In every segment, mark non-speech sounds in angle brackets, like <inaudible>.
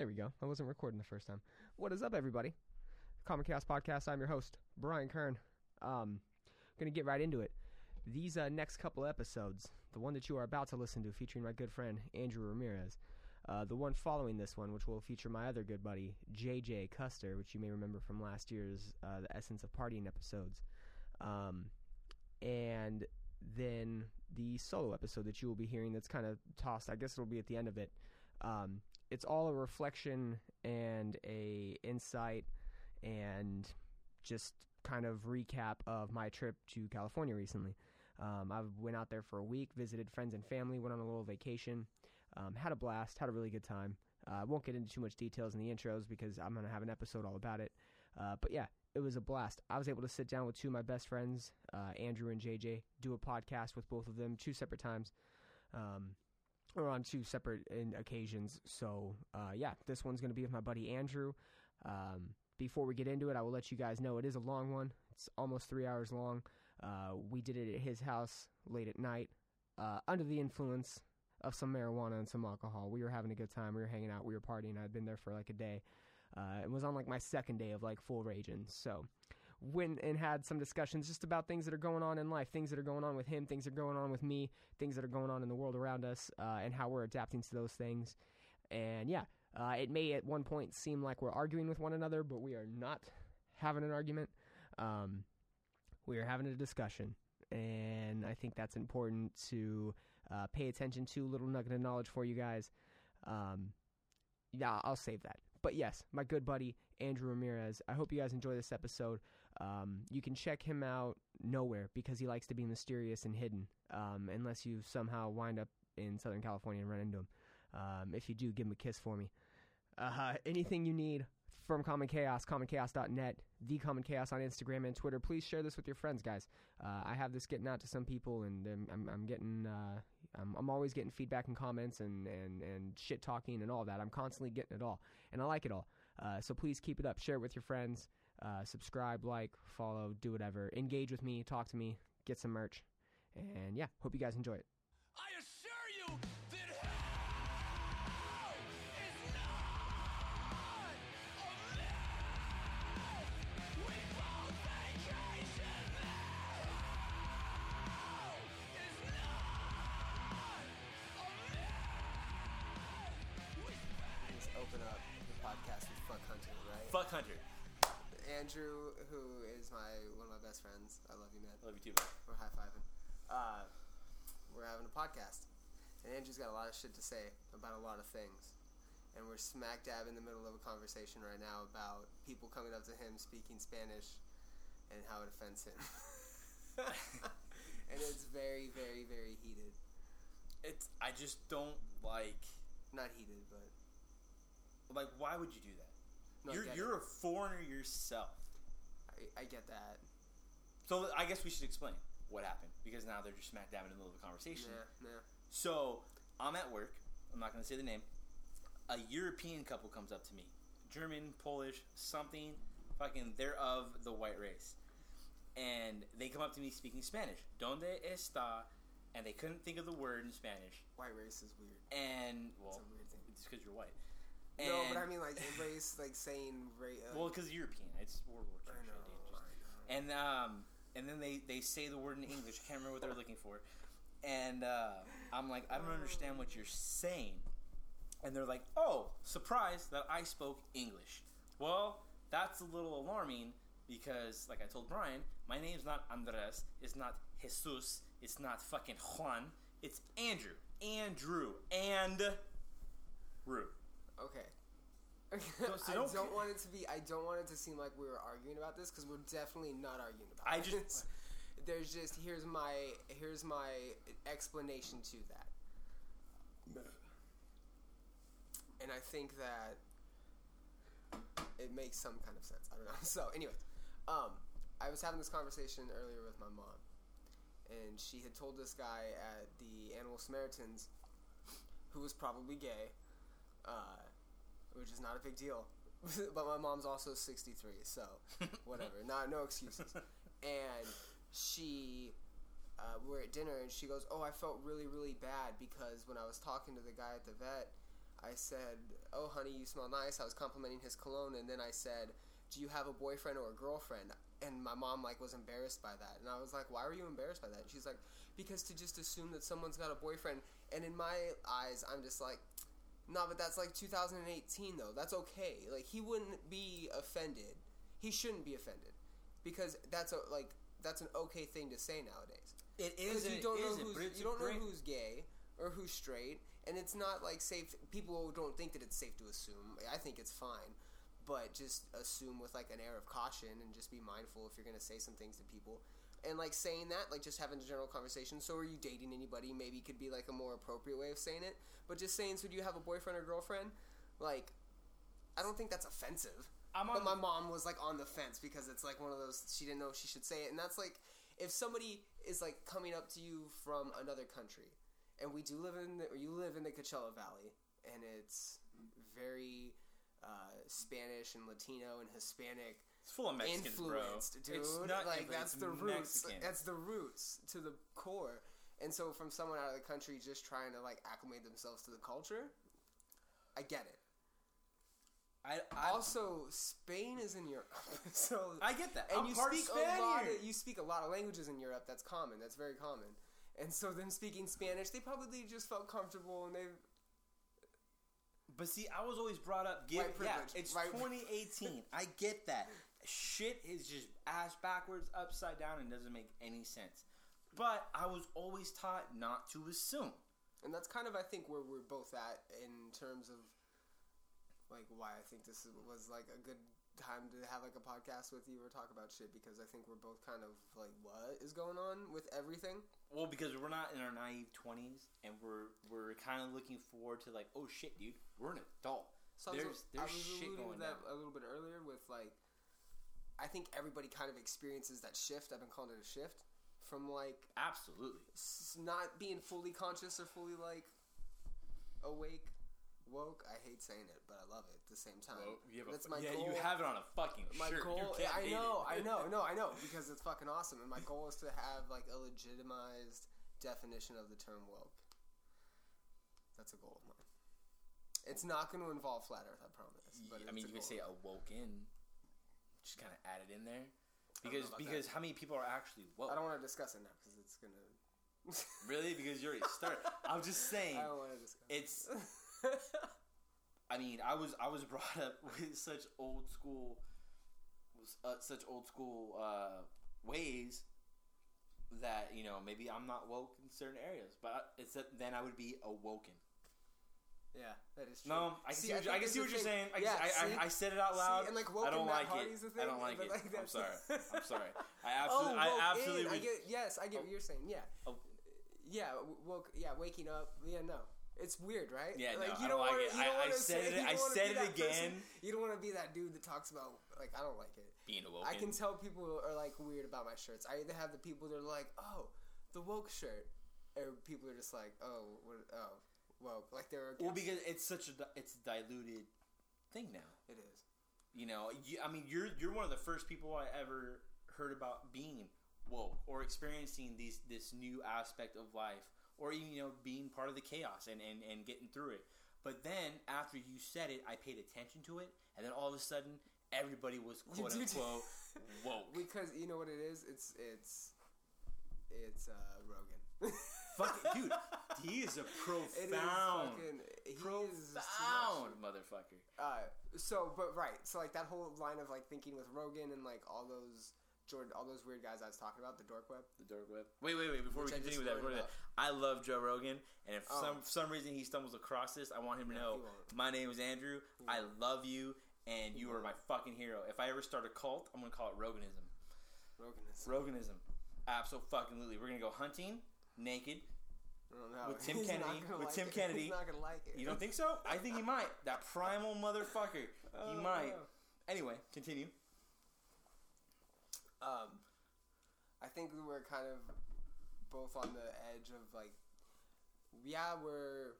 There we go. I wasn't recording the first time. What is up, everybody? Common Chaos Podcast. I'm your host, Brian Kern. Um, gonna get right into it. These uh, next couple episodes, the one that you are about to listen to, featuring my good friend Andrew Ramirez, uh, the one following this one, which will feature my other good buddy JJ Custer, which you may remember from last year's uh, the Essence of Partying episodes, um, and then the solo episode that you will be hearing. That's kind of tossed. I guess it'll be at the end of it. Um, it's all a reflection and a insight and just kind of recap of my trip to California recently. Um, I went out there for a week, visited friends and family, went on a little vacation, um, had a blast, had a really good time. Uh, I won't get into too much details in the intros because I'm going to have an episode all about it. Uh, but yeah, it was a blast. I was able to sit down with two of my best friends, uh, Andrew and JJ, do a podcast with both of them two separate times. Um, or on two separate in occasions. So, uh, yeah, this one's going to be with my buddy Andrew. Um, before we get into it, I will let you guys know it is a long one. It's almost three hours long. Uh, we did it at his house late at night, uh, under the influence of some marijuana and some alcohol. We were having a good time. We were hanging out. We were partying. I'd been there for like a day. Uh, it was on like my second day of like full raging. So went and had some discussions just about things that are going on in life, things that are going on with him, things that are going on with me, things that are going on in the world around us, uh, and how we're adapting to those things. And yeah, uh, it may at one point seem like we're arguing with one another, but we are not having an argument. Um, we are having a discussion. And I think that's important to uh, pay attention to. Little nugget of knowledge for you guys. Um, yeah, I'll save that. But yes, my good buddy Andrew Ramirez. I hope you guys enjoy this episode. Um, you can check him out nowhere because he likes to be mysterious and hidden. Um, unless you somehow wind up in Southern California and run into him. Um, if you do, give him a kiss for me. Uh, <laughs> anything you need from Common Chaos, commonchaos.net, the Common Chaos on Instagram and Twitter. Please share this with your friends, guys. Uh, I have this getting out to some people, and I'm, I'm, getting, uh, I'm, I'm, always getting feedback and comments and, and, and shit talking and all that. I'm constantly getting it all, and I like it all. Uh, so please keep it up. Share it with your friends. Uh, subscribe, like, follow, do whatever. Engage with me, talk to me, get some merch, and yeah, hope you guys enjoy it. A podcast, and Andrew's got a lot of shit to say about a lot of things, and we're smack dab in the middle of a conversation right now about people coming up to him speaking Spanish, and how it offends him. <laughs> and it's very, very, very heated. It's I just don't like Not heated, but like why would you do that? No, you're you're it. a foreigner yourself. I, I get that. So I guess we should explain what happened because now they're just smack dab in the middle of a conversation. Yeah, yeah. So I'm at work. I'm not going to say the name. A European couple comes up to me, German, Polish, something, fucking. They're of the white race, and they come up to me speaking Spanish. Donde está? And they couldn't think of the word in Spanish. White race is weird. And well, a weird thing. it's because you're white. no, but I mean like race, like saying race. Uh, <laughs> Well, because European, it's World War II. I know, shit, dude. Just- I know. And um, and then they they say the word in English. I can't remember what they're looking for. And uh, I'm like, I don't understand what you're saying. And they're like, Oh, surprise that I spoke English. Well, that's a little alarming because, like I told Brian, my name's not Andres. It's not Jesus. It's not fucking Juan. It's Andrew. Andrew. And. Rue. Okay. <laughs> so I don't- don't want it to be. I don't want it to seem like we were arguing about this because we're definitely not arguing about I it. just- <laughs> There's just here's my here's my explanation to that, and I think that it makes some kind of sense. I don't know. <laughs> So, anyways, um, I was having this conversation earlier with my mom, and she had told this guy at the Animal Samaritans, who was probably gay, uh, which is not a big deal. <laughs> but my mom's also 63, so <laughs> whatever. Not no excuses. And she, uh, we're at dinner, and she goes, "Oh, I felt really, really bad because when I was talking to the guy at the vet, I said "Oh, honey, you smell nice." I was complimenting his cologne, and then I said, "Do you have a boyfriend or a girlfriend?" And my mom like was embarrassed by that, and I was like, "Why were you embarrassed by that?" And she's like, "Because to just assume that someone's got a boyfriend." And in my eyes, I'm just like, "No, but that's like 2018 though. That's okay. Like he wouldn't be offended. He shouldn't be offended, because that's a like that's an okay thing to say nowadays." It is. you don't know who's you don't know who's gay or who's straight, and it's not like safe. People don't think that it's safe to assume. I think it's fine, but just assume with like an air of caution and just be mindful if you're gonna say some things to people. And like saying that, like just having a general conversation. So, are you dating anybody? Maybe could be like a more appropriate way of saying it. But just saying, so do you have a boyfriend or girlfriend? Like, I don't think that's offensive. I'm But my mom was like on the fence because it's like one of those she didn't know if she should say it, and that's like if somebody is like coming up to you from another country, and we do live in the, or you live in the Coachella Valley, and it's very uh, Spanish and Latino and Hispanic It's full of Mexicans, influenced, bro. dude. It's not like that's it's the roots. Mexican. That's the roots to the core. And so, from someone out of the country just trying to like acclimate themselves to the culture, I get it. I, I, Also, Spain is in Europe, <laughs> so I get that. and I'm you speak Spaniard. a lot. Of, you speak a lot of languages in Europe. That's common. That's very common. And so, them speaking Spanish, they probably just felt comfortable, and they But see, I was always brought up. White yeah, it's right. 2018. I get that. <laughs> Shit is just ass backwards, upside down, and doesn't make any sense. But I was always taught not to assume. And that's kind of, I think, where we're both at in terms of like why I think this was like a good time to have like a podcast with you or talk about shit because I think we're both kind of like what is going on with everything. Well, because we're not in our naive 20s, and we're we're kind of looking forward to like, oh shit, dude, we're an adult. So I was- there's I there's was shit alluding to that down. a little bit earlier with like I think everybody kind of experiences that shift. I've been calling it a shift from like Absolutely. s- not being fully conscious or fully like awake, woke. I hate saying it, but I love it at the same time. You That's my yeah, goal. you have it on a fucking my shirt. goal. I know. I know, no, I know <laughs> because it's fucking awesome. And my goal is to have like a legitimized definition of the term woke. That's a goal of mine. It's not going to involve flat Earth, I promise. But I mean, you a could say awoken. Just kind of add it in there, because because that. how many people are actually woke? I don't want to discuss it now because it's gonna. <laughs> Really, because you already started. I'm just saying. I don't want to discuss. It's. I mean, I was I was brought up <laughs> with such old school, uh, such old school uh, ways that you know maybe I'm not woke in certain areas, but it's that then I would be awoken. Yeah, that is true. No, I can see, what, you, I can see what you're saying. I, yeah, I, see? I, I said it out loud. See, and like I woken don't Matt like Hardy's it. thing. I don't like it. like, I'm sorry. <laughs> I'm sorry. I Oh, eh, absolutely, I absolutely. in. I get, yes, I get Oh. what you're saying. Yeah, Oh. yeah, woke. Yeah, waking up. Yeah, no, it's weird, right? Yeah, no, like, I don't like wanna- it. you I- don't I wanna said say- it- I said it that person- You don't want to be that dude that talks about like I don't like it. being awoken. I can tell people are like weird about my shirts. I either have the people that are like, oh, the woke shirt, or people are just like, oh, what, oh, woke. Like they're well because it's such a di- it's a diluted thing now. it is. You know, you, I mean, you're you're one of the first people I ever heard about being woke or experiencing these this new aspect of life, or even you know being part of the chaos and and, and getting through it. But then after you said it, I paid attention to it, and then all of a sudden, everybody was <laughs> quote unquote <laughs> woke. Because you know what it is? It's it's it's uh Rogan. <laughs> Fuck, <laughs> dude, he is a is profound, fucking he is too profound motherfucker. Uh, so but right, so like that whole line of like thinking with Rogan and like all those Jordan, all those weird guys I was talking about, the dork web. The dark web. Wait, wait, wait! Before Which we continue with that, before that, I love Joe Rogan, and if Oh. some for some reason he stumbles across this, I want him to No, know my name is Andrew. I love you, and you are my fucking hero. If I ever start a cult, I'm gonna call it Roganism. Rogan is. Roganism, absolutely. We're gonna go hunting naked. I. With Tim He's Kennedy- with like Tim it. Kennedy. He's not gonna like it. You don't think so? I think he might. That <laughs> primal motherfucker. He Oh, might. no. Anyway, continue. Um, I think we were kind of both on the edge of like, yeah, we're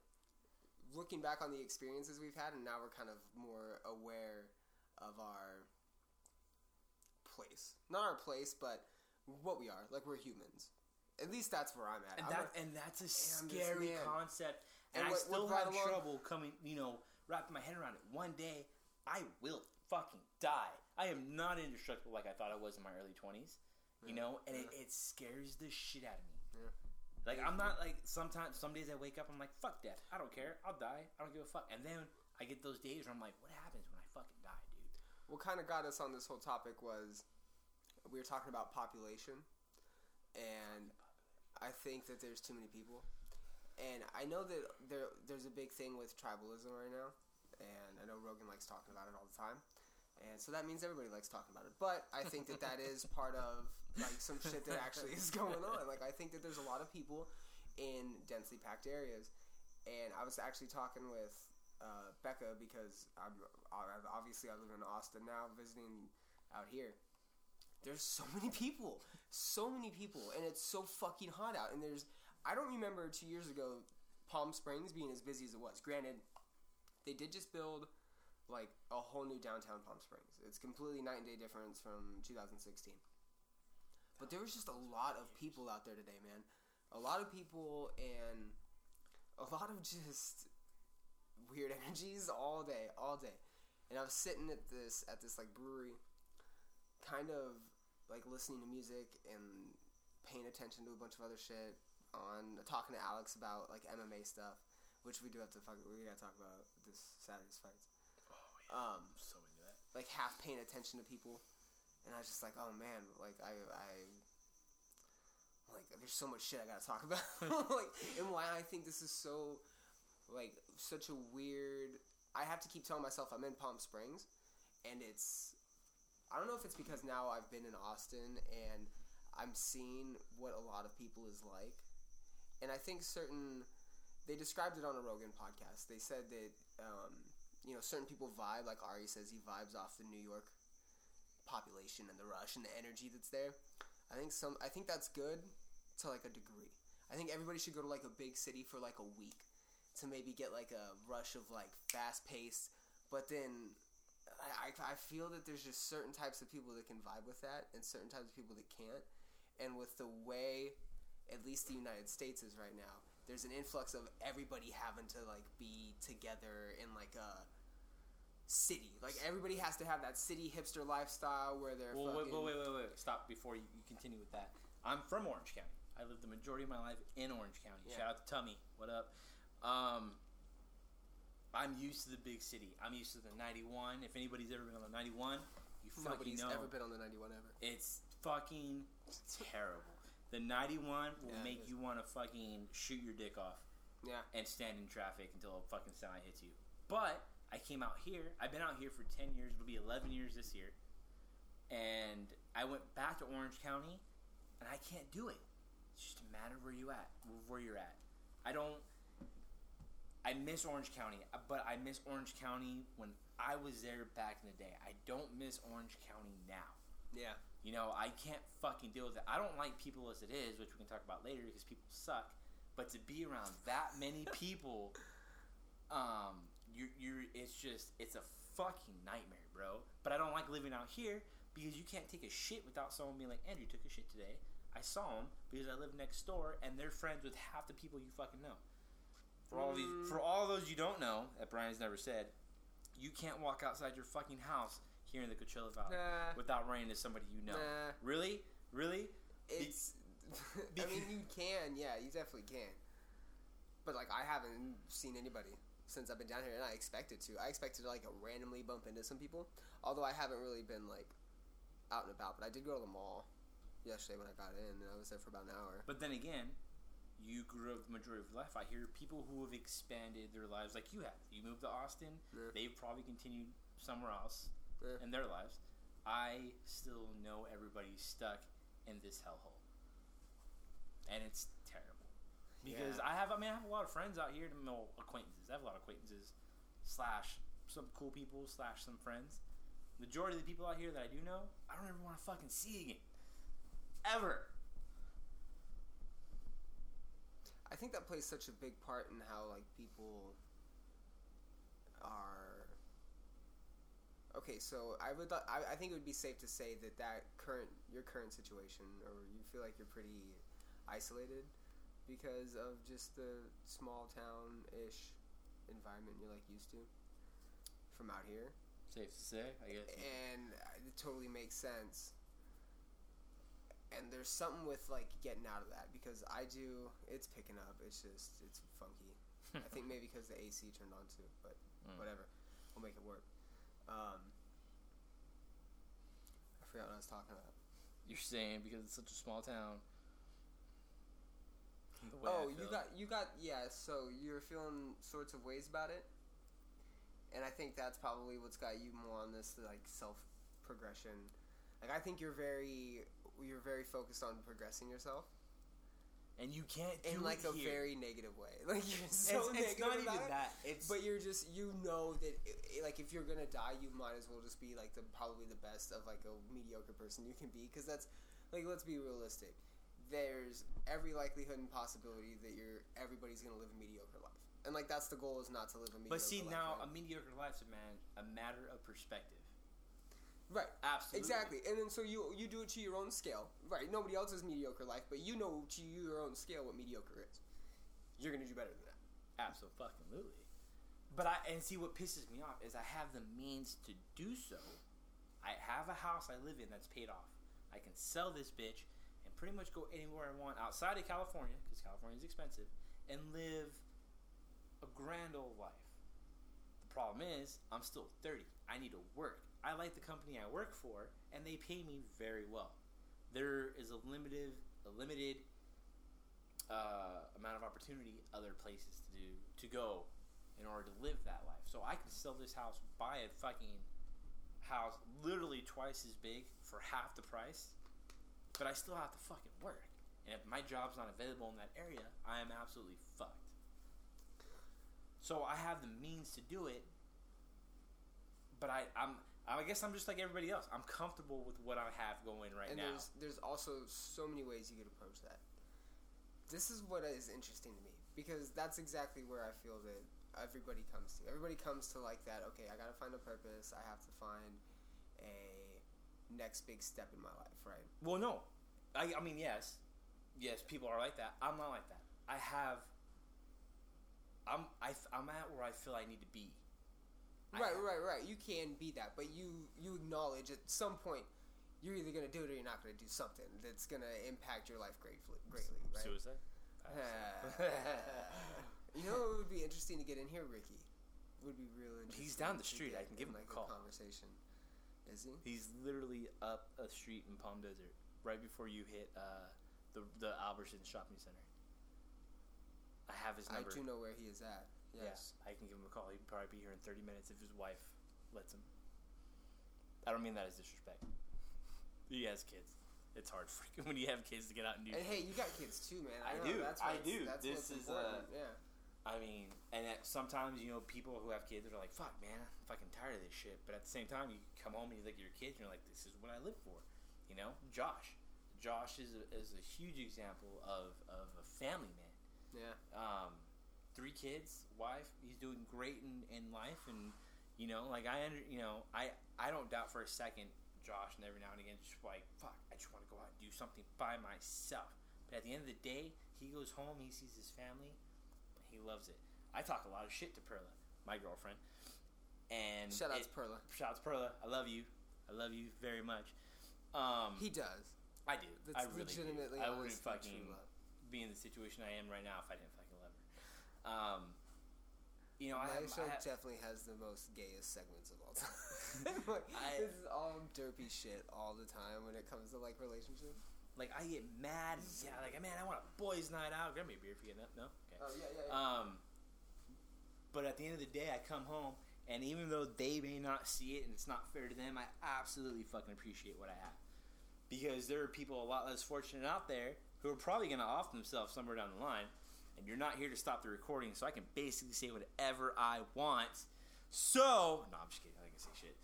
looking back on the experiences we've had, and now we're kind of more aware of our place. Not our place, but what we are. Like we're humans. At least that's where I'm at. And I'm that a- and that's a scary man. concept. And, And I what- still what have trouble coming, you know, wrapping my head around it. One day, I will fucking die. I am not indestructible like I thought I was in my early twenties. You Yeah, know, and it, it scares the shit out of me. Yeah. Like I'm not like sometimes some days I wake up I'm like fuck death I don't care I'll die I don't give a fuck and then I get those days where I'm like what happens when I fucking die dude what kind of got us on this whole topic was we were talking about population, and I think that there's too many people, and I know that there there's a big thing with tribalism right now, and I know Rogan likes talking about it all the time, and so that means everybody likes talking about it. But I think that that is <laughs> part of like some shit that actually is going on. Like I think that there's a lot of people in densely packed areas, and I was actually talking with uh, Becca because I'm obviously I live in Austin now, visiting out here. There's so many people, so many people, and it's so fucking hot out. And there's I don't remember two years ago Palm Springs being as busy as it was. Granted, they did just build like a whole new downtown Palm Springs. It's completely night and day difference from 2016. But there was just a lot of people out there today, man. A lot of people and a lot of just weird <laughs> energies all day, all day. And I was sitting at this at this like brewery, kind of like listening to music and paying attention to a bunch of other shit. On talking to Alex about like MMA stuff, which we do have to fuck. We gotta talk about this Saturday's fights. Um, I'm so into that like half paying attention to people, and I was just like, oh man, like I, I, like there's so much shit I gotta talk <laughs> about, like, and why I think this is so, like, such a weird. I have to keep telling myself I'm in Palm Springs, and it's, I don't know if it's because now I've been in Austin and I'm seeing what a lot of people is like, and I think certain. They described it on a Rogan podcast. They said that um, you know, certain people vibe, like Ari says, he vibes off the New York population and the rush and the energy that's there. I think some, I think that's good to like a degree. I think everybody should go to like a big city for like a week to maybe get like a rush of like fast paced. But then I, I I feel that there's just certain types of people that can vibe with that and certain types of people that can't. And with the way, at least the United States is right now, there's an influx of everybody having to like be together in like a city. Like everybody has to have that city hipster lifestyle where they're well wait, fucking. wait wait wait wait stop before you, you continue with that I'm from Orange County I lived the majority of my life in Orange County Yeah. shout out to Tummy what up um I'm used to the big city I'm used to the 91 if anybody's ever been on the 91 you fucking Nobody's know ever been on the 91 ever. It's fucking terrible. The 91 will Yeah, it make is. you want to fucking shoot your dick off Yeah. and stand in traffic until a fucking semi hits you. But I came out here. I've been out here for 10 years. It'll be 11 years this year. And I went back to Orange County, and I can't do it. It's just a matter of where you at, where you're at. I don't. I miss Orange County, uh, but I miss Orange County when I was there back in the day. I don't miss Orange County now. Yeah. You know, I can't fucking deal with it. I don't like people as it is, which we can talk about later because people suck. But to be around that many <laughs> people, um, you're, you're, it's just, it's a fucking nightmare, bro. But I don't like living out here because you can't take a shit without someone being like, Andrew took a shit today. I saw him because I live next door and they're friends with half the people you fucking know. For all these, Mm. for all those you don't know that Brian's never said, you can't walk outside your fucking house here in the Coachella Valley Nah. without running into somebody you know. Nah. Really? Really? It's. <laughs> I mean, <laughs> you can. Yeah, you definitely can. But like, I haven't seen anybody since I've been down here, and I expected to. I expected to like randomly bump into some people. Although I haven't really been like out and about. But I did go to the mall yesterday when I got in, and I was there for about an hour. But then again, you grew up the majority of your life. I hear people who have expanded their lives like you have. You moved to Austin. Yeah. They've probably continued somewhere else Yeah. in their lives. I still know everybody's stuck in this hellhole, and it's terrible. Because Yeah. I have, I mean, I have a lot of friends out here, no acquaintances. I have a lot of acquaintances, slash some cool people, slash some friends. Majority of the people out here that I do know, I don't ever want to fucking see again, ever. I think that plays such a big part in how like people are. Okay, so I would I, I think it would be safe to say that that current your current situation or you feel like you're pretty isolated because of just the small town ish environment you're like used to. from out here, Safe to say, I guess. and it totally makes sense. And there's something with like getting out of that because I do. It's picking up. It's just it's funky. I think maybe because the AC turned on too, but <laughs> Mm. whatever. We'll make it work. Um, I forgot what I was talking about. You're saying because it's such a small town. Oh, you got you got yeah. So you're feeling sorts of ways about it, and I think that's probably what's got you more on this like self progression. Like I think you're very you're very focused on progressing yourself and you can't do in like it a here. very negative way. <laughs> Like you're so it's, it's negative not even it, that. It's But you're just you know that i i- like if you're gonna die, you might as well just be like the probably the best of like a mediocre person you can be because that's like let's be realistic. There's every likelihood and possibility that you're everybody's gonna live a mediocre life, and like that's the goal is not to live a mediocre. but see life, now right? a mediocre life's a man a matter of perspective. Right. Absolutely. Exactly, and then so you you do it to your own scale, right? Nobody else's mediocre life, but you know to your own scale what mediocre is. You're gonna do better than that. Absolutely. But I and see what pisses me off is I have the means to do so. I have a house I live in that's paid off. I can sell this bitch and pretty much go anywhere I want outside of California because California is expensive and live a grand old life. The problem is I'm still 30. I need to work. I like the company I work for and they pay me very well. There is a limited a limited uh, amount of opportunity other places to do to go in order to live that life. So I can sell this house, buy a fucking house literally twice as big for half the price, but I still have to fucking work. And if my job's not available in that area, I am absolutely fucked. So I have the means to do it, but I, I'm I guess I'm just like everybody else. I'm comfortable with what I have going right and now. there's there's also so many ways you could approach that. This is what is interesting to me because that's exactly where I feel that everybody comes to. Everybody comes to like that. Okay, I gotta find a purpose. I have to find a next big step in my life, right? Well, no. I, I mean, yes. Yes, people are like that. I'm not like that. I have. I'm I, am at where I feel I need to be. I right, have- right, right. You can be that, but you you acknowledge at some point you're either gonna do it or you're not gonna do something that's gonna impact your life greatly, greatly, right? Suicide. <laughs> you know what would be interesting to get in here, Ricky? Would be real interesting. He's down the street. I can give in, him a like call. conversation. Is he? He's literally up a street in Palm Desert, right before you hit uh, the the Albertsons shopping center. I have his number. I do know where he is at. Yes. Yeah, I can give him a call. He'd probably be here in 30 minutes if his wife lets him. I don't mean that as disrespect. <laughs> He has kids. It's hard <laughs> freaking when you have kids to get out and do. And hey, you got kids too, man. I know, do, That's I do. That's This is, uh, important. yeah. I mean, and sometimes you know people who have kids are like, "Fuck, man, I'm fucking tired of this shit." But at the same time, you come home and you look at your kids and you're like, "This is what I live for." You know, Josh. Josh is a, is a huge example of, of a family man. Yeah. Um, three kids, wife. He's doing great in, in life, and you know, like I under, you know, I I don't doubt for a second, Josh, and every now and again, just like, "Fuck, I just want to go out and do something by myself." But at the end of the day, he goes home, he sees his family, he loves it. I talk a lot of shit to Perla, my girlfriend, and Shout out it- to Perla. shout out to Perla. I love you. I love you very much. Um, He does. I do. That's I really legitimately do. I wouldn't fucking be in the situation I am right now if I didn't fucking love her. Um, you know, My have, show I definitely has the most gayest segments of all <laughs> time. <laughs> like, I- this is all derpy shit all the time when it comes to like relationships. like I get mad. Yeah, like man, I want a boys' night out. Grab me a beer if you get up. No, okay. Oh yeah, yeah. Um, but at the end of the day, I come home, and even though they may not see it and it's not fair to them, I absolutely fucking appreciate what I have. Because there are people a lot less fortunate out there who are probably going to off themselves somewhere down the line, and you're not here to stop the recording, so I can basically say whatever I want. So, no, I'm just kidding. I can say shit.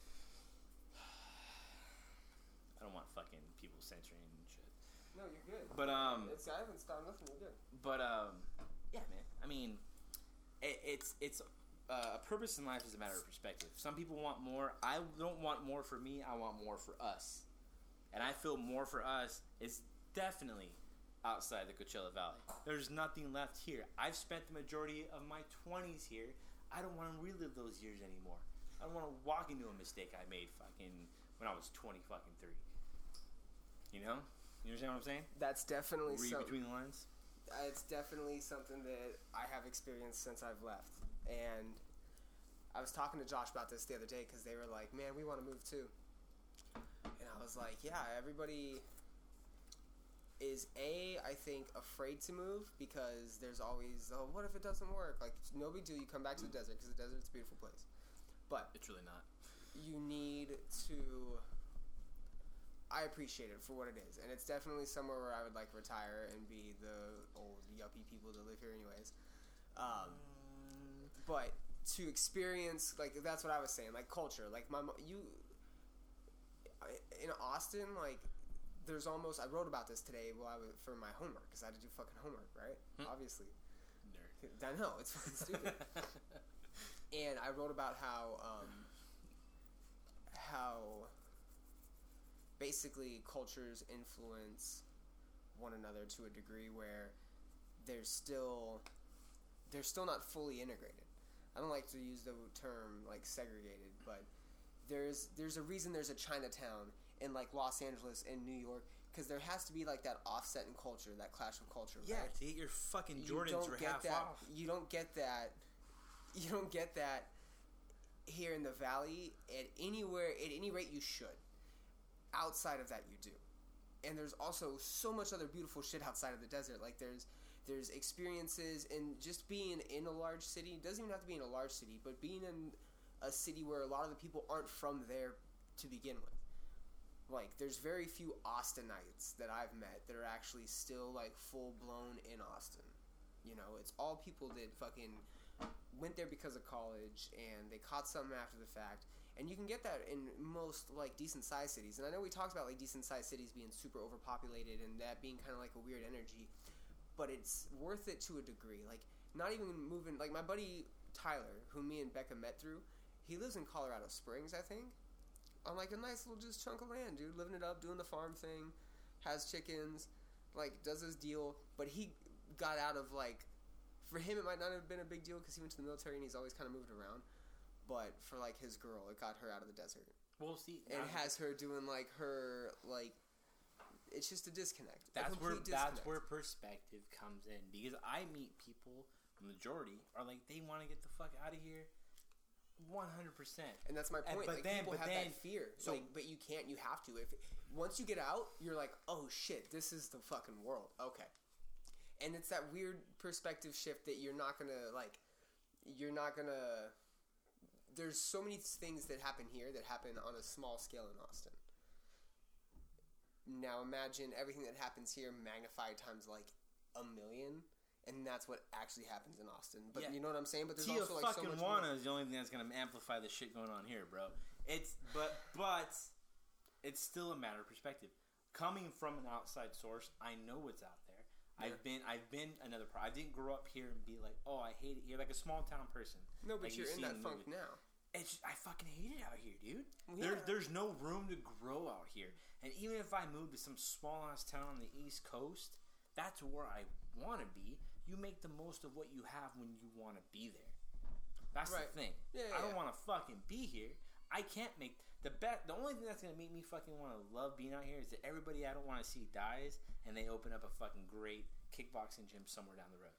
<sighs> I don't want fucking people censoring and shit. no, you're good. But um, it's I haven't stopped listening. You're good. but um, yeah, man. I mean, it, it's it's uh, a purpose in life is a matter of perspective. Some people want more. I don't want more for me. I want more for us, and I feel more for us is definitely outside the Coachella Valley. There's nothing left here. I've spent the majority of my twenties here. I don't want to relive those years anymore. I don't want to walk into a mistake I made fucking when I was twenty fucking three. You know? You understand what I'm saying? That's definitely Read some, between the lines. uh, it's definitely something that I have experienced since I've left. And I was talking to Josh about this the other day because they were like, "Man, we want to move too." And I was like, "Yeah, everybody is a I think afraid to move because there's always oh what if it doesn't work? Like no big deal you come back to the desert because the desert's a beautiful place. But It's really not. you need to I appreciate it for what it is and it's definitely somewhere where I would like retire and be the old yuppie people that live here anyways. Um, but to experience like that's what I was saying like culture like my you in Austin like there's almost I wrote about this today while I was for my homework because I had to do fucking homework right Hmm. obviously Nerd. I know it's fucking stupid <laughs> and I wrote about how um, how basically cultures influence one another to a degree where they're still they're still not fully integrated. I don't like to use the term like segregated, but there's there's a reason there's a Chinatown in like Los Angeles and New York because there has to be like that offset in culture, that clash of culture. yeah, right? to get your fucking you Jordans don't for get half that. off. You don't get that. You don't get that here in the valley at anywhere. At any rate, you should. Outside of that, you do. And there's also so much other beautiful shit outside of the desert. Like there's there's experiences and just being in a large city. Doesn't even have to be in a large city, but being in a city where a lot of the people aren't from there to begin with. Like there's very few Austinites that I've met that are actually still like full blown in Austin. You know, it's all people that fucking went there because of college and they caught something after the fact. And you can get that in most like decent sized cities. And I know we talked about like decent sized cities being super overpopulated and that being kind of like a weird energy, but it's worth it to a degree. Like not even moving like my buddy Tyler, who me and Becca met through, he lives in Colorado Springs, I think. On like a nice little just chunk of land, dude, living it up, doing the farm thing, has chickens, like does his deal, but he got out of like for him it might not have been a big deal because he went to the military and he's always kind of moved around. But for like his girl it got her out of the desert. Well, see, and has her doing like her like it's just a disconnect. A that's where complete that's where perspective comes in. Because I meet people, the majority are like they want to get the fuck out of here, one hundred percent. and that's my and- point but like then- people but have then- that fear so- like but you can't you have to. If once you get out you're like oh shit this is the fucking world. Okay. And it's that weird perspective shift that you're not gonna like you're not gonna there's so many things that happen here that happen on a small scale in austin. Now imagine everything that happens here magnified times like a million and that's what actually happens in austin but Yeah. you know what i'm saying but there's Tia also like so much more. Wana is the only thing that's gonna amplify the shit going on here, bro. It's but but it's still a matter of perspective. Coming from an outside source, I know what's out there. I've been I've been another. Pro- I didn't grow up here and be like, oh, I hate it here, like a small town person. no but like you you're in that funk now It's I fucking hate it out here, dude. Well, There, there's no room to grow out here. And even if I move to some small ass town on the East Coast, that's where I want to be. You make the most of what you have when you want to be there. That's Right. the thing. Yeah, I don't yeah. want to fucking be here. I can't make the bet. The only thing that's gonna make me fucking want to love being out here is that everybody I don't want to see dies, and they open up a fucking great kickboxing gym somewhere down the road.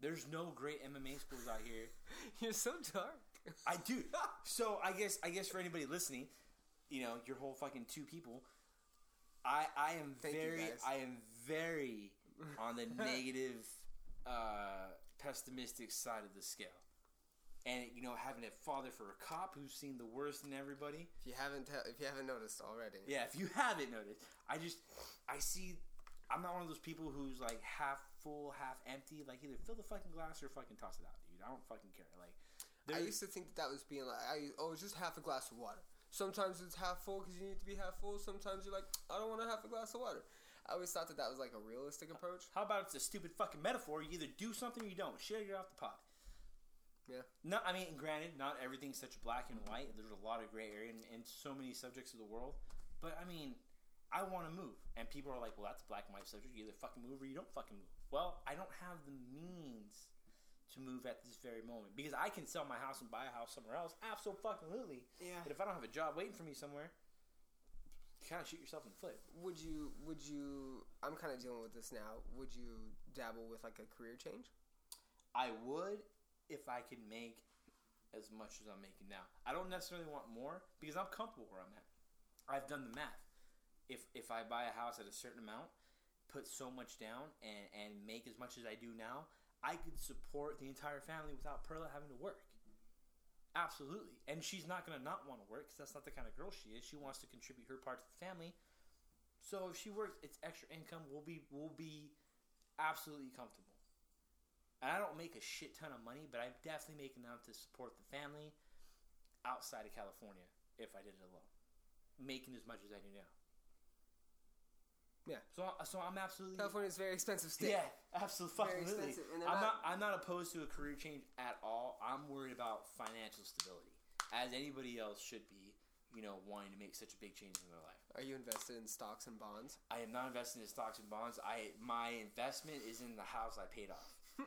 There's no great MMA schools out here. <laughs> you're so dark I do. <laughs> So I guess I guess for anybody listening, you know, your whole fucking two people, I I am Thank very. I am very on the <laughs> negative, uh, pessimistic side of the scale. And you know, having a father for a cop who's seen the worst in everybody. If you haven't, te- if you haven't noticed already, Yeah, if you haven't noticed, I just I see. I'm not one of those people who's like half full, half empty. Like either fill the fucking glass or fucking toss it out, dude. I don't fucking care. Like, I used to think that that was being like, I, oh, it's just half a glass of water. Sometimes it's half full because you need to be half full. Sometimes you're like, I don't want to have a glass of water. I always thought that that was like a realistic approach. How about it's a stupid fucking metaphor? You either do something or you don't. Share it off the pot. Yeah. No, I mean, granted, not everything's such black and white. There's a lot of gray area in, in so many subjects of the world. But I mean, I want to move, and people are like, "Well, that's a black and white subject. You either fucking move or you don't fucking move." Well, I don't have the means to move at this very moment because I can sell my house and buy a house somewhere else. Absolutely. Yeah. But if I don't have a job waiting for me somewhere, you kind of shoot yourself in the foot. Would you? Would you? I'm kind of dealing with this now. Would you dabble with like a career change? I would if I could make as much as I'm making now. I don't necessarily want more because I'm comfortable where I'm at. I've done the math. If if I buy a house at a certain amount, put so much down, and and make as much as I do now, I could support the entire family without Perla having to work. Absolutely, and she's not gonna not want to work because that's not the kind of girl she is. She wants to contribute her part to the family. So if she works, it's extra income. We'll be we'll be absolutely comfortable. And I don't make a shit ton of money, but I definitely make enough to support the family outside of California if I did it alone. Making as much as I do now. Yeah. So so I'm absolutely California's a very expensive state. yeah, absolutely Very expensive, and I'm not- not I'm not opposed to a career change at all. I'm worried about financial stability, as anybody else should be. You know, wanting to make such a big change in their life. Are you invested in stocks and bonds? I am not invested in stocks and bonds. I my investment is in the house I paid off. <laughs>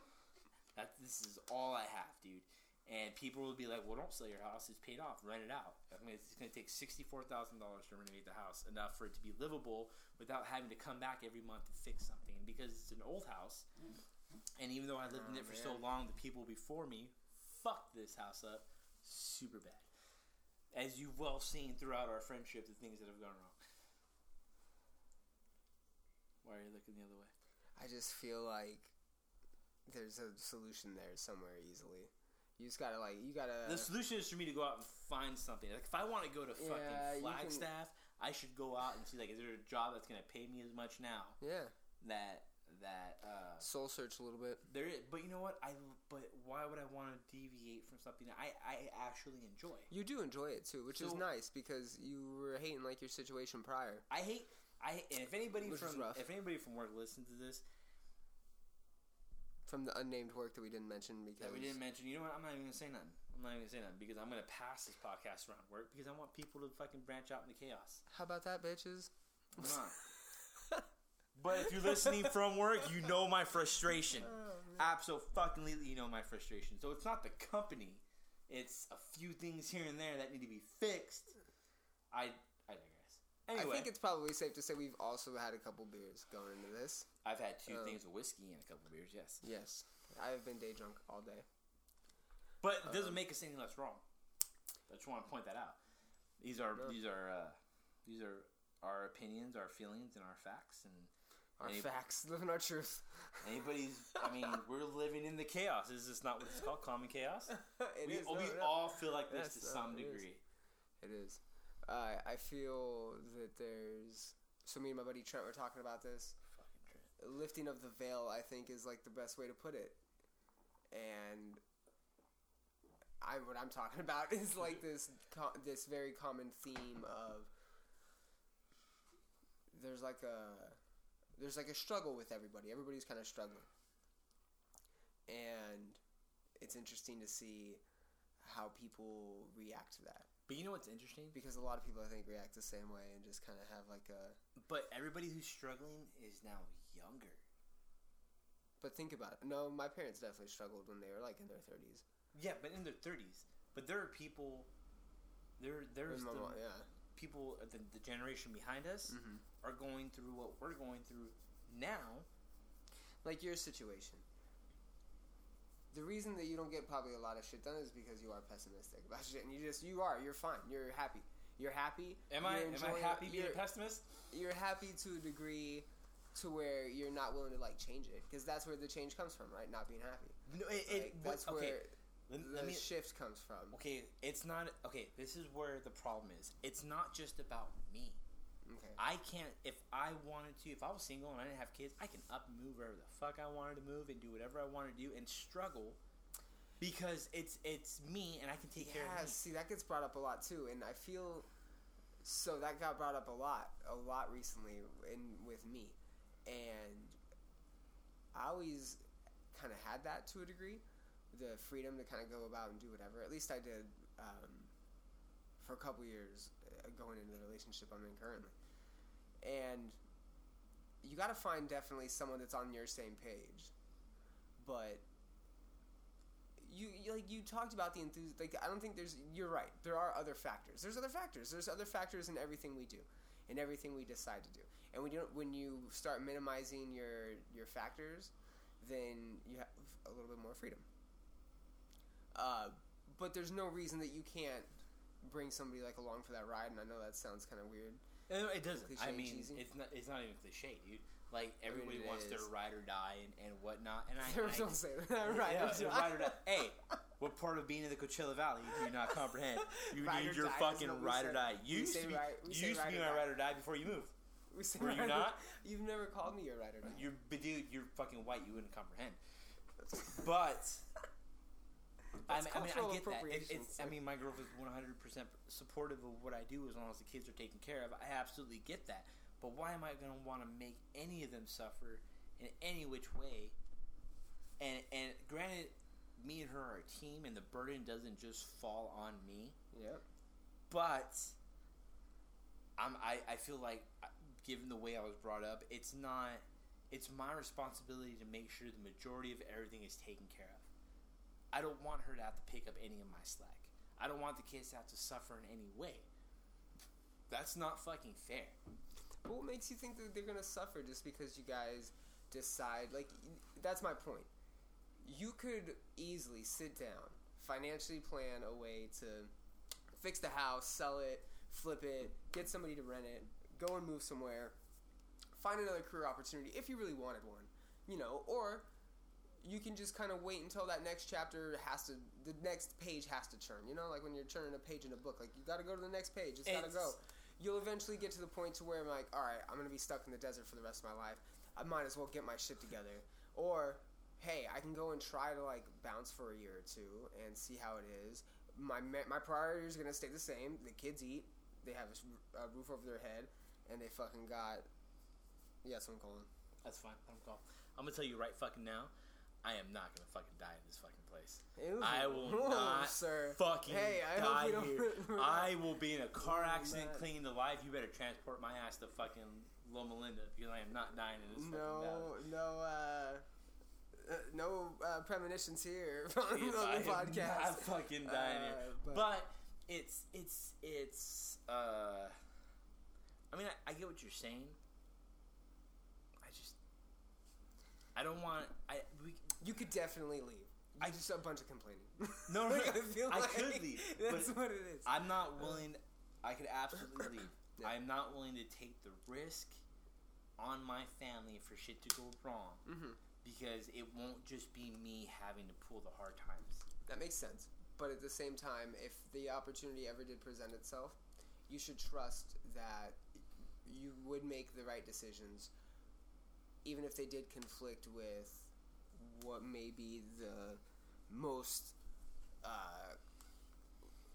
that this is all I have, dude. And people will be like, "Well, don't sell your house; it's paid off. Rent it out." I mean, it's going to take sixty-four thousand dollars to renovate the house, enough for it to be livable without having to come back every month to fix something. Because it's an old house, and even though I lived in Oh, it for so long, the people before me fucked this house up super bad. As you've well seen throughout our friendship, the things that have gone wrong. Why are you looking the other way? I just feel like there's a solution there somewhere easily. You just gotta like you gotta. the solution is for me to go out and find something. Like if I want to go to Yeah, fucking can- Flagstaff, I should go out and see like is there a job that's gonna pay me as much now yeah, that that uh soul search a little bit. there is. But you know what? I but why would I want to deviate from something that I I actually enjoy? You do enjoy it too, which is nice because you were hating like your situation prior. I hate. I and if anybody Which from if anybody from work listens to this From the unnamed work that we didn't mention because that we didn't mention, you know what? I'm not even gonna say nothing. I'm not even gonna say nothing because I'm gonna pass this podcast around work because I want people to fucking branch out into chaos. How about that, bitches? I'm <laughs> not. But if you're listening from work, you know my frustration. Oh, Absolutely, you know my frustration. So it's not the company; it's a few things here and there that need to be fixed. I. Anyway, I think it's probably safe to say we've also had a couple beers going into this. I've had two um, things of whiskey and a couple beers. Yes, Yes, I have been day drunk all day. but it doesn't make us any less wrong. I just want to point that out. These are No. these are uh, these are our opinions, our feelings, and our facts. And Our Any- facts, <laughs> living our truth. anybody's, I mean, <laughs> we're living in the chaos. Is this not what it's called? Common chaos. <laughs> It we is, we no, no. all feel like this Yes, to some it is. degree. It is. Uh, I feel that there's. So me and my buddy Trent were talking about this. Fucking trip. Lifting of the veil, I think, is like the best way to put it. And I, what I'm talking <laughs> about is like <laughs> this, this very common theme of. There's like a, there's like a struggle with everybody. Everybody's kind of struggling, and it's interesting to see how people react to that But you know what's interesting? because a lot of people I think react the same way and just kind of have like a. But everybody who's struggling is now younger. But think about it. No, my parents definitely struggled when they were like in their thirties. Yeah, but in their thirties. But there are people. There, there's the mom- yeah, people, uh, the, the generation behind us, Mhm. are going through what we're going through now. like your situation. The reason that you don't get probably a lot of shit done is because you are pessimistic about <laughs> shit, and you just you are you're fine. You're happy. You're happy. Am I? Am I happy being a pessimist? You're happy to a degree, to where you're not willing to like change it because that's where the change comes from, right? Not being happy. No, it, it, Like, what- that's okay. where Let, the me, shift comes from. okay, it's not. Okay, this is where the problem is. It's not just about me. I can't. If I wanted to, if I was single and I didn't have kids, I can up and move wherever the fuck I wanted to move and do whatever I wanted to do and struggle because it's it's me and I can take care Yeah, of me. see, that gets brought up a lot too, and I feel so that got brought up a lot, a lot recently in with me, and I always kind of had that to a degree, the freedom to kind of go about and do whatever. At least I did um, for a couple years uh, going into the relationship I'm in currently, and you got to find definitely someone that's on your same page, but you, you like you talked about the enthusiasm. Like I don't think there's. You're right. There are other factors. There's other factors. There's other factors in everything we do, in everything we decide to do. And we don't. When you start minimizing your your factors, then you have a little bit more freedom. Uh, but there's no reason that you can't bring somebody like along for that ride. And I know that sounds kind of weird. No, it doesn't. Cliche I mean, cheesy. it's not. It's not even cliche, dude. Like everybody it wants their is. ride or die and, and whatnot. And I, I don't say that. Right. Yeah, ride or die. Hey, <laughs> what part of being in the Coachella Valley do you not <laughs> comprehend? You Ride need your die is fucking what we ride or say. die. We You used say to be. ride- we you say used to ride be or my die. ride or die before you moved. We say Were you ride or not? You've never called me your ride or die. You're, but dude, you're fucking white. You wouldn't comprehend. But <laughs> I mean, I mean, I get that. It, it's, I mean, my girlfriend's 100 percent supportive of what I do as long as the kids are taken care of. I absolutely get that. But why am I going to want to make any of them suffer in any which way? And and granted, me and her are a team, and the burden doesn't just fall on me. Yep. But I'm I, I feel like uh, given the way I was brought up, it's not it's my responsibility to make sure the majority of everything is taken care of. I don't want her to have to pick up any of my slack. I don't want the kids to have to suffer in any way. That's not fucking fair. But what makes you think that they're gonna suffer just because you guys decide? Like, that's my point. You could easily sit down, financially plan a way to fix the house, sell it, flip it, get somebody to rent it, go and move somewhere, find another career opportunity if you really wanted one, you know, or you can just kind of wait until that next chapter has to, the next page has to churn. You know, like when you're turning a page in a book, like you got to go to the next page. It's got to go. You'll eventually get to the point to where I'm like, all right, I'm gonna be stuck in the desert for the rest of my life. I might as well get my shit together. Or, hey, I can go and try to like bounce for a year or two and see how it is. My my priorities are gonna stay the same. The kids eat. They have a, roof over their head, and they fucking got. yes I'm calling. That's fine. I'm cool. I'm gonna tell you right fucking now. I am not gonna fucking die in this fucking place. Ew. I will not sir. fucking Hey, I die hope here. <laughs> I will be in a car accident clinging to life. You better transport my ass to fucking Loma Linda because I am not dying in this fucking valley. no, no, uh, uh, no uh, premonitions here <laughs> on the I podcast. not fucking dying here. Uh, but- But it's it's it's uh I mean I, I get what you're saying. I just I don't want I we You could definitely leave. You I- just a bunch of complaining. <laughs> No, no, Like. I feel I like could leave, <laughs> That's what it is. I'm not willing I could absolutely leave. <coughs> Yeah. I'm not willing to take the risk on my family for shit to go wrong hmm because it won't just be me having to pull the hard times. That makes sense. But at the same time, if the opportunity ever did present itself, you should trust that you would make the right decisions, even if they did conflict with what may be the most. Uh,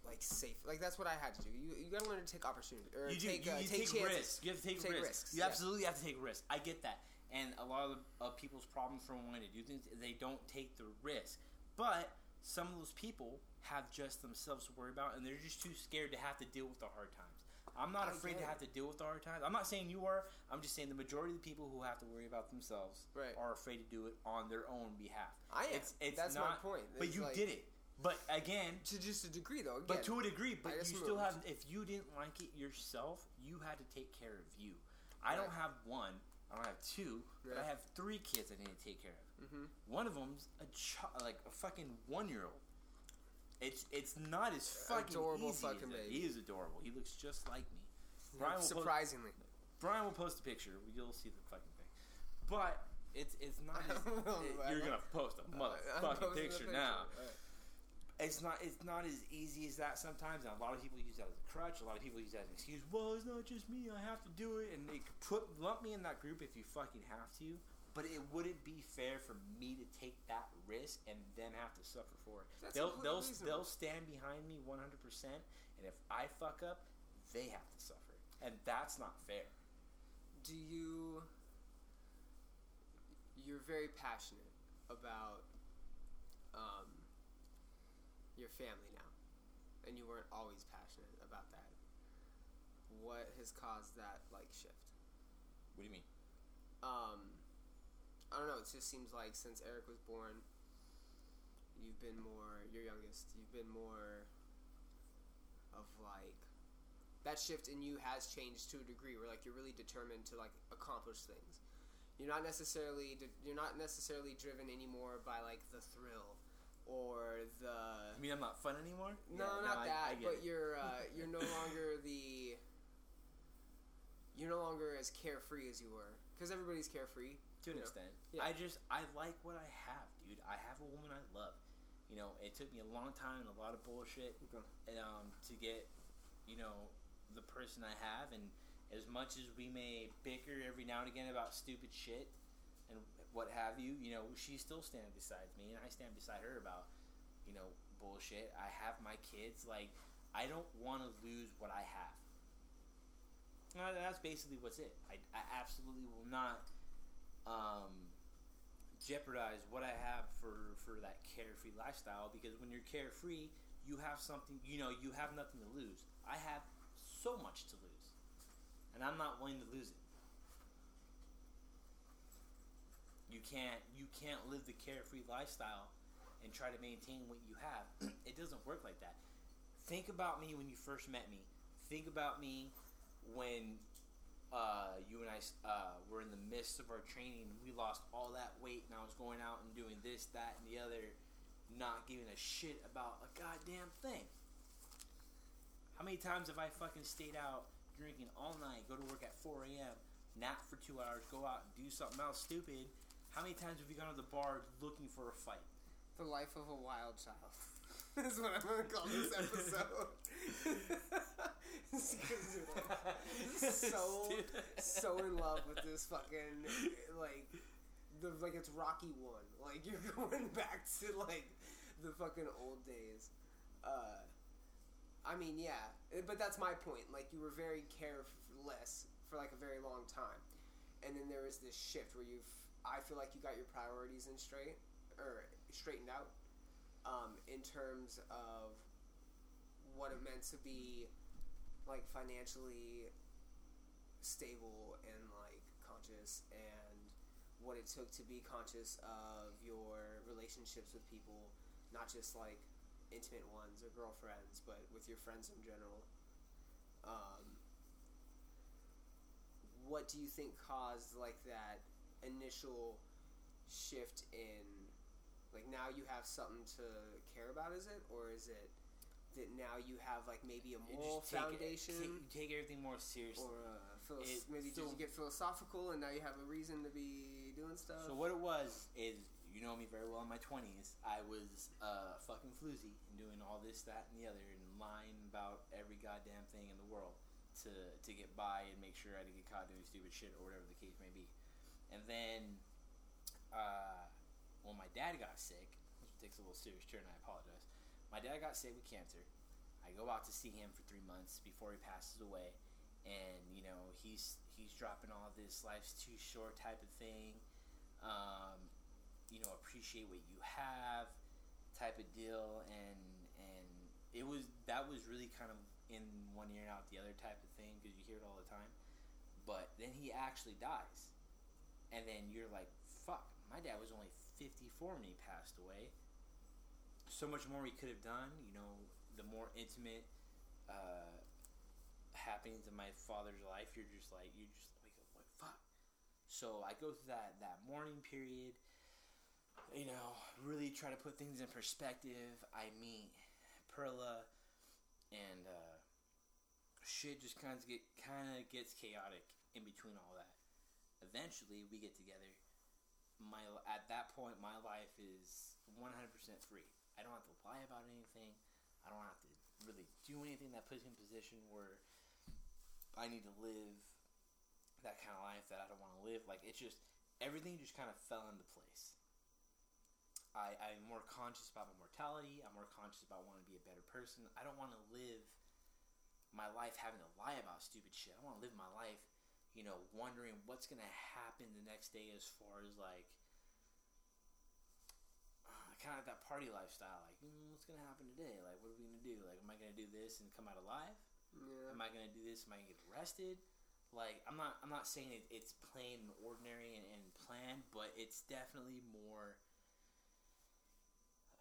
like safe, like that's what I had to do. You you gotta learn to take opportunity or you do. take you, uh, you take, take, risks. You have to take, Take risks. risks, You yeah. absolutely have to take risks. I get that. And a lot of uh, people's problems from wanting to do things, they don't take the risk. But some of those people have just themselves to worry about, and they're just too scared to have to deal with the hard times. I'm not I afraid to have to deal with the hard times. I'm not saying you are. I'm just saying the majority of the people who have to worry about themselves Right. are afraid to do it on their own behalf. I am. It's, it's That's not, my point. But you like- did it. But again, to just a degree though. Again, but to a degree, but you still moved. have. If you didn't like it yourself, you had to take care of you. I don't have one. I don't have two. But I have three kids I need to take care of. Mhm. One of them's a child, like a fucking one year old. It's it's not as fucking Adorable easy fucking as baby. He is adorable. He looks just like me. Brian will, post, surprisingly. Brian will post a picture. You'll see the fucking thing. But it's it's not. As, <laughs> it- you're gonna post a <laughs> motherfucking the picture now it's not it's not as easy as that sometimes. And a lot of people use that as a crutch. A lot of people use that as an excuse. Well, it's not just me. I have to do it, and they could put lump me in that group if you fucking have to. But it wouldn't be fair for me to take that risk and then have to suffer for it. That's they'll they'll reasonable. they'll stand behind me one hundred percent, and if I fuck up, they have to suffer, and that's not fair. do you you're very passionate about um, your family now and you weren't always passionate about that what has caused that like shift What do you mean? um, i don't know it just seems like since eric was born you've been more your youngest. You've been more of like that shift in you has changed to a degree where like you're really determined to like accomplish things. You're not necessarily you're not necessarily driven anymore by like the thrill or the I mean, I'm not fun anymore. no, Yeah, not I- that. I get but it. you're uh, <laughs> you're no longer the you're no longer as carefree as you were because everybody's carefree. To an know. extent. Yeah. I just I like what I have, dude. I have a woman I love. You know, it took me a long time and a lot of bullshit Okay. um, to get, you know, the person I have. And as much as we may bicker every now and again about stupid shit and what have you, you know, she still stands beside me, and I stand beside her about, you know, bullshit. I have my kids. Like, I don't want to lose what I have. Uh, that's basically what's it. I, I absolutely will not um, jeopardize what I have for for that carefree lifestyle because when you're carefree, you have something. You know, you have nothing to lose. I have so much to lose, and I'm not willing to lose it. You can't you can't live the carefree lifestyle and try to maintain what you have. <clears throat> it doesn't work like that. Think about me when you first met me. Think about me when uh, you and I uh, were in the midst of our training. We lost all that weight, and I was going out and doing this, that, and the other, not giving a shit about a goddamn thing. How many times have I fucking stayed out drinking all night, go to work at 4 a.m., nap for two hours, go out and do something else stupid? How many times have you gone to the bar looking for a fight? The life of a wild child. <laughs> That's what I'm gonna call this <laughs> episode. <laughs> It's 'cause you're like so so in love with this fucking like the like it's Rocky one. Like <laughs> you're going back to like the fucking old days. Uh, I mean, yeah, eh, but that's my point. Like you were very careless for like a very long time, and then there was this shift where you've. I feel like you got your priorities in straight or straightened out um, in terms of what it meant to be like financially stable and like conscious and what it took to be conscious of your relationships with people not just like intimate ones or girlfriends but with your friends in general. Um, what do you think caused like that initial shift in like now you have something to care about is it? Or is it that now you have like maybe a moral take it- foundation take, you take everything more seriously. or uh, philos- It- maybe so- you get philosophical and now you have a reason to be doing stuff So what it was is, you know me very well in my twenties. I was uh, fucking floozy and doing all this, that, and the other, and lying about every goddamn thing in the world to to get by and make sure I didn't get caught doing stupid shit or whatever the case may be. And then, uh, when my dad got sick, which takes a little serious turn, I apologize. My dad got sick with cancer. I go out to see him for three months before he passes away, and you know he's he's dropping all this life's too short type of thing. Um, you know, appreciate what you have, type of deal, and and it was that was really kind of in one ear and out the other type of thing because you hear it all the time. But then he actually dies, and then you're like, "Fuck!" My dad was only 54 when he passed away. So much more we could have done. You know, the more intimate uh, happenings in my father's life, you're just like, you just like, what fuck. So I go through that that mourning period. You know, really try to put things in perspective. I meet Perla, and uh, shit just kind of get kind of gets chaotic in between all that. Eventually, we get together. My at that point, my life is 100% free. I don't have to lie about anything. I don't have to really do anything that puts me in a position where I need to live that kind of life that I don't want to live. Like it's just everything just kind of fell into place. I, I'm more conscious about my mortality. I'm more conscious about wanting to be a better person. I don't want to live my life having to lie about stupid shit. I want to live my life, you know, wondering what's going to happen the next day as far as like kind of that party lifestyle. Like, mm, what's going to happen today? Like, what are we going to do? Like, am I going to do this and come out alive? yeah. Am I gonna do this? Am I gonna get arrested? Like I'm not. I'm not saying it, it's plain and ordinary and, and planned, but it's definitely more.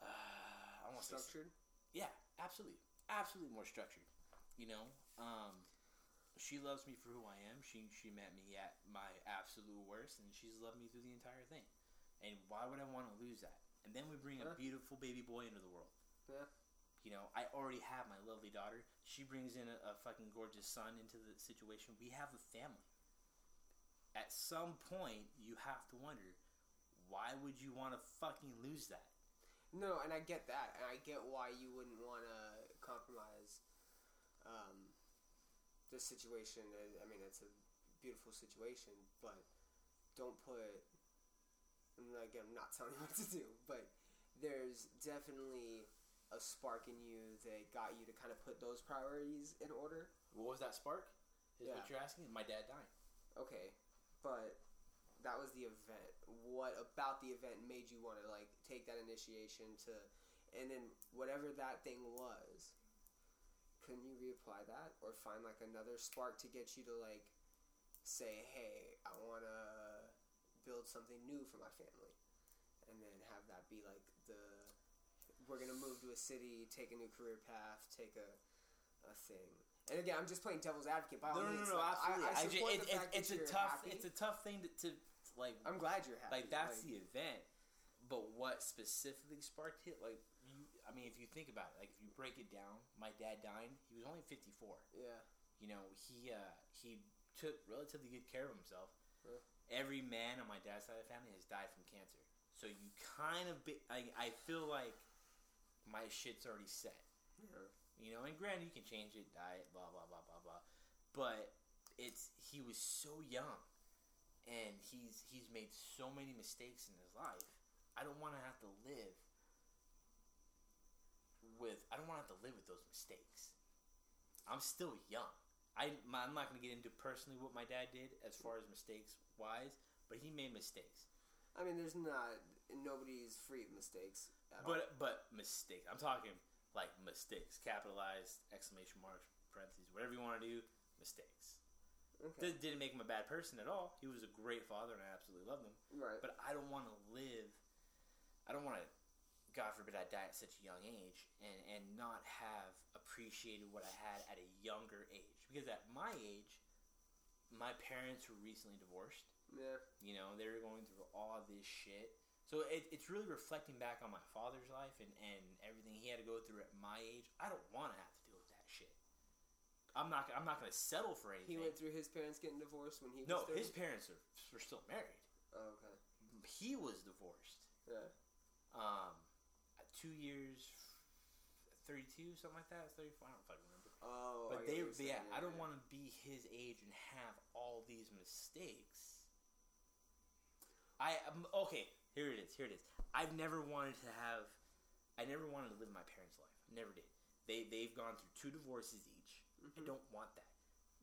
Uh, want to say Structured. yeah, absolutely, absolutely more structured. You know, um, she loves me for who I am. She she met me at my absolute worst, and she's loved me through the entire thing. And why would I want to lose that? And then we bring a beautiful baby boy into the world. Yeah. You know, I already have my lovely daughter. She brings in a, a fucking gorgeous son into the situation. We have a family. At some point, you have to wonder, why would you want to fucking lose that? No, and I get that, and I get why you wouldn't want to compromise um, this situation. I mean, it's a beautiful situation, but don't put. And Again, I'm not <laughs> telling you what to do, but there's definitely a spark in you that got you to kind of put those priorities in order. What was that spark? Is Yeah. what you're asking? My dad died. Okay, but that was the event. What about the event made you want to like take that initiation to, and then whatever that thing was, couldn't you reapply that or find like another spark to get you to like say, hey, I want to build something new for my family, and then have that be like the we're gonna move to a city, take a new career path, take a a thing. And again, I'm just playing devil's advocate. By all No, no, no, means, no, like, absolutely. I, I I ju- it- the it- fact that it's a you're tough, happy. it's a tough thing to, to like. I'm glad you're happy. like that's the event, but what specifically sparked it? Like, you, I mean, if you think about it, like if you break it down, my dad dying, he was only 54. yeah. You know, he uh, he took relatively good care of himself. Every man on my dad's side of the family has died from cancer, so you kind of be, I I feel like my shit's already set. Yeah. You know, and granted, you can change it, diet, blah blah blah blah blah. But it's he was so young, and he's he's made so many mistakes in his life. I don't want to have to live with. I don't want to have to live with those mistakes. I'm still young. I I'm not going to get into personally what my dad did as far as mistakes wise, but he made mistakes. I mean, there's not nobody's free of mistakes. At all. But but mistakes. I'm talking like mistakes, capitalized exclamation marks, parentheses, whatever you want to do. Mistakes. okay. That didn't make him a bad person at all. He was a great father, and I absolutely loved him. right. But I don't want to live. I don't want to. God forbid I die at such a young age and and not have appreciated what I had at a younger age. Because at my age, my parents were recently divorced. yeah. You know, they were going through all this shit. So it, it's really reflecting back on my father's life and, and everything he had to go through at my age. I don't want to have to deal with that shit. I'm not. I'm not going to settle for anything. He went through his parents getting divorced when he was no, 30? his parents are, were still married. Oh, okay. He was divorced. Yeah. Um, two years, thirty-two, something like that. Thirty-four. I don't fucking remember. Oh. But I they, what yeah, I don't yeah. want to be his age and have all these mistakes. I um, okay. Here it is. Here it is. I've never wanted to have. I never wanted to live my parents' life. Never did. They they've gone through two divorces each. I Mhm. don't want that.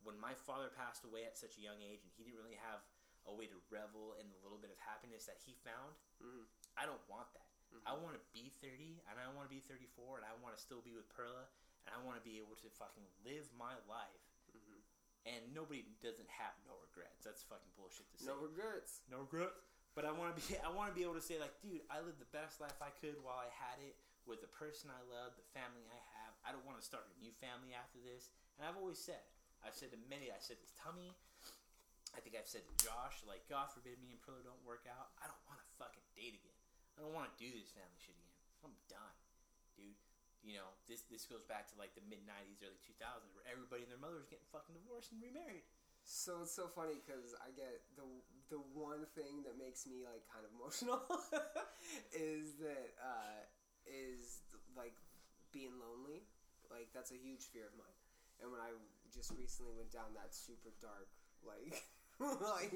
When my father passed away at such a young age, and he didn't really have a way to revel in the little bit of happiness that he found, Mhm. I don't want that. Mhm. I want to be 30 and I want to be 34 and I want to still be with Perla and I want to be able to fucking live my life. Mhm. And nobody doesn't have no regrets. That's fucking bullshit to say. No regrets. no regrets. But I want to be <laughs> I want to be able to say like, dude, I lived the best life I could while I had it with the person I love, the family I have. I don't want to start a new family after this. And I've always said, I've said to many, I said to Tummy, I think I've said to Josh, like, God forbid me and Perla don't work out. I don't want to fucking date again. I don't want to do this family shit again. I'm done. You know, this this goes back to like the mid '90s, early 2000s, where everybody and their mother was getting fucking divorced and remarried. So it's so funny because I get the the one thing that makes me like kind of <laughs> emotional is that uh, is like being lonely. Like that's a huge fear of mine. And when I just recently went down that super dark, like <laughs> like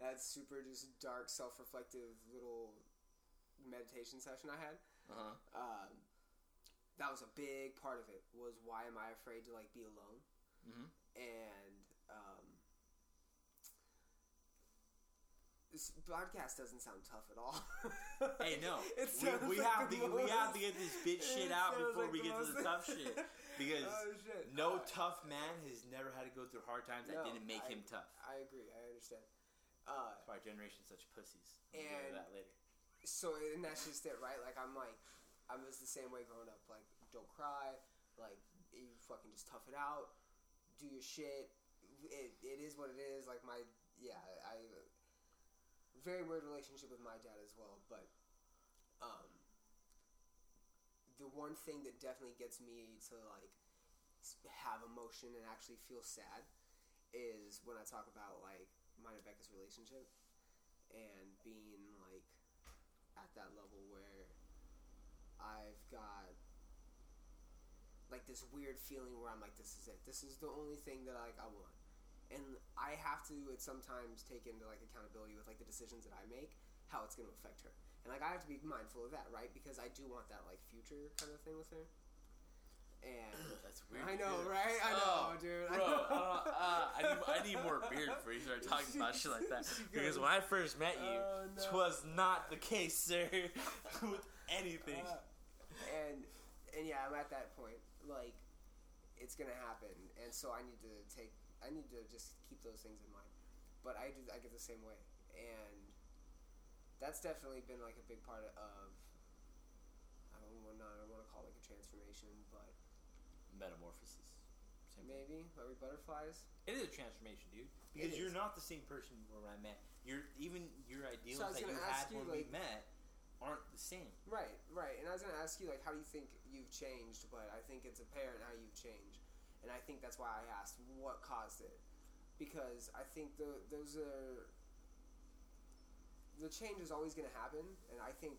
that super just dark, self reflective little meditation session I had, Uh huh. um, that was a big part of it. Was why am I afraid to like be alone? Mhm. And um, this podcast doesn't sound tough at all. Hey, no, <laughs> we, we like have the to we have to get this bitch shit out before like we get to the most- tough shit. <laughs> Because oh shit! no Uh, tough man has never had to go through hard times that didn't make I- him tough. I agree. I understand. Uh, That's why our generation's such pussies. We'll And- that later. so and that's just it, right? Like I'm like, I was the same way growing up. Like, don't cry. Like, you fucking just tough it out. Do your shit. It, it is what it is. Like my yeah, I very weird relationship with my dad as well. But um, the one thing that definitely gets me to like have emotion and actually feel sad is when I talk about like mine and Becca's relationship and being like at that level where I've got like this weird feeling where I'm like, this is it. This is the only thing that like I want, and I have to at sometimes take into like accountability with like the decisions that I make, how it's going to affect her, and like I have to be mindful of that, right? Because I do want that like future kind of thing with her. And <clears throat> That's weird. I know, dude. right? I know, Oh, dude. Bro. I, don't, uh, I need I need more <laughs> beer before you start talking about shit like that. <laughs> Because when I first met you, "Oh, no." twas not the case, sir, <laughs> with anything. Uh, and yeah, I'm at that point. Like, it's gonna happen, and so I need to take. I need to just keep those things in mind. But I do. I get the same way, and that's definitely been like a big part of. I don't want. I don't want to call it like a transformation, but Metamorphosis. Same maybe are we butterflies? It is a transformation, dude. Because you're not the same person when I met. You're even your ideals So that you had you, when we met aren't the same. Right, right. And I was gonna ask you like, how do you think you've changed? But I think it's apparent how you've changed, and I think that's why I asked what caused it, because I think the those are the change is always gonna happen, and I think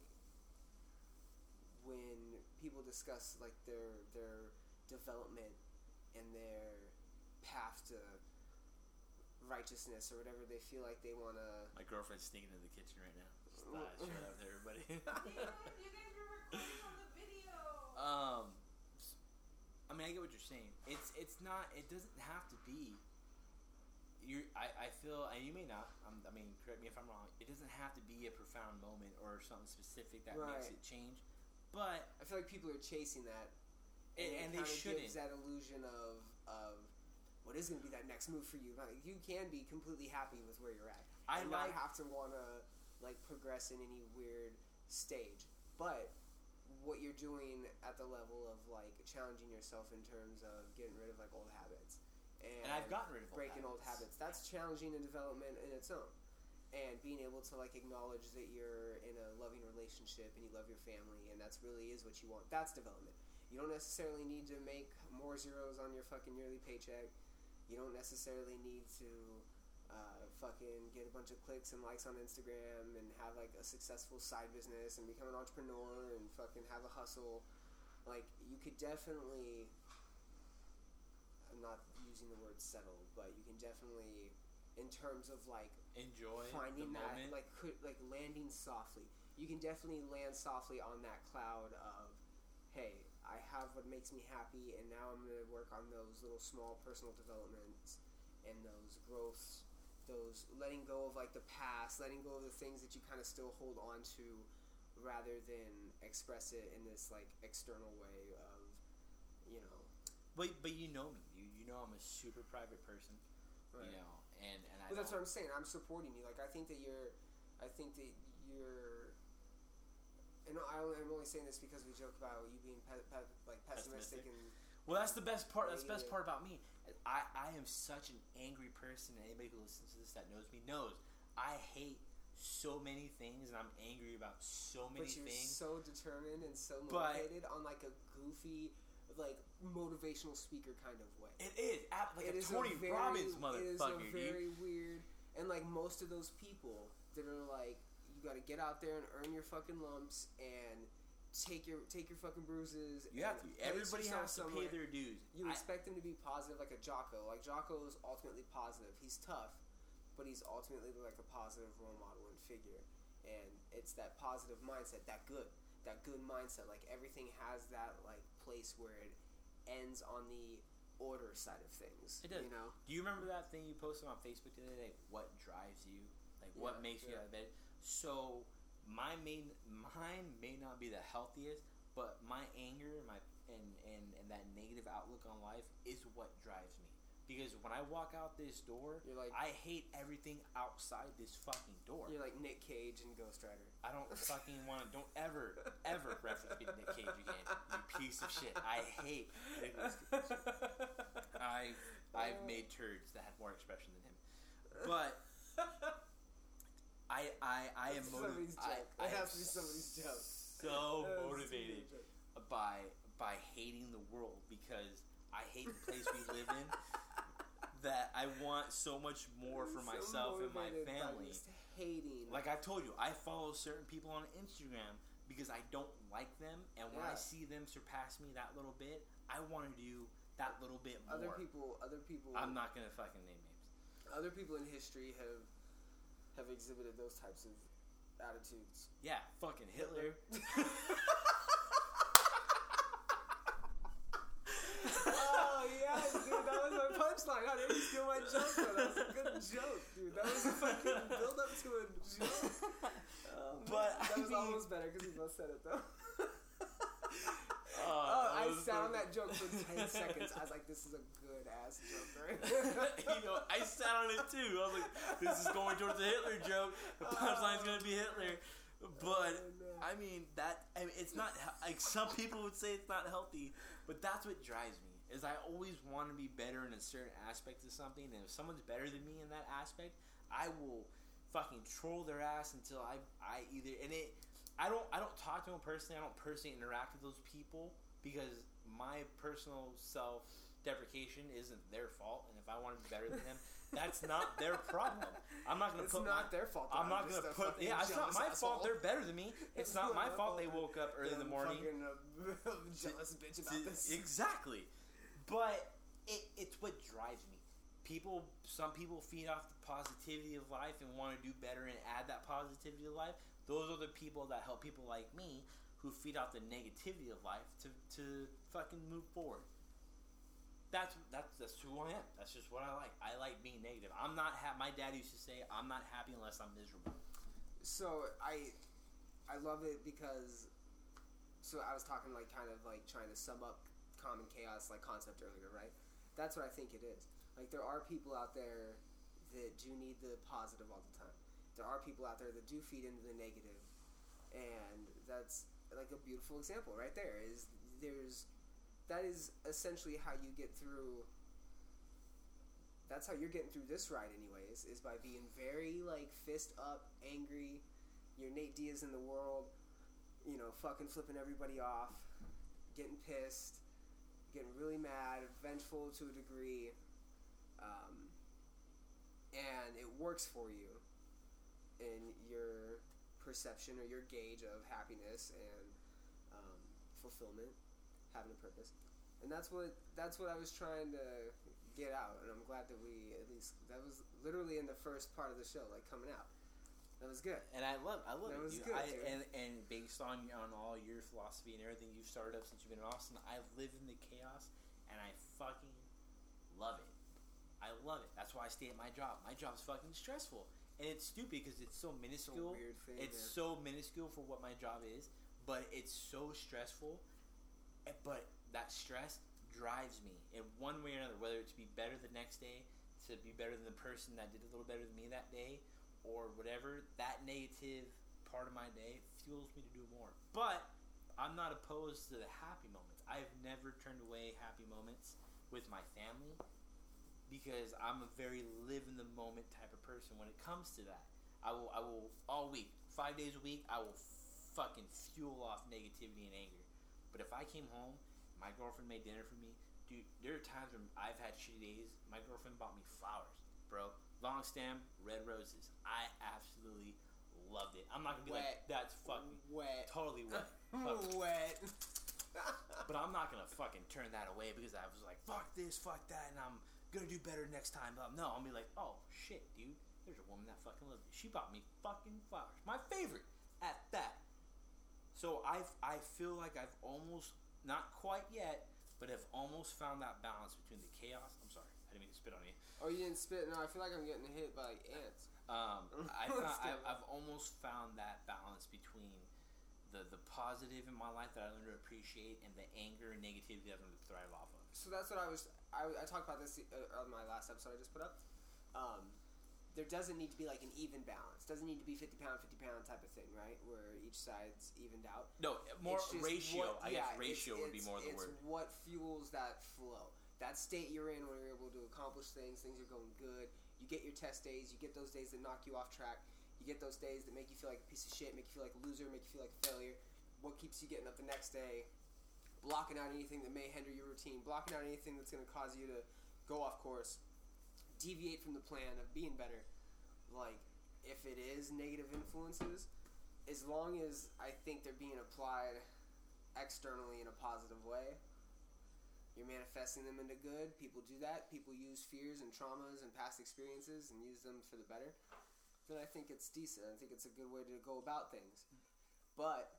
when people discuss like their their development and their path to righteousness or whatever they feel like they want to My girlfriend's sneaking in the kitchen right now. Just thought <laughs> I'd shout out to everybody. You guys were recording on the video. um, s- I mean, I get what you're saying. It's it's not. It doesn't have to be. You, I, I feel, and you may not. Um, I mean, correct me if I'm wrong. It doesn't have to be a profound moment or something specific that makes it change. But I feel like people are chasing that, and, it and they shouldn't. Gives that illusion of of what is going to be that next move for you. Like, you can be completely happy with where you're at. I and like- not have to want to like progress in any weird stage, but what you're doing at the level of like challenging yourself in terms of getting rid of like old habits. And, And I've gotten rid of breaking old habits. habits. That's challenging in development in its own. And being able to like acknowledge that you're in a loving relationship and you love your family and that's really is what you want. That's development. You don't necessarily need to make more zeros on your fucking yearly paycheck. You don't necessarily need to uh, fucking get a bunch of clicks and likes on Instagram and have like a successful side business and become an entrepreneur and fucking have a hustle. Like you could definitely I'm not using the word settle, but you can definitely in terms of like Enjoy finding the that moment. like could, like landing softly. You can definitely land softly on that cloud of hey, I have what makes me happy and now I'm going to work on those little small personal developments and those growths, those letting go of like the past, letting go of the things that you kind of still hold on to rather than express it in this like external way of you know but but you know me. You you know I'm a super private person. Right. You know, and and I Well, that's what I'm saying. I'm supporting you. Like I think that you're, I think that you're, and I, I'm only saying this because we joke about you being pe- pe- like pessimistic, Pessimistic? and Well, that's the best part. That's the best part about me. I, I am such an angry person. Anybody who listens to this that knows me knows I hate so many things, and I'm angry about so many but you're things. so determined and so But- motivated on like a goofy, like motivational speaker kind of way. it is like It a is Tony very, Robbins It is motherfucker, a dude. very weird, and like most of those people that are like, you got to get out there and earn your fucking lumps and take your take your fucking bruises. You have to. and Everybody has to somewhere. pay their dues. You I- expect him to be positive, like a Jocko. Like Jocko is ultimately positive. He's tough, but he's ultimately like a positive role model and figure. And it's that positive mindset, that good, that good mindset. Like everything has that like place where it ends on the order side of things. It does. You know. Do you remember that thing you posted on Facebook the other day? What drives you? Like what Yeah, makes you out of bed? So my main mine may not be the healthiest, but my anger, my and, and and that negative outlook on life is what drives me. because when I walk out this door, You're like- I hate everything outside this fucking door. You're like Nick Cage and Ghost Rider. I don't <laughs> fucking want to. Don't ever, ever reference me to Nick Cage again. You piece of shit. I hate Nicolas Cage. <laughs> I've I've made turds that had more expression than him, but <laughs> I I I am motivated. It has to be somebody's joke. So It has to be motivated by by hating the world because I hate the place we live in. <laughs> That I want so much more for So myself and my family. hating. Like I've told you, I follow certain people on Instagram because I don't like them, and when I see them surpass me that little bit, I want to do that little bit more. other people, other people, I'm not gonna fucking name names. other people in history have have exhibited those types of attitudes. Yeah, fucking Hitler. <laughs> <laughs> oh yeah, dude, that was my punchline. How did you steal my joke? Though? That was a good joke, dude. That was a fucking build up to a joke. <laughs> Oh, man. But, that I was mean- almost better because we both said it though. Oh, Oh, I sat on that joke for <laughs> ten seconds. I was like, "This is a good ass joke, right?" <laughs> you know, I sat on it too. I was like, this is going towards the Hitler joke. The punchline's gonna be Hitler. But Oh, no. I mean that. I mean, it's not like some people would say it's not healthy, but that's what drives me. Is I always want to be better in a certain aspect of something, and if someone's better than me in that aspect, I will fucking troll their ass until I I either and it. I don't I don't talk to them personally. I don't personally interact with those people because my personal self deprecation isn't their fault, and if I want to be better than them, <laughs> that's not their problem. I'm not gonna It's put not my, their fault. I'm not gonna put. Yeah, it's not my fault. They're better than me. <laughs> It's, not, my fault. They woke up early in the morning. Uh, a <laughs> jealous bitch about this. Exactly, but it, it's what drives me. People, some people feed off the positivity of life and want to do better and add that positivity to life. Those are the people that help people like me who feed off the negativity of life to, to fucking move forward. That's that's that's who I am. That's just what I like. I like being negative. I'm not ha- my dad used to say I'm not happy unless I'm miserable. so I I love it because so I was talking like kind of like trying to sum up common chaos like concept earlier, right? That's what I think it is. Like there are people out there that do need the positive all the time. There are people out there that do feed into the negative, and that's like a beautiful example right there. Is there's that is essentially how you get through. That's how you're getting through this ride, anyways. Is by being very like fist up, angry. Your Nate Diaz in the world, you know, fucking flipping everybody off, getting pissed, getting really mad, vengeful to a degree, um, and it works for you in your perception or your gauge of happiness and um, fulfillment, having a purpose, and that's what that's what I was trying to get out, and I'm glad that we at least that was literally in the first part of the show, like coming out. That was good. And I love, I love That it, was dude. good, I. And and based on on all your philosophy and everything you've started up since you've been in Austin, I live in the chaos, and I fucking love it. I love it. That's why I stay at my job. My job's fucking stressful, and it's stupid because it's so It's minuscule. weird thing. It's so minuscule for what my job is, but it's so stressful. eh, But that stress drives me in one way or another, whether it's to be better the next day, to be better than the person that did a little better than me that day, or whatever. That negative part of my day fuels me to do more. But I'm not opposed to the happy moments. I've never turned away happy moments with my family because I'm a very live in the moment type of person when it comes to that. I will I will all week, 5 days a week, I will fucking fuel off negativity and anger. But if I came home, my girlfriend made dinner for me, dude, there are times when I've had shitty days. My girlfriend bought me flowers, bro. Long stem, red roses. I absolutely loved it. I'm not gonna be like, that's fucking wet. totally wet. <laughs> Wet. But I'm not gonna fucking turn that away because I was like, fuck this, fuck that, and I'm gonna do better next time. Um, no, I'll be like, oh shit, dude, there's a woman that fucking loves me. She bought me fucking flowers, my favorite at that. So I I feel like I've almost not quite yet, but have almost found that balance between the chaos. I'm sorry, I didn't mean to spit on you. oh, you didn't spit? No, I feel like I'm getting hit by like ants. Um, <laughs> I found. I've almost found that balance between the the positive in my life that I learned to appreciate and the anger and negativity that I learned to thrive off of. So that's what I was. I, I talked about this uh, on my last episode I just put up. Um, there doesn't need to be like an even balance. Doesn't need to be fifty pound, fifty pound type of thing, right? Where each side's evened out. No, more ratio. what- I guess ratio it's- would be more the it's word. what fuels that flow. That state you're in when you're able to accomplish things, things are going good. You get your test days. You get those days that knock you off track. You get those days that make you feel like a piece of shit, make you feel like a loser, make you feel like a failure. What keeps you getting up the next day? Blocking out anything that may hinder your routine. Blocking out anything that's going to cause you to go off course. Deviate from the plan of being better. Like, if it is negative influences, as long as I think they're being applied externally in a positive way, you're manifesting them into good. People do that. People use fears and traumas and past experiences and use them for the better. Then I think it's decent. I think it's a good way to go about things. But,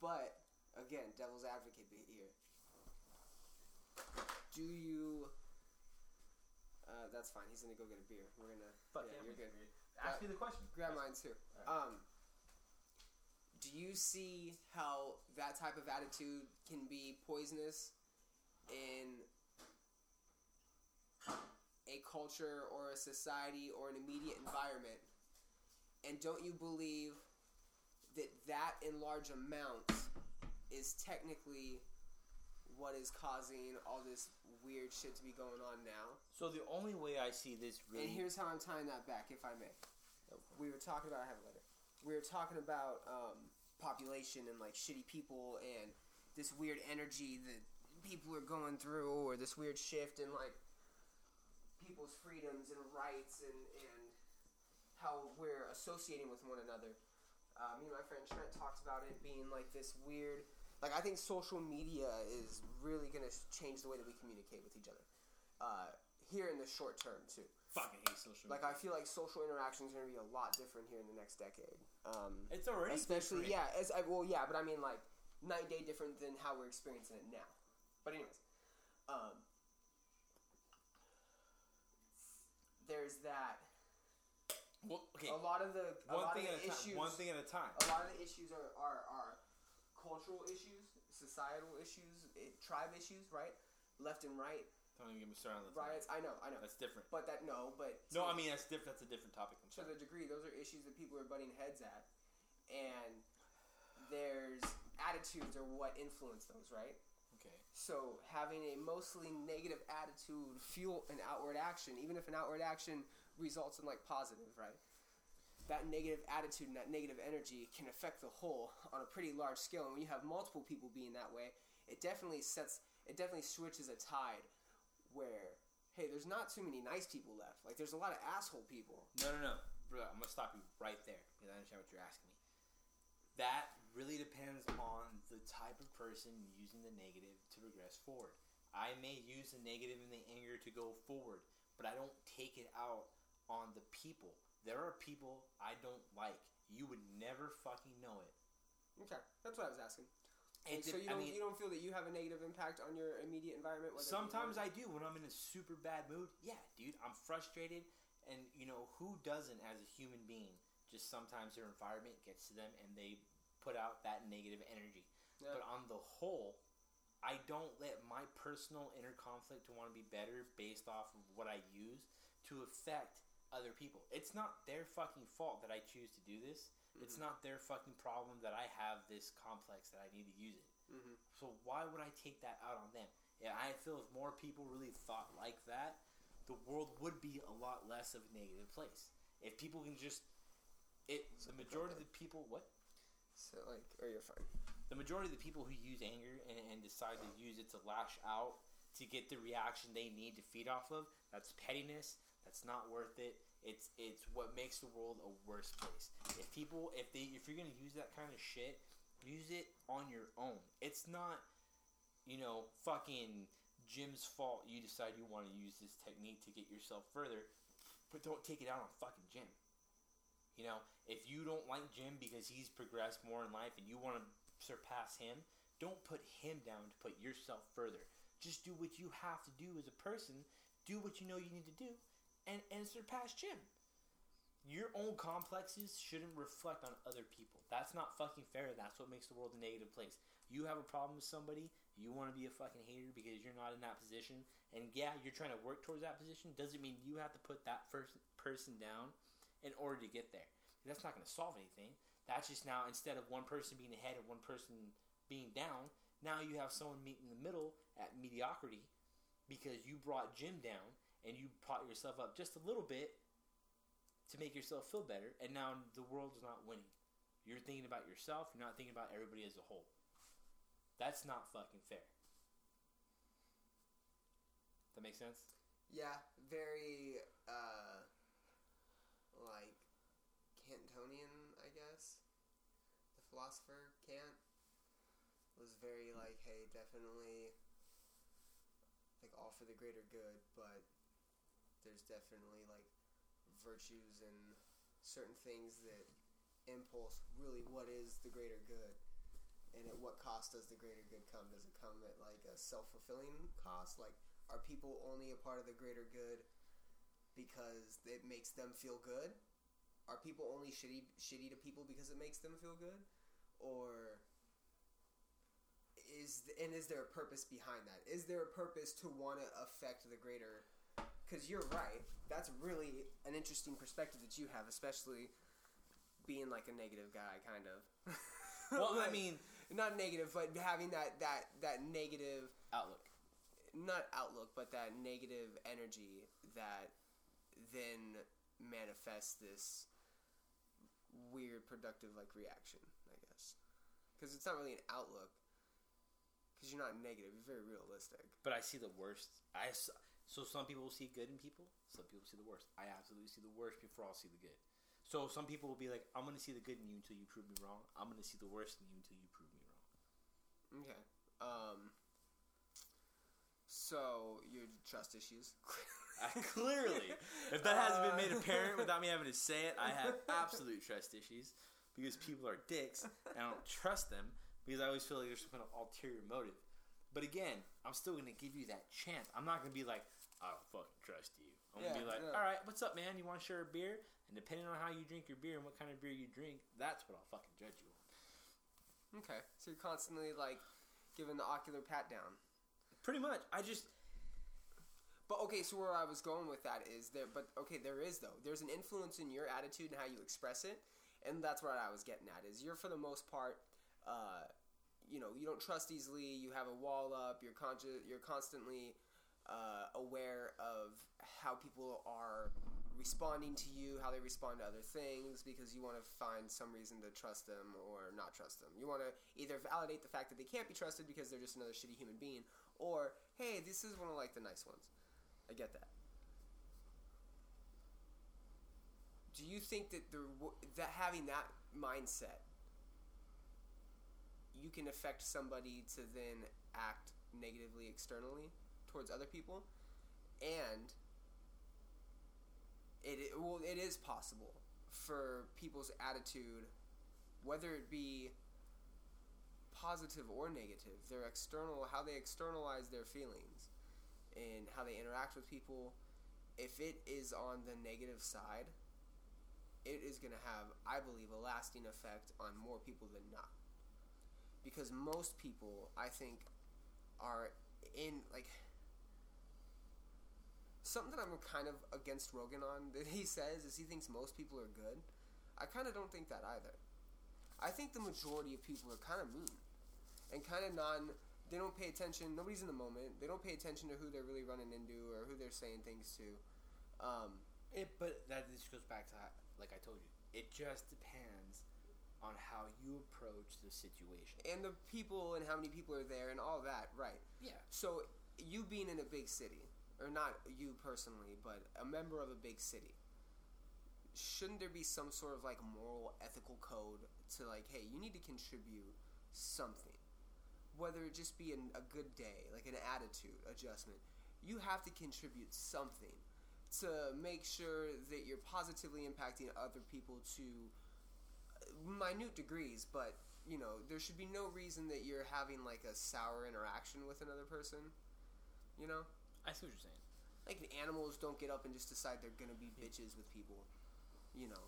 but again, devil's advocate here. Do you? Uh, that's fine. He's gonna go get a beer. We're gonna. yeah, you're good. Ask me the question. Grab mine too. Um, do you see how that type of attitude can be poisonous in a culture or a society or an immediate environment? And don't you believe that that in large amounts is technically what is causing all this weird shit to be going on now? So the only way I see this really And here's how I'm tying that back, if I may. We were talking about. I have a letter. We were talking about um, population and like shitty people and this weird energy that people are going through, or this weird shift in like people's freedoms and rights, and and how we're associating with one another. Uh, me and my friend Trent talked about it being like this weird. Like I think social media is really gonna change the way that we communicate with each other. Uh, here in the short term too. fucking hate social. Media. Like I feel like social interaction is going to be a lot different here in the next decade. Um, it's already especially different. yeah, as I, well yeah, but I mean like night and day different than how we're experiencing it now. But anyways, um, there's that. Well, okay, A lot of the one thing at a issues. time. One thing at a time. a lot of the issues are, are, are cultural issues, societal issues, eh, tribe issues, right? Left and right Don't even get me started on the riots. I know, I know. That's different. But that no, but No, I mean that's different. That's a different topic. I'm to sorry. the degree those are issues that people are butting heads at and there's attitudes are what influence those right Okay. so having a mostly negative attitude fuel an outward action even if an outward action results in like positive right that negative attitude and that negative energy can affect the whole on a pretty large scale and when you have multiple people being that way it definitely sets it definitely switches a tide where hey there's not too many nice people left like there's a lot of asshole people No, no, no, bro. I'm gonna stop you right there because I understand what you're asking me. That really depends on the type of person using the negative to progress forward. I may use the negative and the anger to go forward, but I don't take it out on the people. There are people I don't like. You would never fucking know it. Okay, that's what I was asking. It so you don't mean- you don't feel that you have a negative impact on your immediate environment? whether it be Sometimes I do when I'm in a super bad mood. Yeah, dude, I'm frustrated, and you know who doesn't as a human being? Just sometimes their environment gets to them and they put out that negative energy. Yeah. But on the whole, I don't let my personal inner conflict to want to be better based off of what I use to affect other people. It's not their fucking fault that I choose to do this. It's not their fucking problem that I have this complex that I need to use it. Mhm. So why would I take that out on them? Yeah, I feel if more people really thought like that, the world would be a lot less of a negative place. If people can just, it the majority of the people what So like, oh, you're fine. the majority of the people who use anger and, and decide to use it to lash out to get the reaction they need to feed off of, that's pettiness. That's not worth it. It's it's what makes the world a worse place. If people if they if you're gonna use that kind of shit, use it on your own. It's not, you know, fucking Jim's fault. You decide you want to use this technique to get yourself further, but don't take it out on fucking Jim. You know, if you don't like Jim because he's progressed more in life and you want to surpass him, don't put him down to put yourself further. Just do what you have to do as a person. Do what you know you need to do, and and surpass Jim. Your own complexes shouldn't reflect on other people. That's not fucking fair. That's what makes the world a negative place. You have a problem with somebody, you want to be a fucking hater because you're not in that position. And yeah, you're trying to work towards that position. Doesn't mean you have to put that first person down in order to get there. That's not going to solve anything. That's just now instead of one person being ahead and one person being down, now you have someone meet in the middle at mediocrity because you brought Jim down and you pot yourself up just a little bit to make yourself feel better. And now the world's not winning. You're thinking about yourself. You're not thinking about everybody as a whole. That's not fucking fair. That makes sense. Yeah, very uh like Cantonian, I guess. The philosopher Kant was very like, hey, definitely like all for the greater good, but there's definitely like virtues and certain things that impulse really what is the greater good. And at what cost does the greater good come? Does it come at like a self-fulfilling cost? Like are people only a part of the greater good because it makes them feel good? Are people only shitty shitty to people because it makes them feel good? Or is and is there a purpose behind that? Is there a purpose to want to affect the greater because you're right that's really an interesting perspective that you have especially being like a negative guy kind of <laughs> Well, I mean, not negative but having that that that negative outlook. not outlook, but that negative energy that then manifests this weird productive like reaction, I guess. Because it's not really an outlook. Because you're not negative, you're very realistic. But I see the worst. I so some people will see good in people. Some people see the worst. I absolutely see the worst before I'll see the good. So some people will be like, "I'm gonna see the good in you until you prove me wrong. I'm gonna see the worst in you until you prove me wrong." Okay. Um. So your trust issues. I, <laughs> clearly, if that hasn't been made apparent without me having to say it, I have absolute trust issues because people are dicks and I don't trust them because I always feel like there's some kind of ulterior motive. But again, I'm still gonna give you that chance. I'm not gonna be like, I don't fucking trust you. I'm gonna be like, yeah. all right, what's up, man? You want to share a beer? And depending on how you drink your beer and what kind of beer you drink, that's what I'll fucking judge you on. okay. So you're constantly like giving the ocular pat down. Pretty much. I just But okay, so where I was going with that is there, but okay, there is though. There's an influence in your attitude and how you express it, and that's what I was getting at. Is you're for the most part, uh, you know, you don't trust easily. You have a wall up. You're conscious. You're constantly uh, aware of how people are responding to you, how they respond to other things, because you want to find some reason to trust them or not trust them. You want to either validate the fact that they can't be trusted because they're just another shitty human being, or hey, this is one of like the nice ones. I get that. Do you think that the that having that mindset, you can affect somebody to then act negatively externally towards other people, and it it- well it is possible for people's attitude, whether it be positive or negative, their external how they externalize their feelings and how they interact with people, if it is on the negative side, it is going to have, I believe, a lasting effect on more people than not. Because most people, I think, are in, like, something that I'm kind of against Rogan on <laughs> that he says is he thinks most people are good. I kind of don't think that either. I think the majority of people are kind of mean and kind of non they don't pay attention. Nobody's in the moment. They don't pay attention to who they're really running into or who they're saying things to. Um, It, but that just goes back to like I told you. It just depends on how you approach the situation. and the people and how many people are there and all that, right? Yeah. So you being in a big city, or not you personally, but a member of a big city, shouldn't there be some sort of like moral, ethical code to like, hey, you need to contribute something, whether it just be an, a good day, like an attitude adjustment. You have to contribute something to make sure that you're positively impacting other people to uh, minute degrees, but you know, there should be no reason that you're having like a sour interaction with another person. You know, I see what you're saying. like the animals don't get up and just decide they're gonna be bitches with people. You know,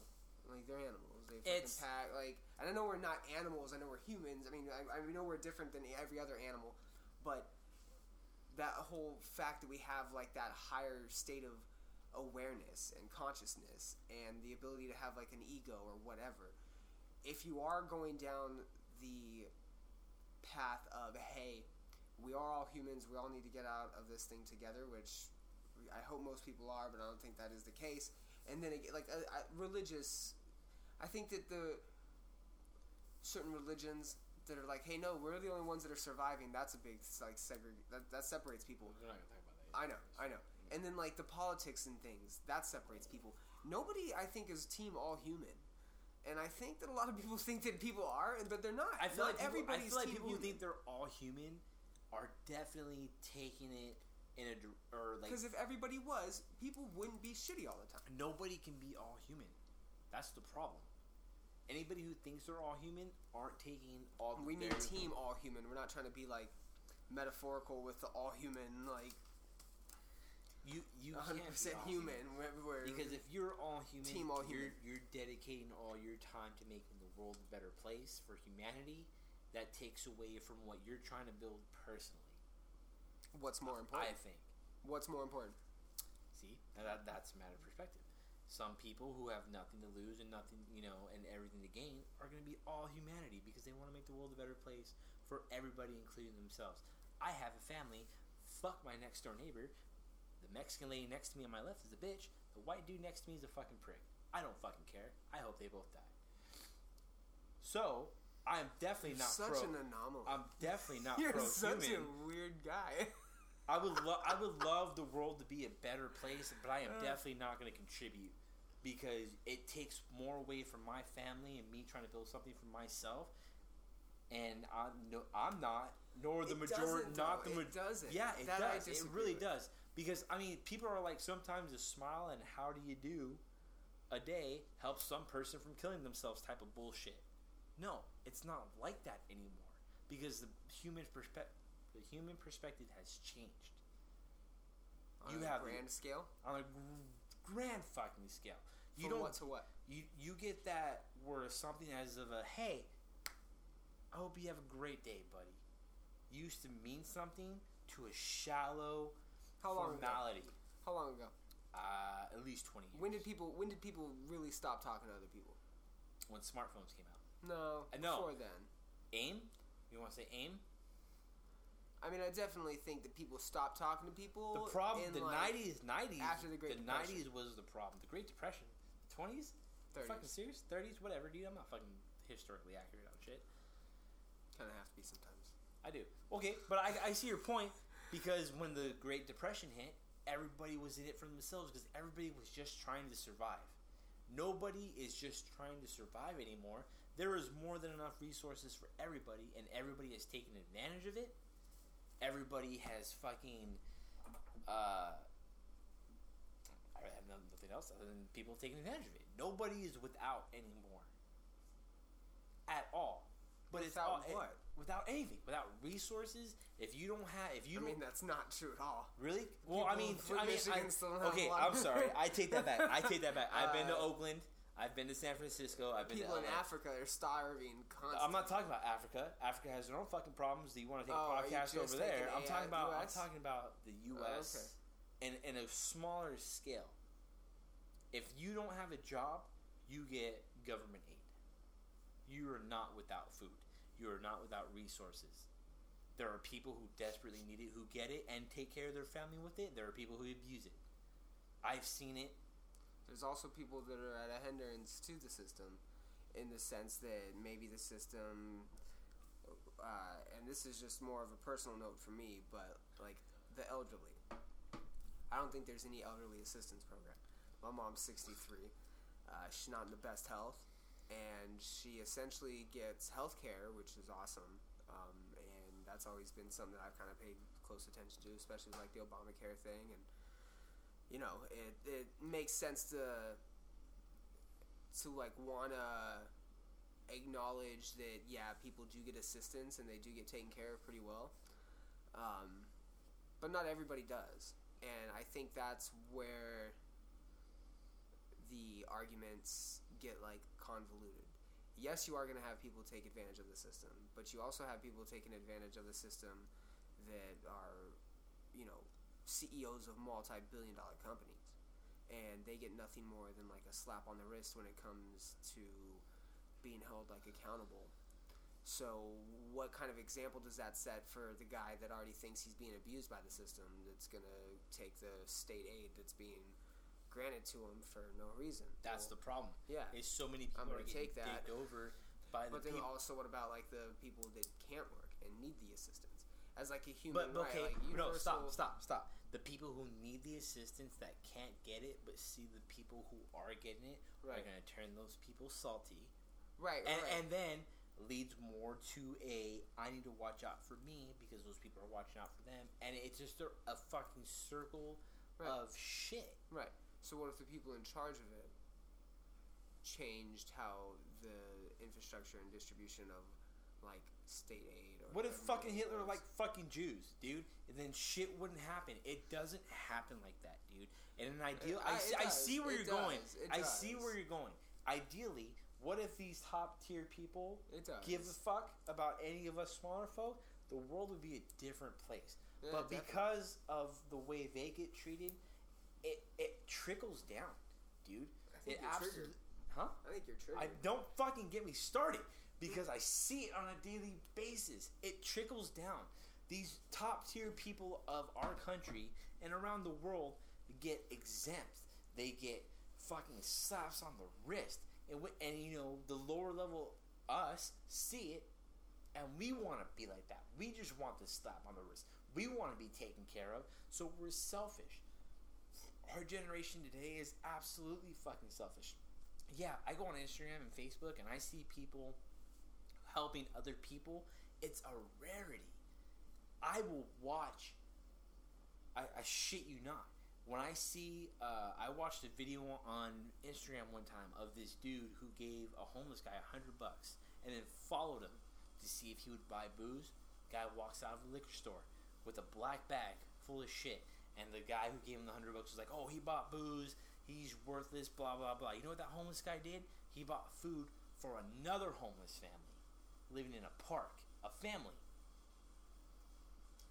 like they're animals. They fucking It's- pack. Like, and I know we're not animals. I know we're humans. I mean, I, I know we're different than every other animal, but that whole fact that we have like that higher state of awareness and consciousness and the ability to have like an ego or whatever if you are going down the path of hey we are all humans we all need to get out of this thing together which i hope most people are but i don't think that is the case and then it, like uh, uh, religious i think that the certain religions that are like hey no we're the only ones that are surviving that's a big like segre- that, that separates people We're not gonna talk about that. I know, I know. And then like the politics and things that separates people. Nobody, I think, is team all human. And I think that a lot of people <laughs> think that people are, but they're not. I feel not like people, I everybody's feel like team people human. think they're all human are definitely taking it in a or like Because if everybody was, people wouldn't be shitty all the time. nobody can be all human. That's the problem. Anybody who thinks they're all human aren't taking all. We their- mean team all human. We're not trying to be like metaphorical with the all human, like You you 100% can't be all human. Where, where Because if you're all human, Team all you're you're dedicating all your time to making the world a better place for humanity. That takes away from what you're trying to build personally. what's more important? I think. What's more important? See, that that's a matter of perspective. Some people who have nothing to lose and nothing, you know, and everything to gain are going to be all humanity because they want to make the world a better place for everybody, including themselves. I have a family. Fuck my next door neighbor. The Mexican lady next to me on my left is a bitch. The white dude next to me is a fucking prick. I don't fucking care. I hope they both die. So I am definitely not such pro. an anomaly. I'm definitely not <laughs> You're pro such human. a weird guy. I would <laughs> lo- I would love the world to be a better place, but I am Uh. definitely not going to contribute because it takes more away from my family and me trying to build something for myself. And I'm no, I'm not, nor the majority, doesn't, the majority. doesn't. Yeah, it That does. It really with. does because I mean, people are like sometimes a smile and how do you do a day helps some person from killing themselves type of bullshit. No, it's not like that anymore because the human perspective the human perspective has changed On You a have- grand scale. on a gr- grand fucking scale. You From don't what to what? you you get that where something as of a hey, I hope you have a great day, buddy. Used to mean something to a shallow How long ago? formality. How long ago? Uh, at least twenty years. When did people? When did people really stop talking to other people? when smartphones came out? No, uh, I know. before then. AIM? You want to say AIM? I mean, I definitely think that people stopped talking to people. The problem, in the like nineties, nineties, after the Great the nineties was the problem. The Great Depression, twenties, 30s. fucking serious, thirties, whatever, dude. I'm not fucking historically accurate on shit. Kind of have to be sometimes. I do. Okay, but I, I see your point because when the Great Depression hit, everybody was in it for themselves because everybody was just trying to survive. Nobody is just trying to survive anymore. There is more than enough resources for everybody, and everybody has taken advantage of it. Everybody has fucking. Uh, I have nothing else other than people taking advantage of it. Nobody is without anymore. At all. But it's Without all, it- what? without anything, without resources. If you don't have, if you I mean, that's not true at all. really, well, I mean, I mean, I, okay. I'm sorry, I take that back. I take that back. I've been to <laughs> Uh, Oakland. I've been to San Francisco. I've been People to in Africa are starving constantly. I'm not talking about Africa. Africa has their own fucking problems. Do you want to take Oh, a podcast over there? I'm talking about. I'm talking about the oh, U.S. okay. and in a smaller scale. If you don't have a job, you get government aid. You are not without food. You are not without resources. There are people who desperately need it, who get it, and take care of their family with it. There are people who abuse it. I've seen it. There's also people that are at a hindrance to the system, in the sense that maybe the system, uh, and this is just more of a personal note for me, but like the elderly. I don't think there's any elderly assistance program. My mom's 63. Uh, she's not in the best health, and she essentially gets health care, which is awesome. Um, and that's always been something that I've kind of paid close attention to, especially like the Obamacare thing and you know, it it makes sense to to like wanna acknowledge that yeah, people do get assistance and they do get taken care of pretty well, um, but not everybody does, and I think that's where the arguments get like convoluted. Yes, you are going to have people take advantage of the system, but you also have people taking advantage of the system that are, you know, CEOs of multi-billion dollar companies, and they get nothing more than like a slap on the wrist when it comes to being held like accountable. So, what kind of example does that set for the guy that already thinks he's being abused by the system? That's gonna take the state aid that's being granted to him for no reason. That's Well, the problem. yeah. Is so many people I'm are gonna getting take that. over by the But then people. also, what about like the people that can't work and need the assistance as like a human But, but right? okay, like no, stop, stop, stop. The people who need the assistance that can't get it, but see the people who are getting it, are going to turn those people salty, Right, and right. and then leads more to a I need to watch out for me because those people are watching out for them, and it's just a, a fucking circle Right. of shit. Right. So what if the people in charge of it changed how the infrastructure and distribution of like state aid or What if fucking Hitler was? like fucking Jews, dude? And then shit wouldn't happen. It doesn't happen like that, dude. In an ideal, uh, I- I, see, it I does. see where It you're going. does. It I see where you're going. Ideally, what if these top tier people It does. give a fuck about any of us smaller folk? The world would be a different place. Yeah, but definitely. because of the way they get treated, it it trickles down, dude. I think it you're absolutely, triggered. huh? I think you're triggered. I don't fucking get me started because I see it on a daily basis. It trickles down. These top tier people of our country and around the world get exempt. They get fucking slaps on the wrist, and and you know the lower level us see it, and we want to be like that. We just want the slap on the wrist. We want to be taken care of, so we're selfish. Our generation today is absolutely fucking selfish yeah, I go on Instagram and Facebook and I see people helping other people. It's a rarity. I will watch. I, I shit you not. When I see, uh, I watched a video on Instagram one time of this dude who gave a homeless guy a hundred bucks and then followed him to see if he would buy booze. Guy walks out of the liquor store with a black bag full of shit, and the guy who gave him the hundred bucks was like, "Oh, he bought booze. He's worthless." Blah blah blah. You know what that homeless guy did? He bought food for another homeless family living in a park, a family.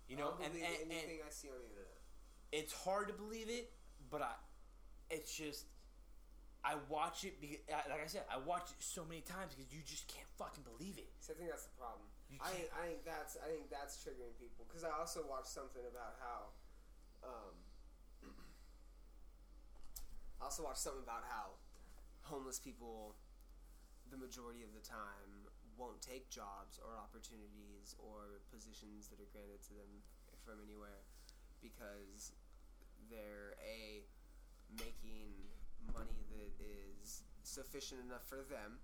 You know, I and, and, and anything I see on the internet. it's hard to believe it, but I, it's just, I watch it because, like I said, I watch it so many times because you just can't fucking believe it. See, I think that's the problem. I, I think that's I think that's triggering people because I also watched something about how, um, <clears throat> I also watched something about how homeless people, the majority of the time, won't take jobs or opportunities or positions that are granted to them from anywhere because they're a making money that is sufficient enough for them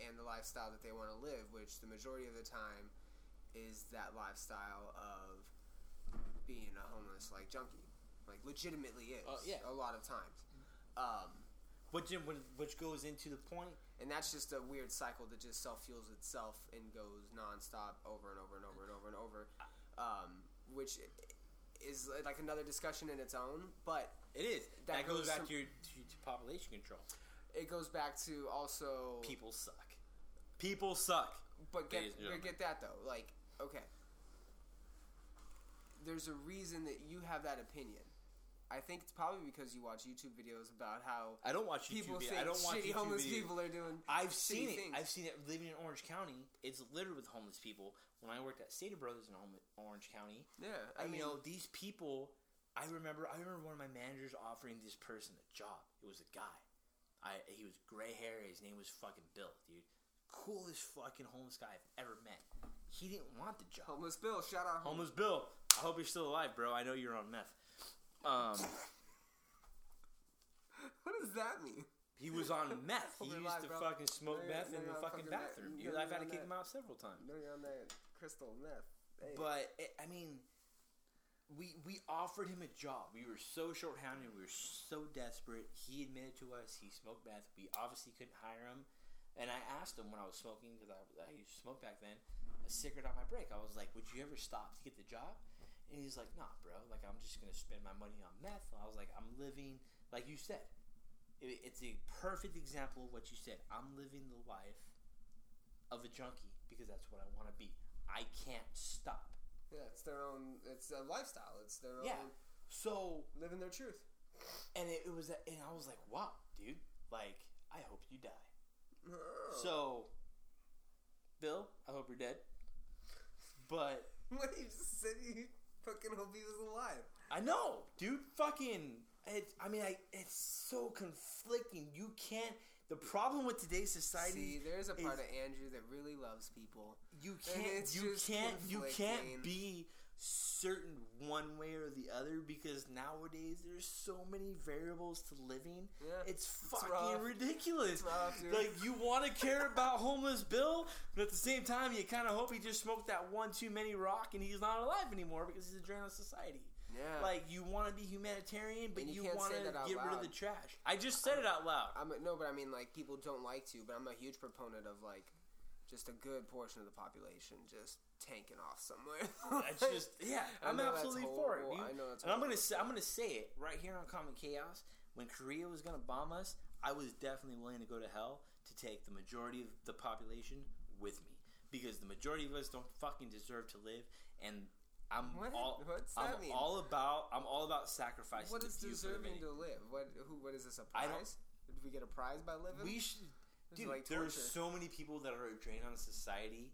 and the lifestyle that they want to live, which the majority of the time is that lifestyle of being a homeless like junkie, like legitimately is. Uh, yeah. a lot of times, um, Which which goes into the point. And that's just a weird cycle that just self fuels itself and goes nonstop over and over and over and over and over, um, which is like another discussion in its own. But It is. That, That goes, goes back from- to your to, to population control. it goes back to also People suck. People suck. But get but get that though. Like, okay. There's a reason that you have that opinion. I think it's probably because you watch YouTube videos about how I don't watch YouTube. people vid- think I don't watch shitty YouTube homeless videos. people are doing. I've seen it. things. I've seen it living in Orange County. It's littered with homeless people. When I worked at Stater Brothers in Orange County, yeah, I I mean, you know these people. I remember. I remember one of my managers offering this person a job. It was a guy. I he was gray hair. His name was fucking Bill, dude. Coolest fucking homeless guy I've ever met. He didn't want the job. homeless Bill. Shout out Homeless Bill. I hope you're still alive, bro. I know you're on meth. Um, <laughs> What does that mean? he was on <laughs> meth. He used to bro. fucking smoke No, meth no, in the fucking bathroom, No, dude. you're I've had to kick that. him out several times. No, you're on that crystal meth. Hey. But it, I mean, we we offered him a job. We were so short-handed. We were so desperate. He admitted to us he smoked meth. We obviously couldn't hire him. And I asked him when I was smoking because I, I used to smoke back then, a cigarette on my break. I was like, "Would you ever stop to get the job?" And he's like, "Nah, bro. Like I'm just gonna spend my money on meth." I was like, "I'm living like you said. It, it's a perfect example of what you said. I'm living the life of a junkie because that's what I want to be. I can't stop. Yeah, it's their own. It's a lifestyle. It's their own. Yeah. So living their truth. and it, it was and I was like, wow, dude, like I hope you die. So, Bill, I hope you're dead. But <laughs> what are you? You fucking hope he was alive. I know, dude. Fucking, it, I mean, I it's so conflicting. You can't. The problem with today's society, See, there's a part is- of Andrew that really loves people. you can't, you can't, you can't be certain one way or the other because nowadays there's so many variables to living. Yeah, It's fucking ridiculous. Rough. Like you want to <laughs> care about homeless Bill, but at the same time you kind of hope he just smoked that one too many rock and he's not alive anymore because he's a drain on society. Yeah. Like you want to be humanitarian, but And you you, want to get rid of the trash. I just said it out loud. I'm a, no, but I mean, like people don't like to, but I'm a huge proponent of like just a good portion of the population just tanking off somewhere. <laughs> That's just yeah. I'm absolutely for it. dude. I know that's and I'm gonna say I'm gonna say it right here on Common Chaos. When Korea was gonna bomb us, I was definitely willing to go to hell to take the majority of the population with me because the majority of us don't fucking deserve to live, and I'm What? all What's I'm mean? all about I'm all about sacrificing. what is few for the deserving to live? What? Who? What is this? A prize? Did we get a prize by living? We should. This Dude, like there's torture. so many people that are a drain on society.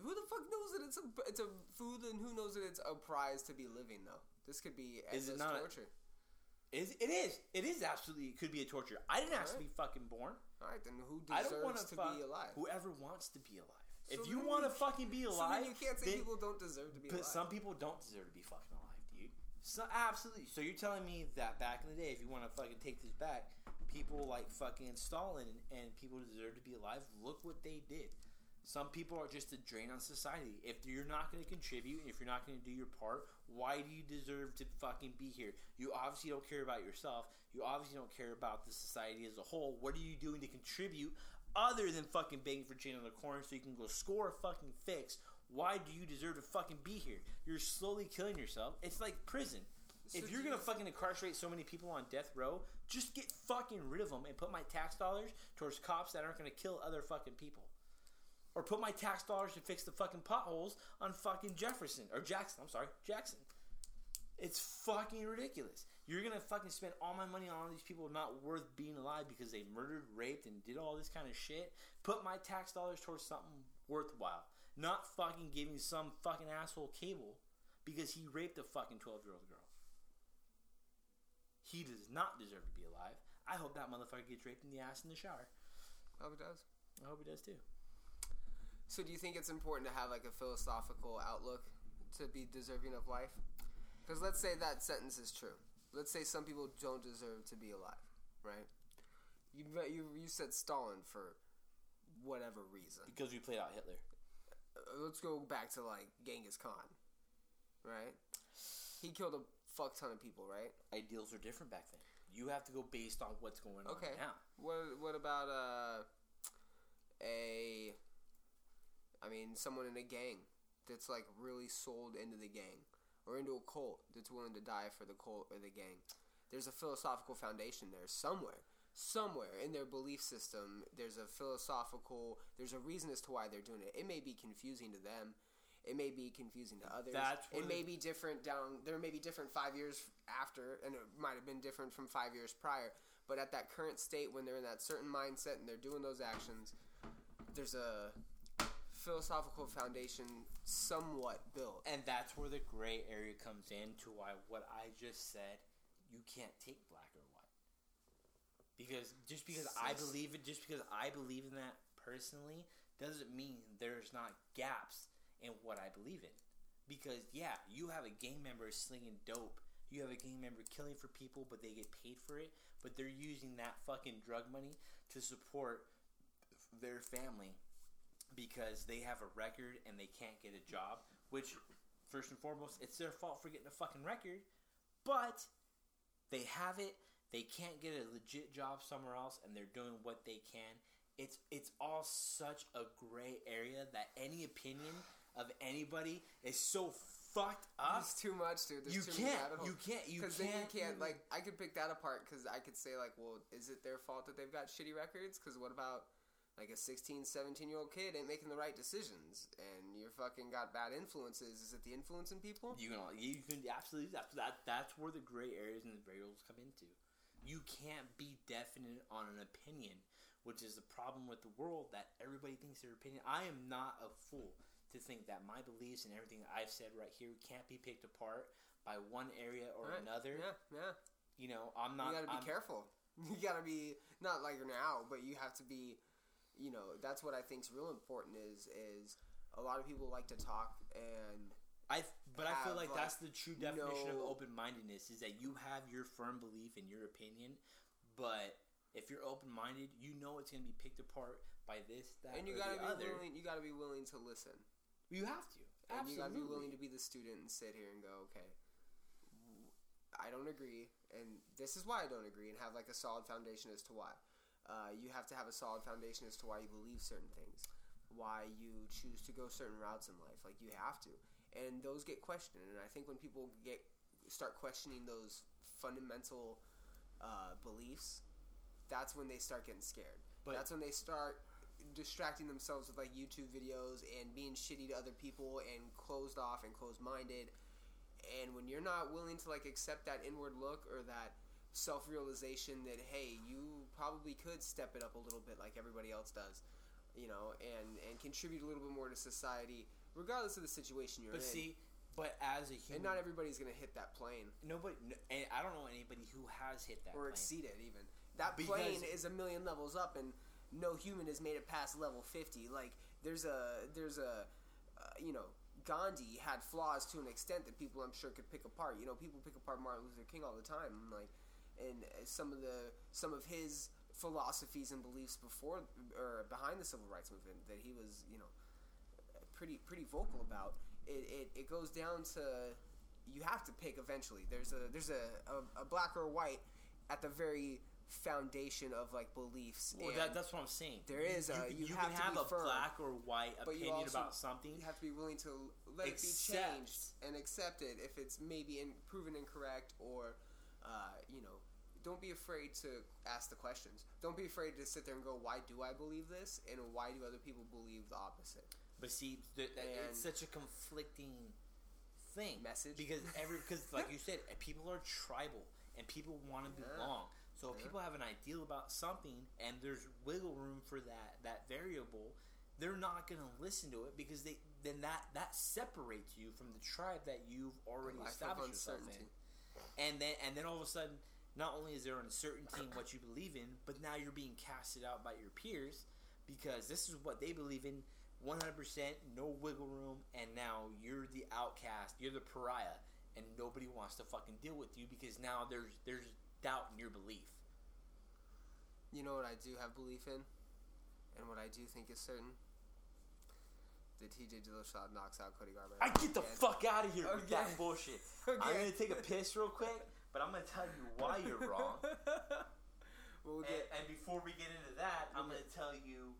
Who the fuck knows that it's a it's a food and who knows that it's a prize to be living though? This could be Is it not a- torture. Is it is it is absolutely it could be a torture. I didn't ask to be fucking born. All right, then who I don't want deserves to be alive? whoever wants to be alive. So if you want to fucking be alive, then you can't say then- people don't deserve to be but alive. some people don't deserve to be fucking alive, dude. So absolutely. So you're telling me that back in the day, if you want to fucking take this back, people like fucking Stalin and, people deserve to be alive. Look what they did. Some people are just a drain on society. If you're not going to contribute, and if you're not going to do your part, why do you deserve to fucking be here? You obviously don't care about yourself. You obviously don't care about the society as a whole. What are you doing to contribute other than fucking begging for change on the corner so you can go score a fucking fix? Why do you deserve to fucking be here? You're slowly killing yourself. It's like prison. So if you're gonna fucking incarcerate so many people on death row, just get fucking rid of them and put my tax dollars towards cops that aren't gonna kill other fucking people. Or put my tax dollars to fix the fucking potholes on fucking Jefferson or Jackson. I'm sorry, Jackson. It's fucking ridiculous. You're gonna fucking spend all my money on all these people not worth being alive because they murdered, raped, and did all this kind of shit. Put my tax dollars towards something worthwhile. Not fucking giving some fucking asshole cable because he raped a fucking 12 year old girl. He does not deserve to be alive. I hope that motherfucker gets raped in the ass in the shower. I hope it does. I hope he does too. So do you think it's important to have like a philosophical outlook to be deserving of life? Because let's say that sentence is true. Let's say some people don't deserve to be alive, right? You you you said Stalin for whatever reason. Because we played out Hitler. Uh, Let's go back to like Genghis Khan, right? He killed a fuck ton of people, right? Ideals are different back then. You have to go based on what's going on Okay. now. What what about uh a I mean someone in a gang that's like really sold into the gang or into a cult that's willing to die for the cult or the gang. There's a philosophical foundation there somewhere. Somewhere in their belief system, there's a philosophical. There's a reason as to why they're doing it. It may be confusing to them. It may be confusing to others. That's it the- may be different down. There may be different five years after, and it might have been different from five years prior. But at that current state, when they're in that certain mindset and they're doing those actions, there's a philosophical foundation somewhat built. And that's where the gray area comes in to why what I just said, you can't take black or white. Because just because I believe it, just because I believe in that personally, doesn't mean there's not gaps in what I believe in. Because yeah, you have a gang member slinging dope. You have a gang member killing for people, but they get paid for it. But they're using that fucking drug money to support their family because they have a record and they can't get a job. Which, first and foremost, it's their fault for getting a fucking record. But they have it. They can't get a legit job somewhere else, and they're doing what they can. It's it's all such a gray area that any opinion of anybody is so fucked up. It's too much, dude. There's You too many can't. rabbit You can't. You Because then you can't. can't like I could pick that apart because I could say like, well, is it their fault that they've got shitty records? Because what about like a 16, 17 year old kid ain't making the right decisions, and you're fucking got bad influences. Is it the influencing people? You can you can absolutely that's that that's where the gray areas and the variables come into. You can't be definite on an opinion, which is the problem with the world that everybody thinks their opinion. I am not a fool to think that my beliefs and everything I've said right here can't be picked apart by one area or Right. another. Yeah, yeah. You know, I'm not. you gotta be I'm- careful. <laughs> You gotta be not like you're now, but you have to be. You know, that's what I think's real important. Is is a lot of people like to talk, and I but I feel like like, that's the true definition of open mindedness is that you have your firm belief in your opinion, but if you're open minded, you know it's gonna be picked apart by this, that, and you or gotta the be other. willing. You gotta be willing to listen. You have to. And Absolutely. you gotta be willing to be the student and sit here and go, okay, I don't agree, and this is why I don't agree, and have like a solid foundation as to why. Uh, you have to have a solid foundation as to why you believe certain things, why you choose to go certain routes in life. Like you have to, and those get questioned. And I think when people get start questioning those fundamental uh, beliefs, that's when they start getting scared. But- that's when they start distracting themselves with like YouTube videos and being shitty to other people and closed off and closed minded. And when you're not willing to like accept that inward look or that self realization that hey, you probably could step it up a little bit like everybody else does, you know, and and contribute a little bit more to society, regardless of the situation you're But in. see, but as a human, and not everybody's gonna hit that plane nobody, no, and I don't know anybody who has hit that. or plane. exceed it even. That Because- plane is a million levels up, and no human has made it past level fifty. Like there's a there's a uh, you know Gandhi had flaws to an extent that people I'm sure could pick apart. You know, people pick apart Martin Luther King all the time, and like and uh, some of the some of his philosophies and beliefs before or behind the civil rights movement that he was you know pretty pretty vocal about. It, it, it goes down to you have to pick eventually. There's a there's a, a, a black or white at the very foundation of like beliefs. Well, that, that's what I'm saying. There is a- you you have can to have be a firm, black or white but you opinion also- about something. you have to be willing to let it be changed and accept it if it's maybe in, proven incorrect or uh, you know. Don't be afraid to ask the questions. Don't be afraid to sit there and go, "Why do I believe this?" and why do other people believe the opposite? But see, th- th- it's such a conflicting thing. Message? because every because like you said, people are tribal and people want to <laughs> Yeah. belong. So if Yeah. people have an ideal about something and there's wiggle room for that that variable, they're not going to listen to it because they then that that separates you from the tribe that you've already established yourself in. And then and then all of a sudden, not only is there uncertainty in what you believe in, but now you're being casted out by your peers because this is what they believe in. 100% no wiggle room and now you're the outcast you're the pariah and nobody wants to fucking deal with you because now there's there's doubt in your belief You know what I do have belief in, and what I do think is certain. The TJ Dillashaw knocks out Cody Garbrandt. I get the again. fuck out of here with that bullshit. <laughs> I'm gonna take a piss real quick, but I'm gonna tell you why you're wrong. <laughs> we'll and, and before we get into that, I'm gonna tell you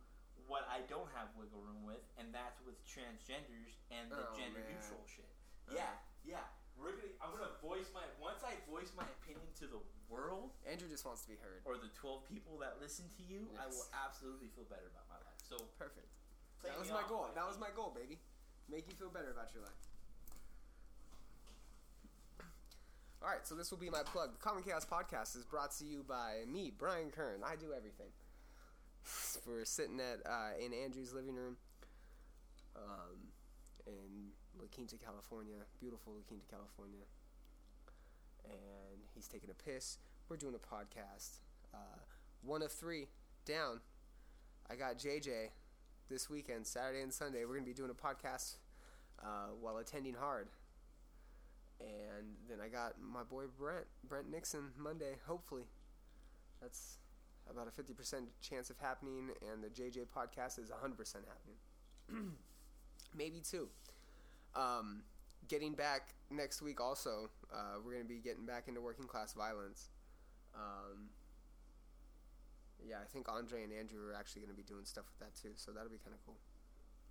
what I don't have wiggle room with, and that's with transgenders and the Oh, gender man. neutral shit. Uh. Yeah, yeah. We're gonna. I'm gonna voice my. Once I voice my opinion to the world Andrew just wants to be heard. or the 12 people that listen to you, I will absolutely feel better about my life. So Perfect. That was my off, goal. That was my goal, baby. Make you feel better about your life. All right, so this will be my plug. The Common Chaos Podcast is brought to you by me, Brian Kern. I do everything. <laughs> We're sitting at uh, in Andrew's living room, um, in La Quinta, California, beautiful La Quinta, California, and he's taking a piss. We're doing a podcast. Uh, one of three down. I got JJ this weekend, Saturday and Sunday. We're gonna be doing a podcast uh, while attending hard. And then I got my boy Brent, Brent Nixon, Monday. Hopefully, that's about a fifty percent chance of happening, and the JJ podcast is hundred percent happening. <clears throat> Maybe two. Um, getting back next week. Also, uh, we're gonna be getting back into working class violence. Um, yeah, I think Andre and Andrew are actually going to be doing stuff with that too, so that'll be kind of cool.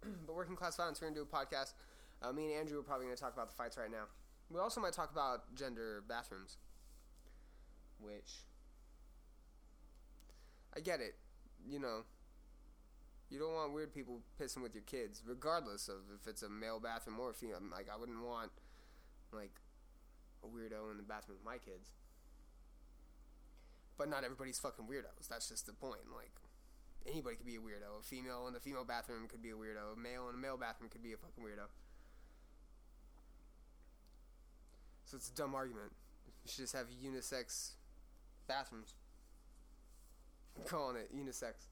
<clears throat> but working class violence, we're going to do a podcast. Uh, me and Andrew are probably going to talk about the fights right now. We also might talk about gender bathrooms, which I get it. You know, You don't want weird people pissing with your kids, regardless of if it's a male bathroom or a female. Like I wouldn't want like a weirdo in the bathroom with my kids. But not everybody's fucking weirdos. That's just the point. Like anybody could be a weirdo. A female in the female bathroom could be a weirdo. A male in a male bathroom could be a fucking weirdo. So it's a dumb argument. You should just have unisex bathrooms. I'm <laughs> calling it unisex.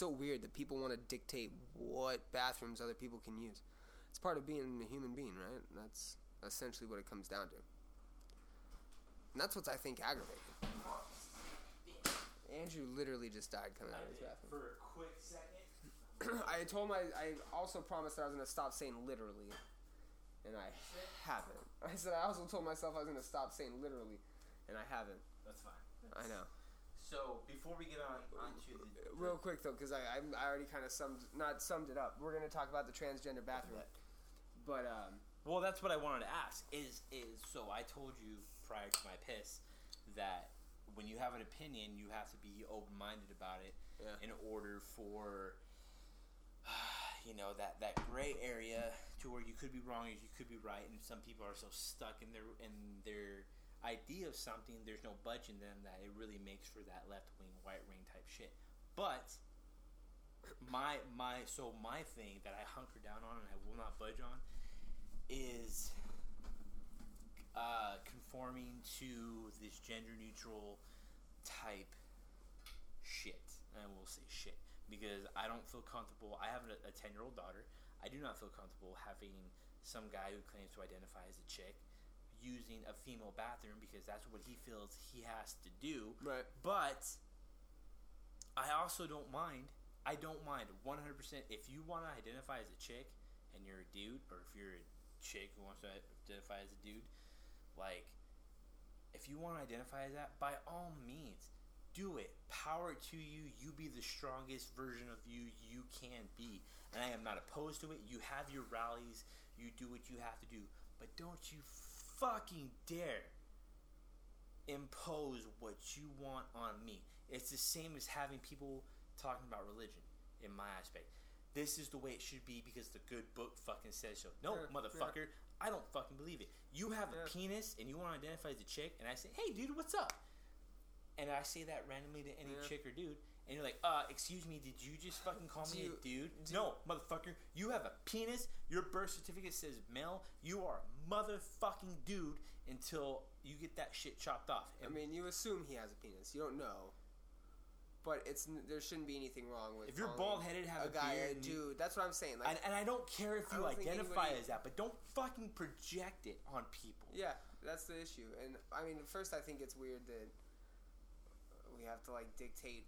So weird that people want to dictate what bathrooms other people can use. It's part of being a human being, right? That's essentially what it comes down to. And that's what I think aggravating. Andrew literally just died coming out of his bathroom. For a quick second. <clears throat> I told my I also promised that I was gonna stop saying literally, and I haven't. <laughs> I said I also told myself I was gonna stop saying literally, and I haven't. That's fine. I know. So before we get on onto the Real quick though, because I, I I already kind of summed not summed it up. We're gonna talk about the transgender bathroom, but um Well, that's what I wanted to ask. Is is so I told you prior to my piss that when you have an opinion, you have to be open minded about it Yeah. in order for <sighs> you know that that gray area to where you could be wrong or you could be right, and some people are so stuck in their in their idea of something, there's no budging them that it really makes for that left wing, white wing type shit. But my my so my thing that I hunker down on and I will not budge on is uh, conforming to this gender neutral type shit. And we'll say shit because I don't feel comfortable. I have a 10 year old daughter. I do not feel comfortable having some guy who claims to identify as a chick using a female bathroom because that's what he feels he has to do. right. But I also don't mind. I don't mind 100% if you want to identify as a chick and you're a dude, or if you're a chick who wants to identify as a dude, like, if you want to identify as that, by all means, do it. Power to you. You be the strongest version of you you can be. And I am not opposed to it. You have your rallies, you do what you have to do. But don't you fucking dare impose what you want on me. It's the same as having people talking about religion in my aspect. This is the way it should be because the good book fucking says so. No, Yeah, motherfucker, I don't fucking believe it. You have Yeah. a penis and you want to identify as a chick, and I say, hey, dude, what's up? And I say that randomly to any Yeah. chick or dude, and you're like, uh, excuse me, did you just fucking call Do me you- a dude? do no, motherfucker, you have a penis, your birth certificate says male, you are a motherfucking dude until you get that shit chopped off. I mean, you assume he has a penis. You don't know. But it's there shouldn't be anything wrong with If you're bald-headed, have a a guy beard, a dude. That's what I'm saying. Like, and, and I don't care if you identify anybody- as that, but don't fucking project it on people. Yeah, that's the issue. And I mean, first, I think it's weird that we have to like dictate,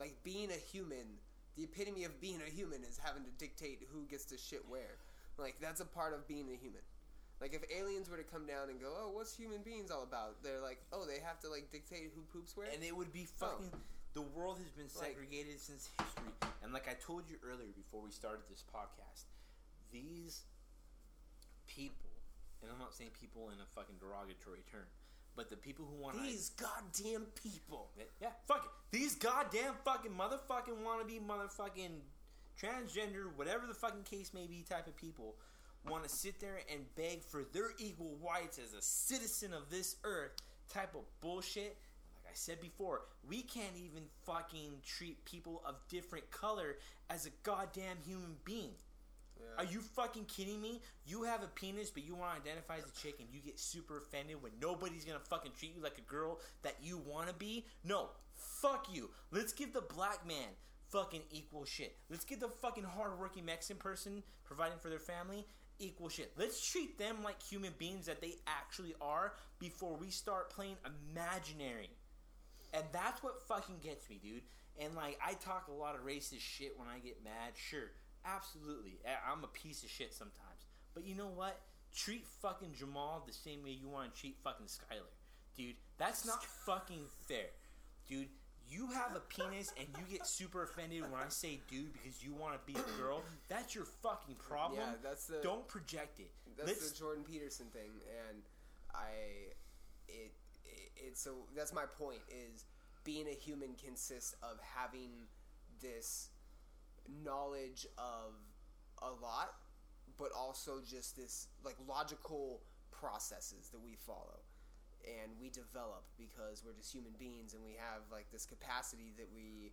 like being a human. The epitome of being a human is having to dictate who gets to shit where. Like that's a part of being a human. Like if aliens were to come down and go, "Oh, what's human beings all about?" They're like, "Oh, they have to like dictate who poops where." And it would be oh. fucking. The world has been Like- segregated since history. And like I told you earlier before we started this podcast, these people, and I'm not saying people in a fucking derogatory term, but the people who want These goddamn people. Yeah, fuck it. These goddamn fucking motherfucking wannabe motherfucking transgender, whatever the fucking case may be, type of people want to sit there and beg for their equal rights as a citizen of this earth type of bullshit. Like I said before, we can't even fucking treat people of different color as a goddamn human being. Yeah. Are you fucking kidding me? You have a penis, but you want to identify as a chick, and you get super offended when nobody's gonna fucking treat you like a girl that you want to be? No, fuck you. Let's give the black man fucking equal shit. Let's give the fucking hardworking Mexican person providing for their family equal shit. Let's treat them like human beings that they actually are before we start playing imaginary. And that's what fucking gets me, dude. And like, I talk a lot of racist shit when I get mad. Sure, absolutely. I'm a piece of shit sometimes. But you know what? Treat fucking Jamal the same way you want to treat fucking Skylar. Dude, that's not <laughs> fucking fair. Dude, you have a penis and you get super offended when I say dude because you want to be a girl. <clears throat> That's your fucking problem. Yeah, that's the- Don't project it. That's Let's the Jordan Peterson thing, and I it, it it's so that's my point is being a human consists of having this knowledge of a lot but also just this like logical processes that we follow and we develop because we're just human beings and we have like this capacity that we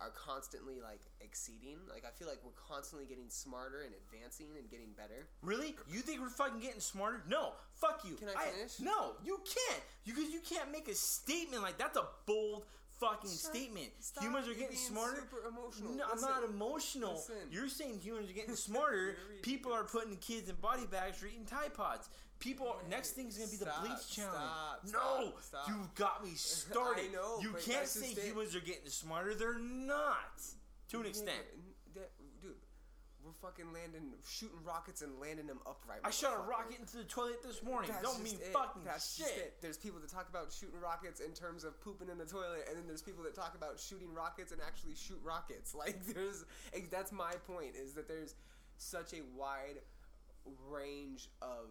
are constantly like exceeding like i feel like we're constantly getting smarter and advancing and getting better Really? You think we're fucking getting smarter? No. Fuck you. Can I finish? no, you can't. You because you can't make a statement like that's a bold fucking Shut- statement. stop, humans are getting smarter. emotional. No, I'm not emotional. Listen. You're saying humans are getting <laughs> smarter. People are putting kids in body bags for eating Tide Pods. People. Are, next thing's gonna be the bleach challenge. stop, no, stop, stop. you got me <laughs> started. Know, you can't say humans are getting smarter. They're not. To an extent. Nigga, that- dude, we're fucking landing, shooting rockets and landing them upright. I shot a rocket into the toilet this morning. That's Don't mean it. fucking That's shit. There's people that talk about shooting rockets in terms of pooping in the toilet, and then there's people that talk about shooting rockets and actually shoot rockets. <laughs> Like there's, that's my point is that there's such a wide range of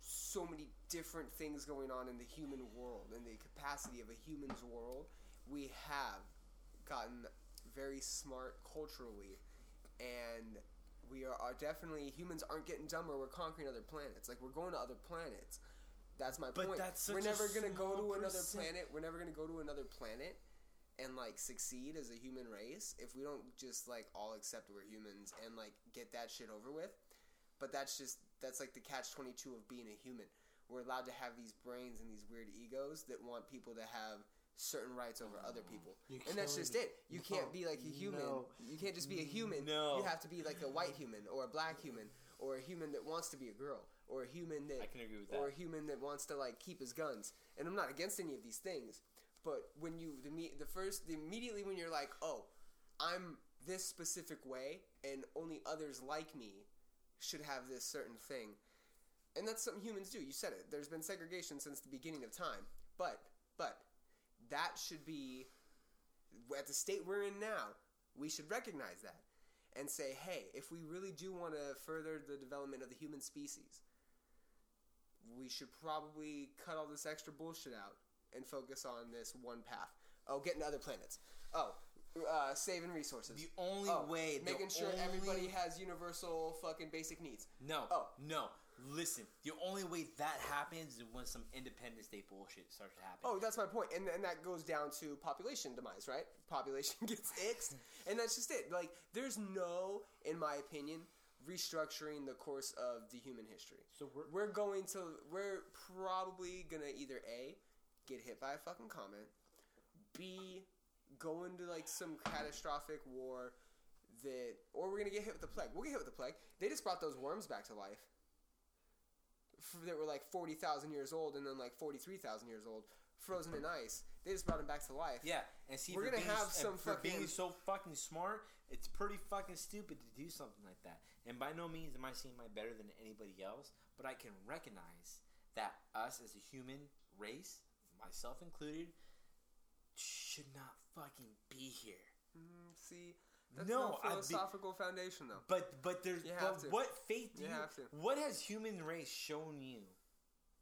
so many different things going on in the human world in the capacity of a human's world. We have gotten very smart culturally, and we are, are definitely humans aren't getting dumber. We're conquering other planets. Like we're going to other planets. That's my But point. that's we're never gonna go to another percent- planet. We're never gonna go to another planet and like succeed as a human race if we don't just like all accept we're humans and like get that shit over with. But that's just that's like the catch twenty two of being a human. We're allowed to have these brains and these weird egos that want people to have certain rights over other people. You're And that's just it. You can't be like a human. No. You can't just be a human. No. You have to be like a white human or a black human or a human that wants to be a girl or a human that I can agree with or a human that wants to like keep his guns. And I'm not against any of these things, but when you the me the first the immediately when you're like, "Oh, I'm this specific way and only others like me should have this certain thing." And that's something humans do. You said it. There's been segregation since the beginning of time. But but that should be at the state we're in now. We should recognize that and say, "Hey, if we really do want to further the development of the human species, we should probably cut all this extra bullshit out and focus on this one path. Oh, getting to other planets. Oh, uh, saving resources. The only oh, way, making sure only- everybody has universal fucking basic needs. No. Oh. No. Listen, the only way that happens is when some Independence Day bullshit starts to happen. Oh, that's my point, and and that goes down to population demise, right? Population <laughs> gets ixed, and that's just it. Like, there's no, in my opinion, restructuring the course of the human history. So we're, We're going to, we're probably gonna either a get hit by a fucking comet, b go into like some catastrophic war that, or we're gonna get hit with the plague. We'll get hit with the plague. They just brought those worms back to life. F- That were like forty thousand years old, and then like forty three thousand years old, frozen in ice. They just brought them back to life. yeah, and see, We're gonna being, have some for being fucking- so fucking smart. It's pretty fucking stupid to do something like that. And by no means am I saying I'm better than anybody else, but I can recognize that us as a human race, myself included, should not fucking be here. Mm, see, that's No, no I'd be- philosophical foundation though. But but there's but to. what faith do You you, have to. what has human race shown you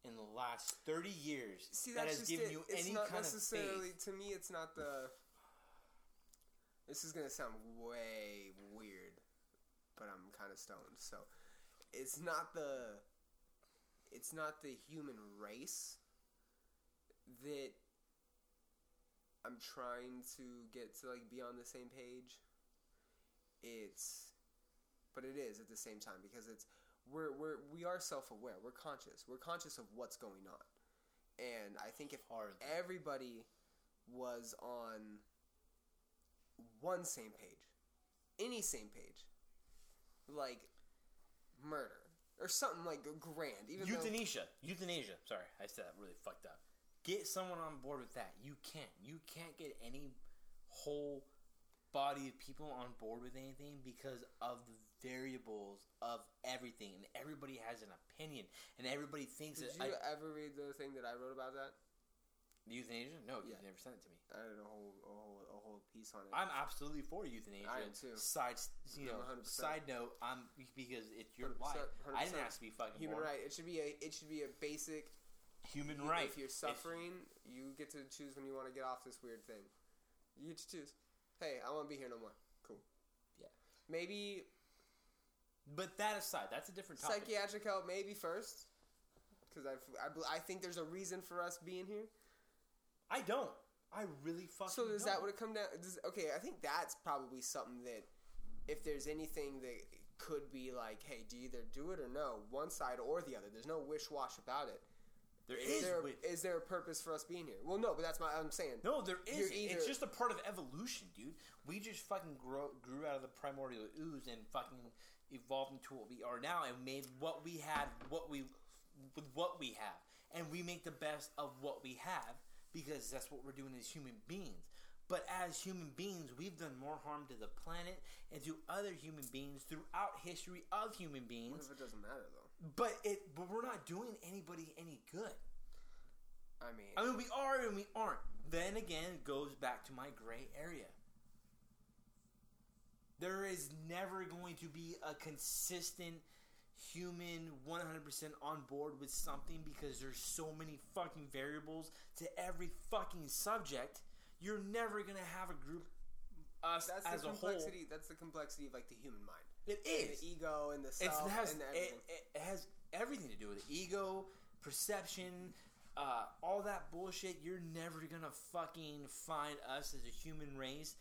in the last thirty years See, that that's has just given it. you it's any not kind necessarily of faith? to me. It's not the. This is gonna sound way weird, but I'm kind of stoned. So, it's not the. It's not the human race that I'm trying to get to like be on the same page. It's, but it is at the same time because it's we're we're we are self aware. We're conscious. We're conscious of what's going on, and I think if Hard. everybody was on one same page, any same page, like murder or something like grand, even though Euthanasia, euthanasia. Sorry, I said that really fucked up. Get someone on board with that. You can't. You can't get any whole body of people on board with anything because of the variables of everything, and everybody has an opinion, and everybody thinks Did that. you I, ever read the thing that I wrote about that? Euthanasia? No, Yeah. you've never sent it to me. I had a whole a whole a whole piece on it. I'm absolutely for euthanasia. I am too. Side, you know, 100%. side note, I'm because it's your 100%, life. I didn't ask to be fucking human born. right. It should be a it should be a basic Human you- right. If you're suffering, you get to choose when you want to get off this weird thing. You get to choose. Hey, I won't be here no more. Cool. Yeah. Maybe but that aside, that's a different topic. psychiatric help. Maybe first, because I, I I think there's a reason for us being here. I don't. I really fucking. So is don't. that what it come down? Does, okay, I think that's probably something that, if there's anything that could be like, hey, do you either do it or no, one side or the other. There's no wish wash about it. There Is is? there is there a purpose for us being here? Well, no, but that's my I'm saying. no, there is. Either- It's just a part of evolution, dude. We just fucking grow, grew out of the primordial ooze and fucking evolved into what we are now, and made what we had, what we, with what we have, and we make the best of what we have because that's what we're doing as human beings. But as human beings, we've done more harm to the planet and to other human beings throughout history of human beings. What if it doesn't matter though? But it, but we're not doing anybody any good. I mean, I mean, we are and we aren't. Then again, it goes back to my gray area. There is never going to be a consistent human 100% on board with something because there's so many fucking variables to every fucking subject. You're never going to have a group us that's as the a whole. complexity. That's the complexity of like the human mind. It is. the ego and the self it, has, and everything. it has everything to do with it. ego, perception, uh, all that bullshit. You're never gonna fucking find us as a human race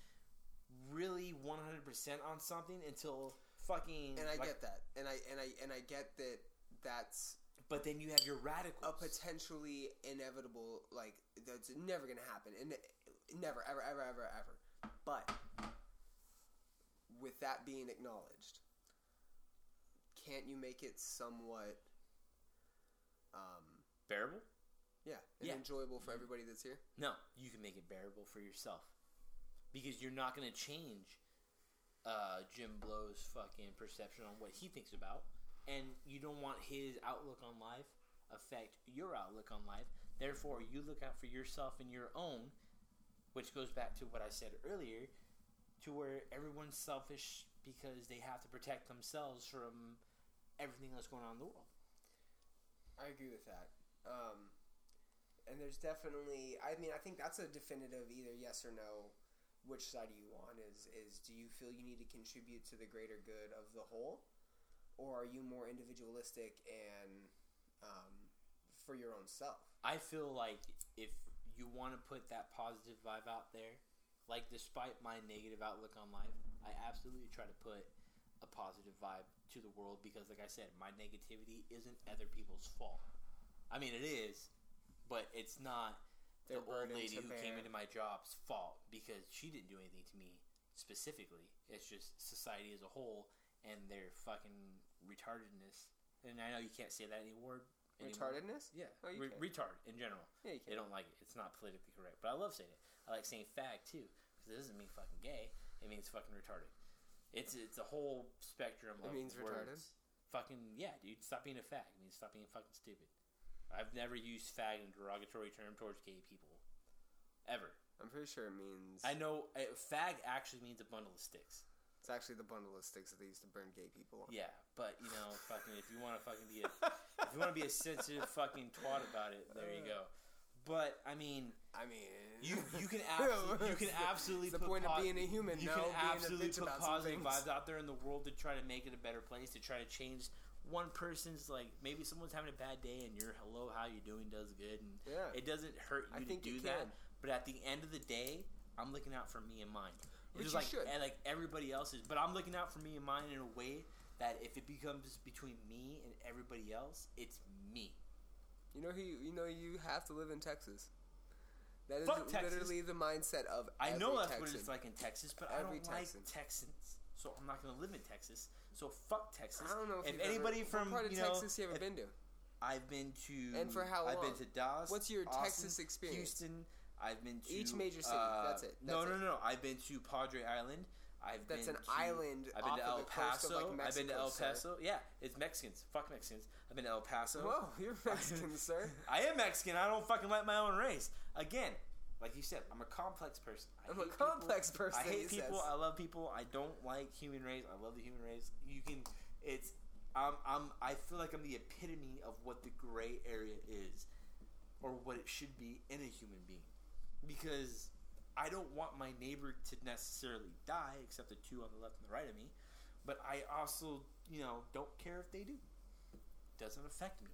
really 100% on something until fucking. and I like- get that, and I and I and I get that. That's But then you have your radicals. a potentially inevitable. Like that's never gonna happen, and never, ever, ever, ever, ever. But with that being acknowledged, can't you make it somewhat, um, Bearable? yeah, and Yeah. enjoyable for everybody that's here? No, you can make it bearable for yourself because you're not going to change uh, Jim Blow's fucking perception on what he thinks about, and you don't want his outlook on life affect your outlook on life. Therefore, you look out for yourself and your own, which goes back to what I said earlier, to where everyone's selfish because they have to protect themselves from everything that's going on in the world. I agree with that. Um, and there's definitely, I mean, I think that's a definitive either yes or no. Which side are you on? Is is do you feel you need to contribute to the greater good of the whole, or are you more individualistic and um, for your own self? I feel like if you want to put that positive vibe out there, like despite my negative outlook on life, I absolutely try to put a positive vibe to the world because, like I said, my negativity isn't other people's fault. I mean, it is, but it's not Their the old lady who came into my job's fault because she didn't do anything to me specifically. It's just society as a whole and their fucking retardedness. And I know you can't say that anymore. anymore. Retardedness? Yeah, Oh, you re- retard in general. Yeah, you can. They don't like it. It's not politically correct, but I love saying it. I like saying fag too because it doesn't mean fucking gay. It means fucking retarded. It's it's a whole spectrum. It of means retarded? words. Fucking yeah, dude. Stop being a fag. It means stop being fucking stupid. I've never used fag in a derogatory term towards gay people, ever. I'm pretty sure it means I know uh, fag actually means a bundle of sticks. it's actually the bundle of sticks that they used to burn gay people on. Yeah, but you know, <laughs> fucking if you want to fucking be a if you want to be a sensitive fucking twat about it, there you go. But I mean, I mean, you you can <laughs> absolutely you can absolutely the put point of being a human, You no? can absolutely put positive vibes out there in the world to try to make it a better place. To try to change one person's like maybe someone's having a bad day and your hello how you doing does good and Yeah. it doesn't hurt you think to do that. But at the end of the day, I'm looking out for me and mine. Which It's you like should. and like everybody else's, but I'm looking out for me and mine in a way that if it becomes between me and everybody else, it's me. You know, he, you know, you have to live in Texas. That is Fuck Texas. literally the mindset of. I know that's what it's like in Texas, but Every I don't Texan. like Texans, so I'm not going to live in Texas. So fuck Texas. I don't know if, if anybody ever, from what part of you know, Texas you ever if- been to. I've been to And for how long? I've been to Dallas. What's your Austin, Texas experience? Houston. I've been to Each major city, uh, that's it, no, that's no, it. no. I've been to Padre Island. I've That's been an to- island I've been off to El coast of, Paso. like, I've been to Mexico, El sir. Paso. Yeah, it's Mexicans. Fuck Mexicans. I've been to El Paso. Whoa, you're <laughs> Mexican, sir. I am Mexican. I don't fucking like my own race. Again, like you said, I'm a complex person. I I'm a hate people. complex person. I hate people. says. I love people. I don't like human race. I love the human race. You can. It's. I'm. I'm. I feel like I'm the epitome of what the gray area is, or what it should be in a human being, because I don't want my neighbor to necessarily die, except the two on the left and the right of me. But I also, you know, don't care if they do. Doesn't affect me.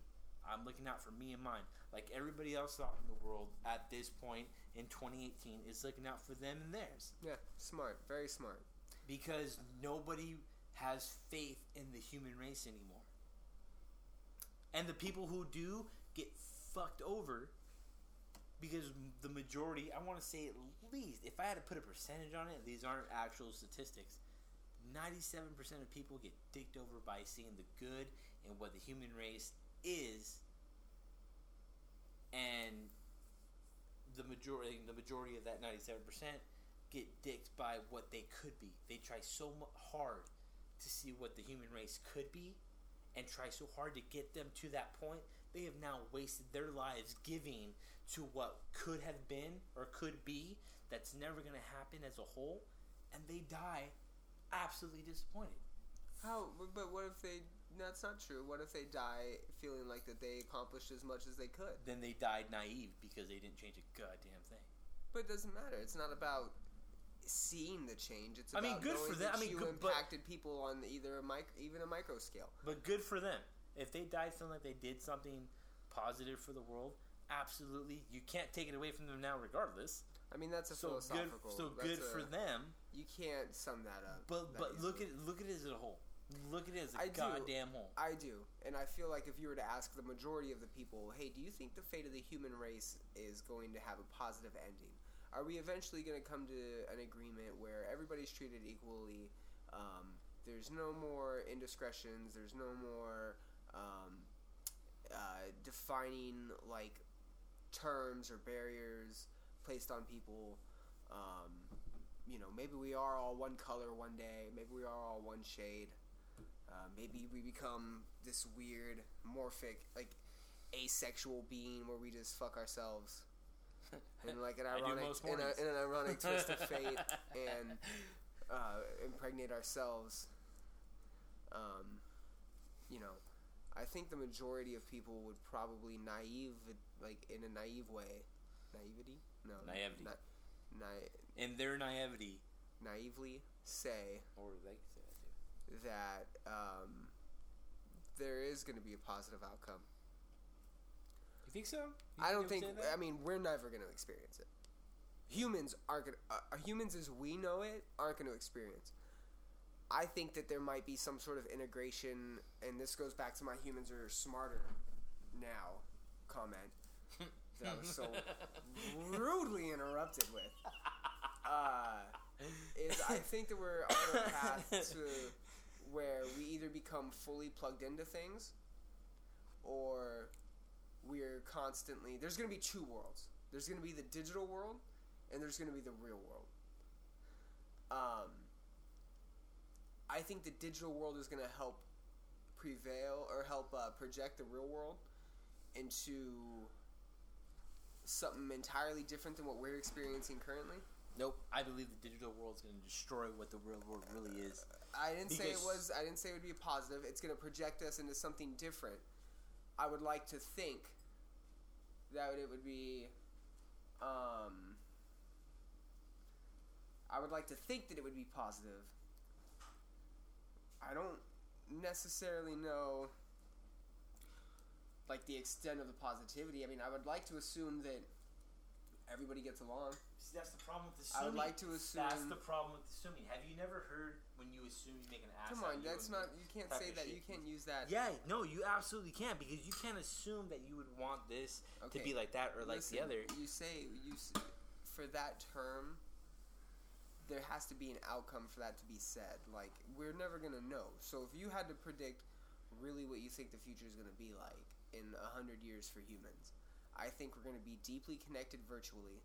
I'm looking out for me and mine. Like everybody else out in the world at this point in 2018 is looking out for them and theirs. Yeah, smart, very smart. Because nobody has faith in the human race anymore. And the people who do get fucked over because the majority, I want to say at least, if I had to put a percentage on it, these aren't actual statistics. 97% of people get dicked over by seeing the good in what the human race is and the majority the majority of that 97% get dicked by what they could be. They try so hard to see what the human race could be and try so hard to get them to that point. They have now wasted their lives giving to what could have been or could be that's never going to happen as a whole and they die absolutely disappointed. How? but- But what if they? That's not true. What if they die feeling like that they accomplished as much as they could? Then they died naive because they didn't change a goddamn thing. But it doesn't matter. It's not about seeing the change. It's I about mean, good knowing for them. that I mean, you good- but- impacted people on either a mic, even a micro scale. But good for them. If they died feeling like they did something positive for the world, absolutely. You can't take it away from them now, regardless. I mean, that's a So good. So good a- for them. You can't sum that up. But that but look at look at it as a whole. Look at it as a I do. goddamn whole. I do, and I feel like if you were to ask the majority of the people, "Hey, do you think the fate of the human race is going to have a positive ending? Are we eventually going to come to an agreement where everybody's treated equally? Um, there's no more indiscretions. There's no more um, uh, defining like terms or barriers placed on people. Um, you know, maybe we are all one color one day. Maybe we are all one shade. Uh, maybe we become this weird, morphic, like asexual being where we just fuck ourselves. <laughs> In like an ironic, in, a, in an ironic <laughs> twist of fate, and uh, impregnate ourselves. Um, you know, I think the majority of people would probably naive, like in a naive way, naivety, no, Naivety. na- na- In their naivety, naively say or they say that um, there is going to be a positive outcome. You think so? You I don't think. would say that? I mean, we're never going to experience it. Humans aren't going. to... Uh, humans, as we know it, aren't going to experience. I think that there might be some sort of integration, and this goes back to my "humans are smarter now" comment <laughs> that I was so rudely interrupted with. Uh, is I think that we're on a <laughs> path to where we either become fully plugged into things, or we're constantly. There's going to be two worlds. There's going to be the digital world, and there's going to be the real world. Um, I think the digital world is going to help prevail or help uh, project the real world into something entirely different than what we're experiencing currently. Nope. I believe the digital world is going to destroy what the real world really is. I didn't say it was. I didn't say it would be a positive. It's going to project us into something different. I would like to think that it would be. Um, I would like to think that it would be positive. I don't necessarily know, like the extent of the positivity. I mean, I would like to assume that everybody gets along. See, that's the problem with I assuming. would like to assume. That's the problem with assuming. Have you never heard when you assume you make an ass? Come on, you that's not. You can't say that. shit? You can't use that. Yeah, no, you absolutely can't because you can't assume that you would want this to be like that or like Listen, the other. You say you for that term. There has to be an outcome for that to be said. Like we're never gonna know. So if you had to predict really what you think the future is gonna be like in a hundred years for humans, I think we're gonna be deeply connected virtually,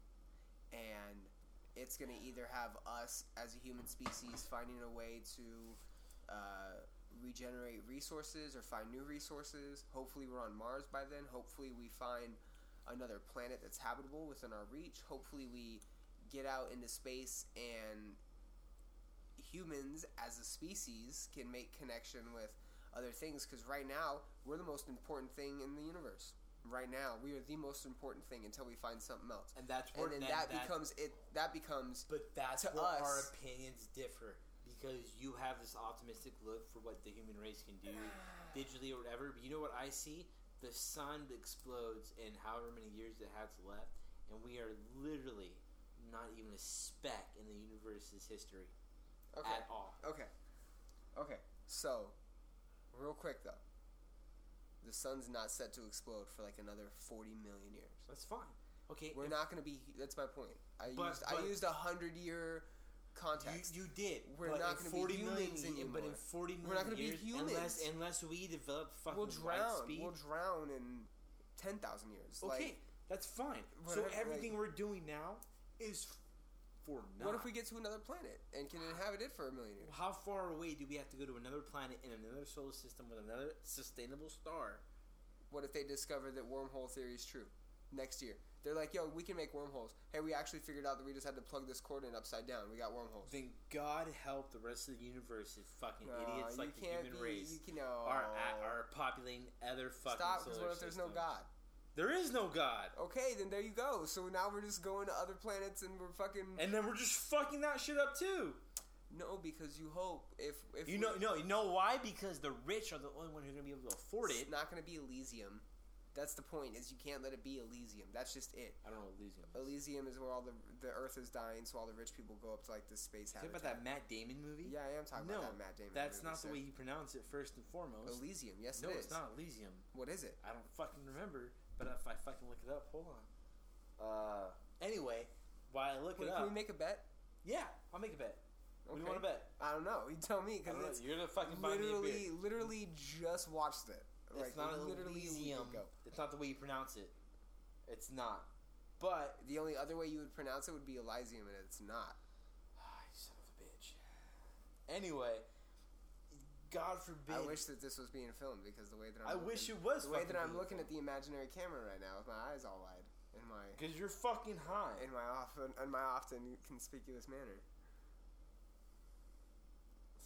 and it's going to either have us as a human species finding a way to uh, regenerate resources or find new resources. Hopefully, we're on Mars by then. Hopefully, we find another planet that's habitable within our reach. Hopefully, we get out into space and humans as a species can make connection with other things because right now we're the most important thing in the universe right now we are the most important thing until we find something else and that's and where then that, that, becomes it that becomes But that's where our opinions differ because you have this optimistic look for what the human race can do <sighs> digitally or whatever. But you know what I see? The sun explodes in however many years it has left, and we are literally not even a speck in the universe's history okay at all. okay okay so real quick though the sun's not set to explode for like another 40 million years That's fine. Okay, we're if not going to be that's my point i But- used but- i used a 100 year context You, you did. We're not gonna be 40 million humans ye- But in anymore. 40 million We're not gonna be years, humans. unless unless we develop fucking we'll drown speed. we'll drown in 10,000 years okay, like that's fine. So everything we're doing now is for now. what if we get to another planet and can inhabit it for a million years How far away do we have to go to another planet in another solar system with another sustainable star? what if they discover that wormhole theory is true next year they're like yo we can make wormholes hey we actually figured out that we just had to plug this cord in upside down we got wormholes Then God help the rest of the universe if fucking No, idiots like the human be, race you can, no. are are populating other fucking Stop, because solar what if there's no. God? There is no God. Okay, then there you go. So now we're just going to other planets and we're fucking. And then we're just fucking that shit up too. no, because you hope if if You we- know, no, you know why? Because the rich are the only ones who are gonna be able to afford it. it's not going to be Elysium. That's the point. Is you can't let it be Elysium. That's just it. I don't know Elysium. is. Elysium is where all the the Earth is dying, so all the rich people go up to like this space habitat. about that Matt Damon movie. Yeah, I am talking no, about that Matt Damon. that's movie, not the so- way you pronounce it. First and foremost, Elysium. Yes, no, it is. it's not Elysium. What is it? I don't fucking remember. But if I fucking look it up, hold on. Uh, anyway, while I look Wait, it up, can we make a bet? yeah, I'll make a bet. What do you want to bet? I don't know. You tell me I because don't know. it's You're gonna fucking buy me a beer. literally, literally just watched it. It's not literally a Elysium. It's not the way you pronounce it. It's not. But The only other way you would pronounce it would be Elysium, and it's not. <sighs> Ah, you son of a bitch. Anyway, God forbid. I wish that this was being filmed because the way that I'm I looking, wish it was. the way that I'm looking at the imaginary camera right now with my eyes all wide in my because you're fucking high. in my often in my often conspicuous manner.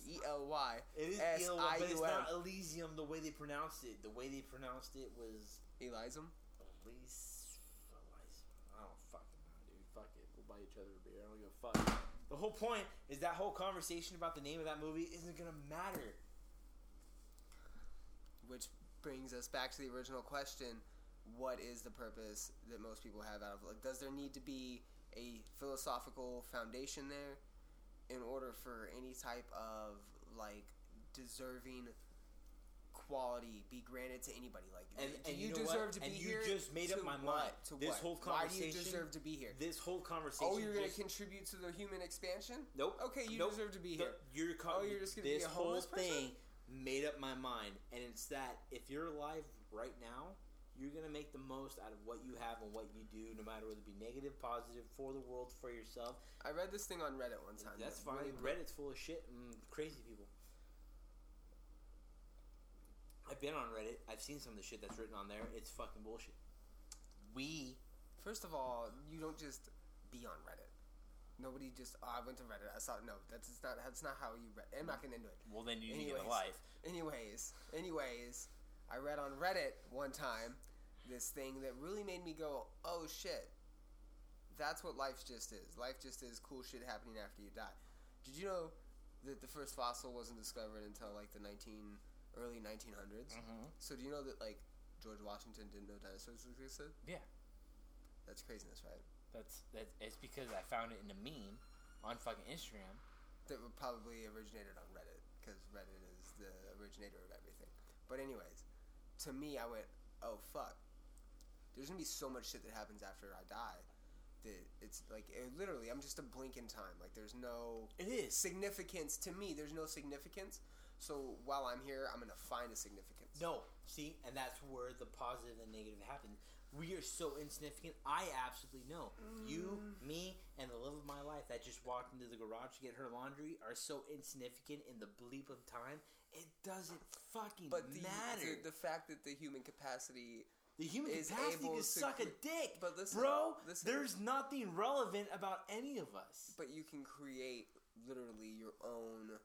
E L Y It is S ill, I but it's U M. not Elysium the way they pronounced it. The way they pronounced it was Elysium. Elys. Elys- I don't fucking know, dude. Fuck it. We'll buy each other a beer. I don't give a fuck. The whole point is that whole conversation about the name of that movie isn't gonna matter. Which brings us back to the original question: What is the purpose that most people have out of like? Does there need to be a philosophical foundation there in order for any type of like deserving quality be granted to anybody? Like, And, do and you, you, know deserve what? to be and here? you just made up my what? mind. To this what? whole Why do conversation. you deserve to be here? This whole conversation. Oh, you're gonna just- contribute to the human expansion? Nope. Okay, you Nope. deserve to be The- here. You're co- Oh, you're just gonna be this a whole thing person? Made up my mind, and it's that if you're alive right now, you're gonna make the most out of what you have and what you do, no matter whether it be negative, positive, for the world, for yourself. I read this thing on Reddit one time. That's that fine. really Reddit's full of shit and crazy people. I've been on Reddit. I've seen some of the shit that's written on there. It's fucking bullshit. We First of all, you don't just be on Reddit. Nobody just oh, I went to Reddit. I saw no. That's not. That's not how you read. I'm not getting into it. well then you need Anyways. a life. Anyways, anyways, I read on Reddit one time this thing that really made me go, oh shit. That's what life just is. Life just is cool shit happening after you die. Did you know that the first fossil wasn't discovered until like the 19 early 1900s? Mm-hmm. So do you know that like George Washington didn't know dinosaurs existed? Yeah. That's craziness, right? That's that's it's because I found it in a meme on fucking Instagram. that probably originated on Reddit because Reddit is the originator of everything. But anyways, to me, I went, oh fuck. There's gonna be so much shit that happens after I die that it's like it, literally I'm just a blink in time. Like there's no It is. significance to me. There's no significance. So while I'm here, I'm gonna find a significance. No, see, and that's where the positive and negative happen. We are so insignificant. I absolutely know. You, Mm. me, and the love of my life that just walked into the garage to get her laundry are so insignificant in the bleep of time. It doesn't fucking But the, matter. the the fact that the human capacity The human is capacity able to to suck a dick, But listen, bro. listen. There's nothing relevant about any of us. but you can create literally your own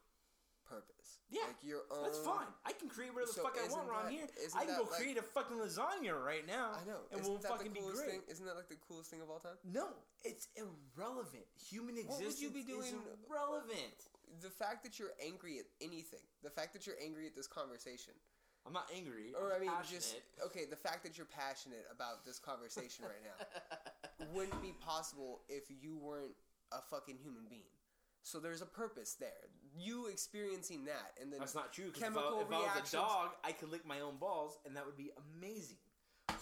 purpose. Yeah, like your own. That's fine. I can create whatever the fuck I want around here. I can go like- create a fucking lasagna right now. I know. and Isn't we'll fucking the be great. thing? Isn't that like the coolest thing of all time? No, it's irrelevant. Human What would existence you be doing- is irrelevant. The fact that you're angry at anything, the fact that you're angry at this conversation, I'm not angry. or I'm I mean, passionate. just okay, the fact that you're passionate about this conversation right now <laughs> wouldn't be possible if you weren't a fucking human being. So there's a purpose there. You experiencing that, and then That's not true. Because if, chemical I, if I was a dog, I could lick my own balls, and that would be amazing.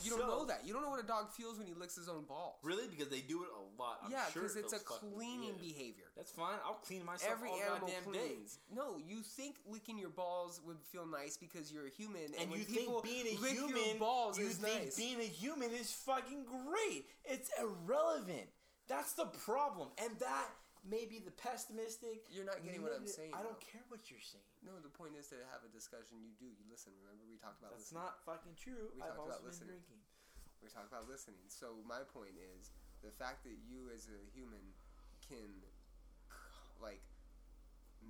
You don't know that. You don't know what a dog feels when he licks his own balls. Really? Because they do it a lot. I'm yeah, sure because it it's a cleaning behavior. That's fine. I'll clean myself Every all animal goddamn cleans. day. No, you think licking your balls would feel nice because you're a human, and, And you think being a human, balls you is think nice. being a human is fucking great. It's irrelevant. That's the problem, and that may be the pessimistic. You're not getting what I'm saying, I don't though. care what you're saying. no, the point is to have a discussion. You do. You listen. Remember, we talked about That's listening. not fucking true. We I've talked also about been listening. drinking. We talked about listening. So my point is the fact that you as a human can like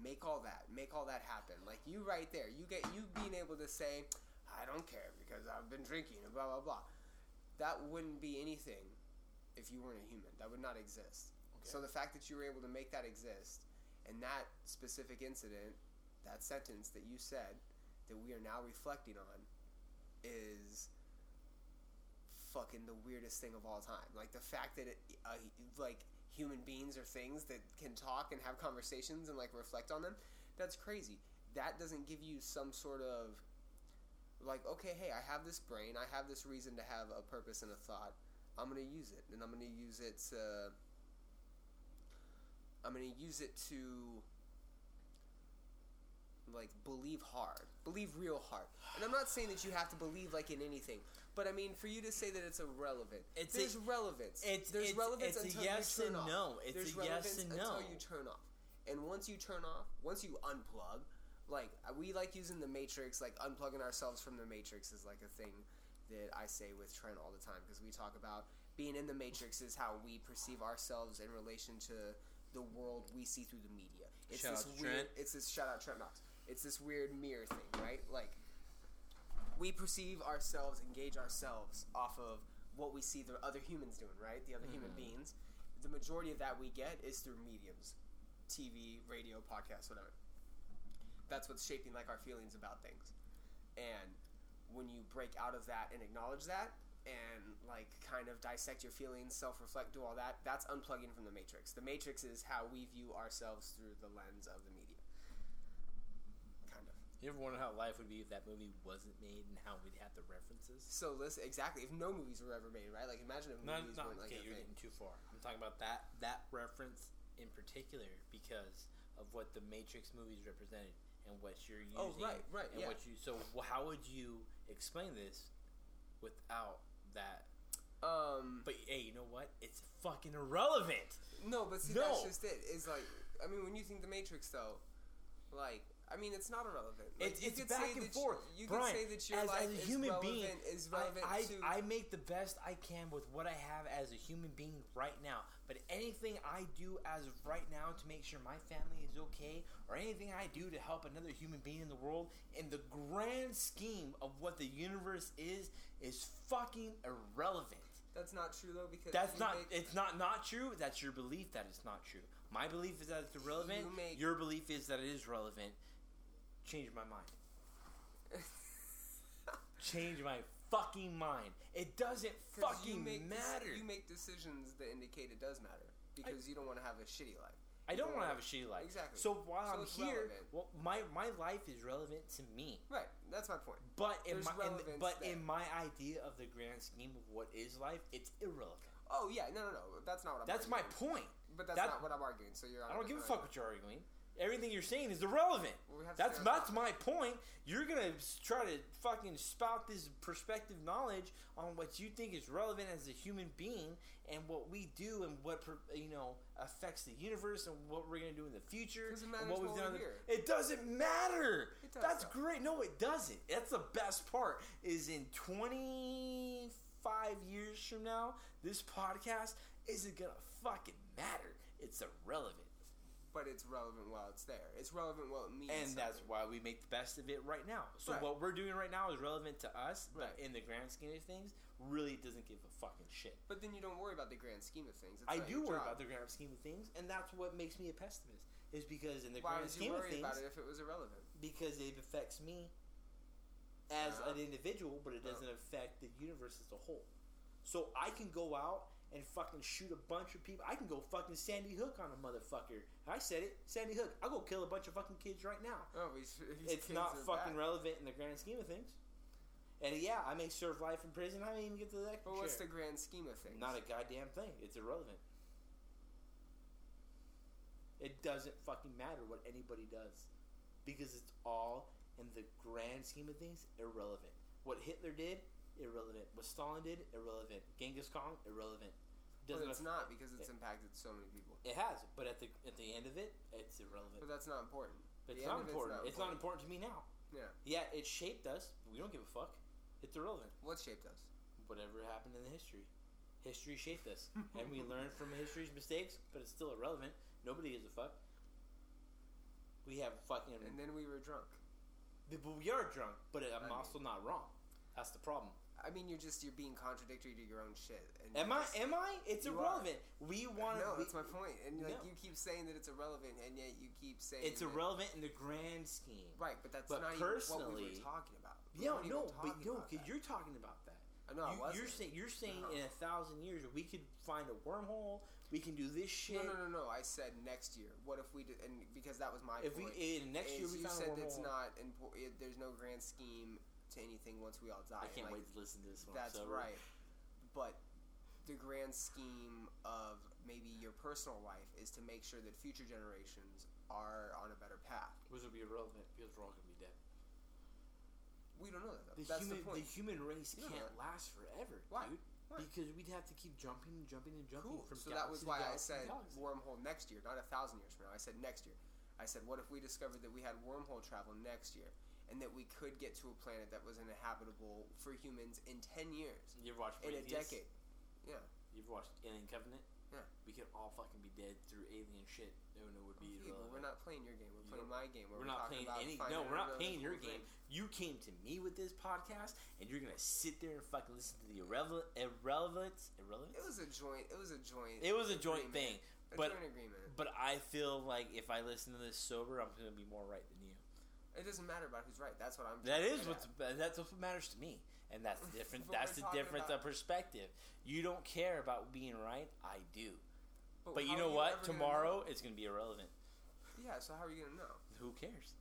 make all that, make all that happen. Like you right there, you get you being able to say, I don't care because I've been drinking and blah blah blah. That wouldn't be anything if you weren't a human. That would not exist. So the fact that you were able to make that exist and that specific incident, that sentence that you said that we are now reflecting on is fucking the weirdest thing of all time. Like the fact that it, uh, like human beings are things that can talk and have conversations and like reflect on them. That's crazy. That doesn't give you some sort of like okay, hey, I have this brain. I have this reason to have a purpose and a thought. I'm gonna use it, and I'm gonna use it to. I'm gonna use it to like believe hard, believe real hard. And I'm not saying that you have to believe like in anything, but I mean for you to say that it's irrelevant, It's there's a- relevance. it's- there's it's- relevance it's a yes you turn and off. no. It's there's a yes and until no. you turn off. And once you turn off, once you unplug, like uh, we like using the Matrix, like unplugging ourselves from the Matrix is like a thing that I say with Trent all the time because we talk about being in the Matrix is how we perceive ourselves in relation to the world we see through the media. It's Shout this weird. Trent. It's this shout out Trent Knox. It's this weird mirror thing, right? Like we perceive ourselves, engage ourselves off of what we see the other humans doing, right? The other human Mm-hmm. beings. The majority of that we get is through mediums, TV, radio, podcasts, whatever. That's what's shaping like our feelings about things. And when you break out of that and acknowledge that and like kind of dissect your feelings, self-reflect, do all that, that's unplugging from the matrix. The matrix is how we view ourselves through the lens of the media. Kind of. You ever wonder how life would be if that movie wasn't made and how we'd have the references? So listen, exactly. If no movies were ever made, right? Like imagine if No, movies no, weren't like okay, you're getting too far. I'm talking about that that reference in particular because of what the Matrix movies represented and what you're oh, using. Oh, right, right, And yeah. what you so how would you explain this without that? Um, But hey, you know what? It's fucking irrelevant. no, but see, No. that's just it. Is like, I mean, when you think the Matrix, though, like, I mean, it's not irrelevant. Like, It's, you it's could back say and that forth. You, you Brian, could say that your as, life as a is human relevant, being, is relevant I, I, to. I make the best I can with what I have as a human being right now. But anything I do as of right now to make sure my family is okay, or anything I do to help another human being in the world, in the grand scheme of what the universe is, is fucking irrelevant. that's not true though, because That's not. make- It's not not true. That's your belief that it's not true. My belief is that it's irrelevant. You make- your belief is that it is relevant. Change my mind. <laughs> Change my fucking mind. It doesn't fucking you make dec- matter. you make decisions that indicate it does matter because you don't want to have a shitty life. I You don't want to have a shitty life. Exactly. So while So I'm here, relevant. well, my my life is relevant to me. Right. That's my point. But in There's my in, but there. in my idea of the grand scheme of what is life, it's irrelevant. Oh yeah, no, no, no. That's not what I'm. That's my point. But that's that- not what I'm arguing. So you're. I don't give a fuck what you're arguing. Everything you're saying is irrelevant. Well, we have to That's that's my point. You're gonna try to fucking spout this perspective knowledge on what you think is relevant as a human being and what we do and what you know affects the universe and what we're gonna do in the future. it and matters what we've done. we in the- hear. It doesn't matter. It does, That's though. great. No, it doesn't. That's the best part. Is in 25 years from now, this podcast isn't gonna fucking matter. It's irrelevant. But it's relevant while it's there. It's relevant while it means. and that's why we make the best of it right now. So Right. what we're doing right now is relevant to us, but Right. in the grand scheme of things, really doesn't give a fucking shit. But then you don't worry about the grand scheme of things. It's I do worry job. about the grand scheme of things, and that's what makes me a pessimist. Is because in the Why grand would scheme you of worry things, about it if it was irrelevant? because it affects me as Uh-huh. an individual, but it doesn't affect the universe as a whole. So I can go out and fucking shoot a bunch of people. I can go fucking Sandy Hook on a motherfucker. I said it, Sandy Hook. I'll go kill a bunch of fucking kids right now. Oh, it's not fucking bad. relevant in the grand scheme of things. And yeah, I may serve life in prison. I may even get to the electric But what's the grand scheme of things? Not a goddamn thing. It's irrelevant. It doesn't fucking matter what anybody does because it's all in the grand scheme of things irrelevant. What Hitler did, irrelevant. What Stalin did, irrelevant. Genghis Khan, irrelevant. But it's not because it's impacted so many people. It has, but at the at the end of it, it's irrelevant. But that's not important. It's not end of important. It's not important to me now. Yeah. Yeah, it shaped us. We don't give a fuck. It's irrelevant. What shaped us? Whatever happened in the history. History shaped us. and we learned from history's mistakes, but it's still irrelevant. Nobody gives a fuck. We have fucking. And then we were drunk. but we are drunk, but I'm I mean- also not wrong. That's the problem. I mean, you're just you're being contradictory to your own shit. And Am I? just- Am I? It's irrelevant. We want no, to. that's my point. And like No. you keep saying that it's irrelevant, and yet you keep saying It's that- irrelevant in the grand scheme. Right, but that's But not even what we personally- were talking about. We Yeah, no, but no, because you're talking about that. No, you, you're saying you're saying No. in a thousand years we could find a wormhole. We can do this shit. No, no, no, no. I said next year. What if we did? And because that was my If we point. in next year we you found said a wormhole. it's not important. Eh, there's no grand scheme to anything once we all die. I can't Like, wait to listen to this one. That's sober. right. But the grand scheme of maybe your personal life is to make sure that future generations are on a better path. Which will be irrelevant because we're all gonna be dead. We don't know that. Though. The That's human the point. human race You can't last forever, Why? dude. Why? Because we'd have to keep jumping and jumping and jumping Cool. from So that was why I said wormhole next year, not a thousand years from now. I said next year. I said, what if we discovered that we had wormhole travel next year, and that we could get to a planet that was inhabitable for humans in ten years, You ever watch in a decade? Yeah. You've watched Alien Covenant? Yeah. We could all fucking be dead through alien shit. No, no, would be Okay, we're not playing your game. We're playing my game. We're we're, not playing about any. No, we're not playing your game. thing. You came to me with this podcast, and you're gonna sit there and fucking listen to the irrelevant, irrelevance, irrelevance. It was a joint. It was a joint. It was a joint agreement. thing, A but joint agreement. but I feel like if I listen to this sober, I'm gonna be more right than you. It doesn't matter about who's right. That's what I'm. That to is get what's at. that's what matters to me, and that's <laughs> the difference. That's the difference about- of perspective. You don't care about being right. I do. But you know are what? ever gonna Tomorrow it's gonna be irrelevant. Yeah. So how are you gonna know? Who cares?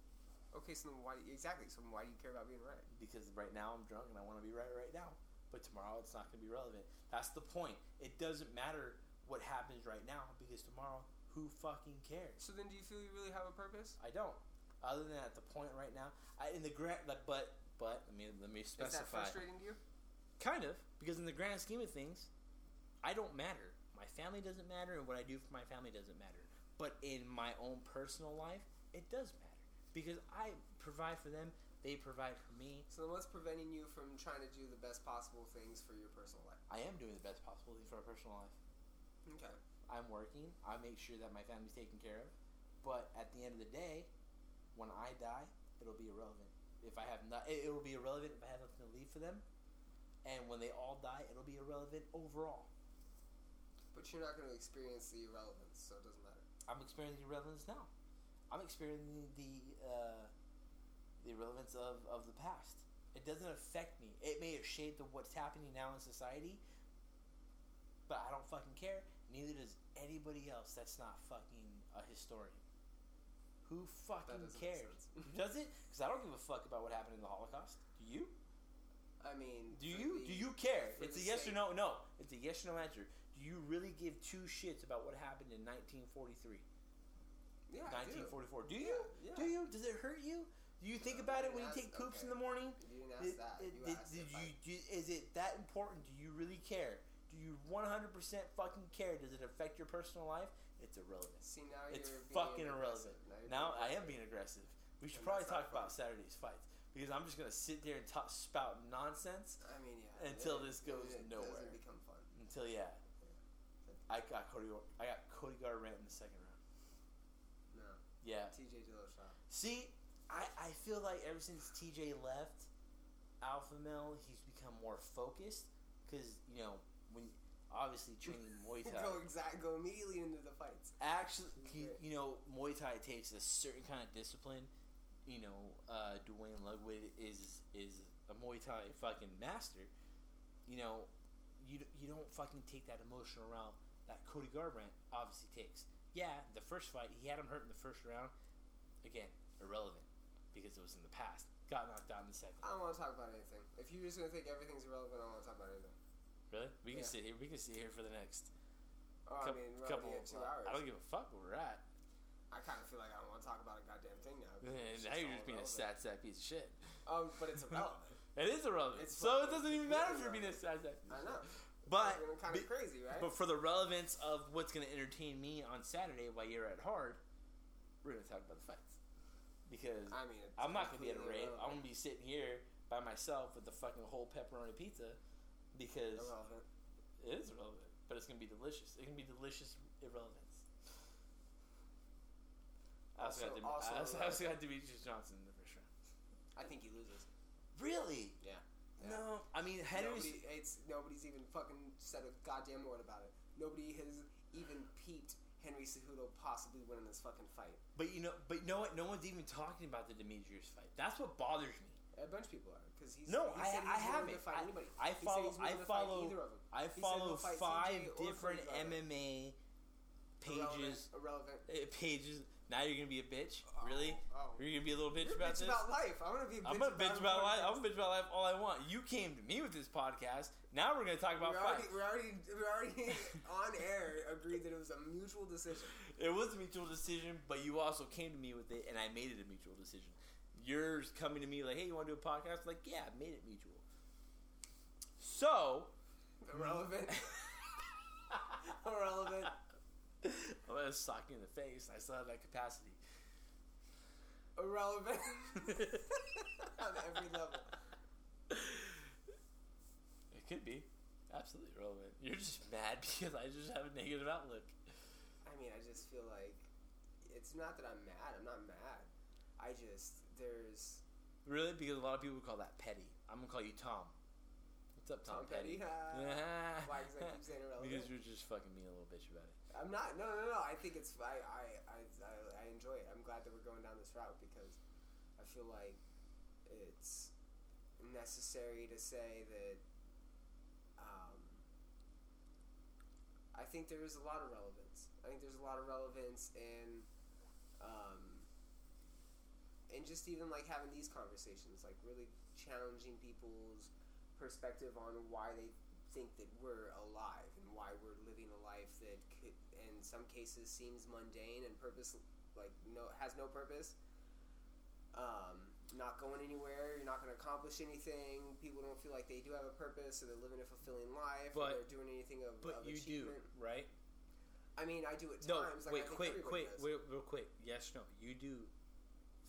Okay. So then why? Exactly. So why do you care about being right? Because right now I'm drunk and I want to be right right now. But tomorrow it's not gonna be relevant. That's the point. It doesn't matter what happens right now because tomorrow, who fucking cares? So then, do you feel you really have a purpose? I don't. Other than at the point right now, I, in the grand, like, but but let me let me specify. Is that frustrating to you? Kind of, because in the grand scheme of things, I don't matter. My family doesn't matter, and what I do for my family doesn't matter. But in my own personal life, it does matter because I provide for them. They provide for me. So then, what's preventing you from trying to do the best possible things for your personal life? I am doing the best possible thing for my personal life. Okay. I'm working. I make sure that my family's taken care of. But at the end of the day, when I die, it'll be irrelevant. If I have not, it, it'll be irrelevant if I have nothing to leave for them. And when they all die, it'll be irrelevant overall. But you're not going to experience the irrelevance, so it doesn't matter. I'm experiencing the irrelevance now. I'm experiencing the uh, the irrelevance of, of the past. It doesn't affect me. It may have shaped what's happening now in society, but I don't fucking care. Neither does anybody else that's not fucking a historian. Who fucking cares? <laughs> Does it? Because I don't give a fuck about what happened in the Holocaust. Do you? I mean, Do you? the- Do you care? It's a yes or no. No, it's a yes or no answer. Do you really give two shits about what happened in 1943? Yeah, I do. 1944. Do, you? yeah. Do you? Does it hurt you? Do you think No, about it when you take poops in the morning? You didn't ask Did, that. did- you did- asked did you, do- is it that important? Do you really care? Do you 100% fucking care? Does it affect your personal life? It's irrelevant. See now It's you're fucking aggressive. irrelevant. Now, Now I am being aggressive. We should And probably talk about. Saturday's fights because I'm just gonna sit there and talk, spout nonsense I mean, yeah. Until it- this goes it, nowhere. Doesn't become fun. until yeah. I got Cody. I got Cody Garbrandt in the second round. No. Yeah. TJ Dillashaw. See, I, I feel like ever since TJ left Alpha Male, he's become more focused because you know when obviously <laughs> training Muay Thai. go exact. Go immediately into the fights. Actually, he, you know Muay Thai takes a certain kind of discipline. You know, uh, Duane Ludwig is is a Muay Thai fucking master. You know, you you don't fucking take that emotional round that Cody Garbrandt obviously takes. Yeah, the first fight he had him hurt in the first round. Again, irrelevant because it was in the past. Got knocked out in the second. I don't want to talk about anything. If you're just gonna think everything's irrelevant, I don't want to talk about anything. Really? We can Yeah. sit here. We can sit here for the next Oh, coup- I mean, couple. two hours. I don't give a fuck where we're at. I kind of feel like I don't want to talk about a goddamn thing now. <laughs> Now you're just being a sad, sad piece of shit. Um, but it's <laughs> irrelevant. It is irrelevant. It's so it doesn't even matter if you're being a sad, sad piece I of know. shit. But kind be- of crazy, right? but for the relevance of what's going to entertain me on Saturday while you're at hard, we're going to talk about the fights because I mean, I'm not going to be at a rave. I'm going to be sitting here by myself with the fucking whole pepperoni pizza because irrelevant. it is relevant, but it's going to be delicious. It can be delicious irrelevance. I also, Also- got, also I also, also got. Demetrious Johnson in the first round. I think he loses. Really? Yeah. No, I mean Henry's. Nobody, it's nobody's even fucking said a goddamn word about it. Nobody has even peeped Henry Cejudo possibly winning this fucking fight. But you know, but you know what? No one's even talking about the Demetrious fight. That's what bothers me. A bunch of people are because he's No, he I, I haven't. fight I, anybody. I said follow. I willing to fight follow. either of them. I follow five different MMA pages. Irrelevant. irrelevant. eh, Pages. Now you're gonna be a bitch. Really? Oh. You're gonna be a little bitch You're about bitch this. about life. I'm gonna be a bitch I'm gonna bitch about life. I'm gonna bitch about life all I want. You came to me with this podcast. Now we're gonna talk about We're already, we're already, we're already <laughs> on air. Agreed that it was a mutual decision. It was a mutual decision, but you also came to me with it, and I made it a mutual decision. Yours coming to me like, "Hey, you want to do a podcast?" Like, yeah, I made it mutual. So, Irrelevant. <laughs> Irrelevant. I'm gonna sock you in the face. I still have that capacity. Irrelevant. <laughs> on every level. It could be absolutely irrelevant. You're just mad because I just have a negative outlook. I mean, I just feel like it's not that I'm mad. I'm not mad. I just there's Really, because a lot of people would call that petty. I'm gonna call you Tom. What's up, Tom, Tom Petty. Yeah. <laughs> Why? Because I keep saying irrelevant. Because you're just fucking being a little bitch about it. I'm not. No, no, no. I think it's. I, I, I, I enjoy it. I'm glad that we're going down this route because I feel like it's necessary to say that. Um, I think there is a lot of relevance. I think there's a lot of relevance in, um, and just even like having these conversations, like really challenging people's perspective on why they think that we're alive and why we're living a life that could, in some cases seems mundane and purpose like no has no purpose um, not going anywhere you're not going to accomplish anything people don't feel like they do have a purpose or they're living a fulfilling life or they're doing anything of, But of you do, achievement. right? I mean I do at No, times like wait, quick, quick, wait, real quick. Yes, no, you do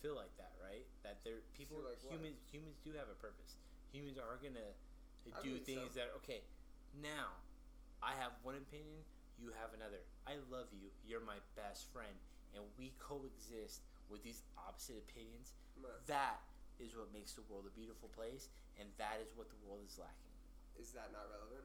feel like that, right? That there, people, like what? humans, humans do have a purpose. Humans are gonna I do things so. that okay. Now, I have one opinion. You have another. I love you. You're my best friend, and we coexist with these opposite opinions. But That is what makes the world a beautiful place, and that is what the world is lacking. is that not relevant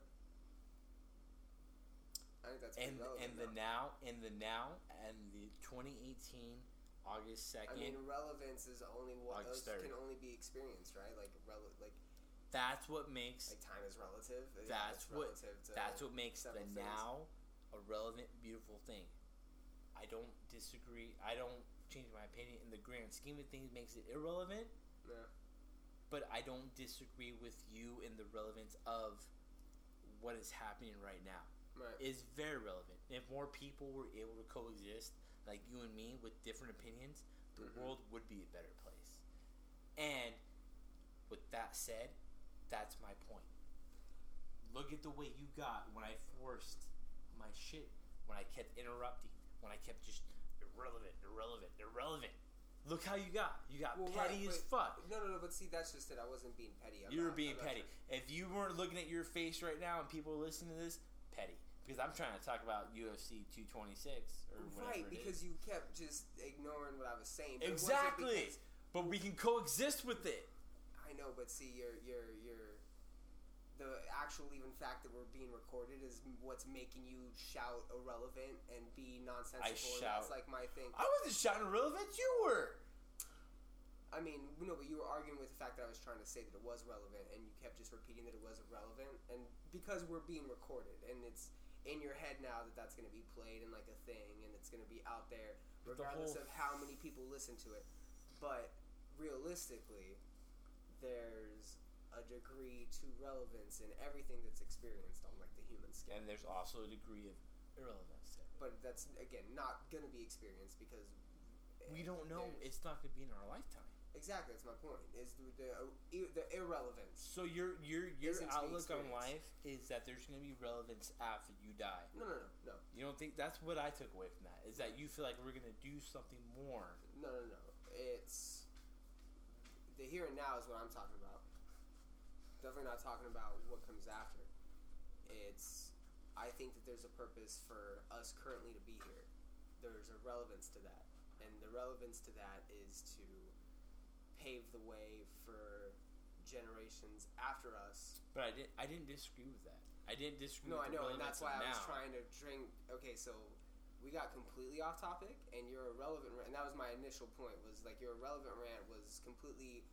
I think that's And relevant and the now. now, and the now, and the 2018 August second. I mean, relevance is only what August those 3rd. can only be experienced, right? Like, rel- like, That's what makes like time is relative. Yeah, That's it's what- relative to that's what makes the things. now a relevant, beautiful thing. I don't disagree. I don't change my opinion in the grand scheme of things. Makes it irrelevant, Yeah. but I don't disagree with you in the relevance of what is happening right now. Right. It's very relevant. If more people were able to coexist like you and me with different opinions, the Mhm. world would be a better place. And with that said, that's my point. Look at the way you got when I forced my shit, when I kept interrupting, when I kept just irrelevant, irrelevant, irrelevant. Look how you got. You got Well, petty right, as fuck. No, no, no. But see, that's just it. I wasn't being petty. I'm You were not- being I'm petty. trying- If you weren't looking at your face right now and people are listening to this. Because I'm trying to talk about UFC 226 or whatever Right, because is. you kept just ignoring what I was saying. but exactly. because- But we can coexist with it. I know, but see, you're you're you're the actual even fact that we're being recorded is what's making you shout irrelevant and be nonsensical. and shout- That's like my thing. I wasn't shouting irrelevant. You were. I mean, no, but you were arguing with the fact that I was trying to say that it was relevant, and you kept just repeating that it was irrelevant. And because we're being recorded, and it's in your head now that that's going to be played and like a thing, and it's going to be out there, But the regardless of how many people listen to it. But realistically, there's a degree to relevance in everything that's experienced on like the human scale. And there's also a degree of irrelevance. to. But that's again not going to be experienced because we don't eh, know. It's not going to be in our lifetime. Exactly that's my point. Is the the, uh, the irrelevance. So your your your Isn't to be outlook on life is that there's going to be relevance after you die. No, no, no, no. You don't think that's what I took away from that? Is that you feel like we're going to do something more? No, no, no. It's the here and now is what I'm talking about. Definitely not talking about what comes after. It's I think that there's a purpose for us currently to be here. There's a relevance to that, and the relevance to that is to pave the way for generations after us. But I didn't. I didn't disagree with that. I didn't disagree. No, I know, and that's why I was now. trying to drink. Okay, so we got completely off topic, and your irrelevant rant, and that was my initial point. Was like your irrelevant rant was completely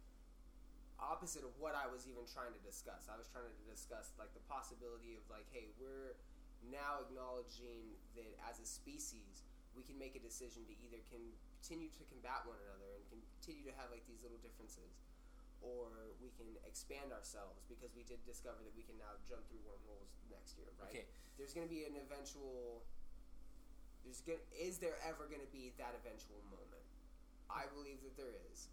opposite of what I was even trying to discuss. I was trying to discuss like the possibility of like, hey, we're now acknowledging that as a species, we can make a decision to either continue to combat one another and continue to have like these little differences, or we can expand ourselves because we did discover that we can now jump through wormholes next year, right? Okay. There's going to be an eventual. There's going is there ever going to be that eventual moment? I believe that there is,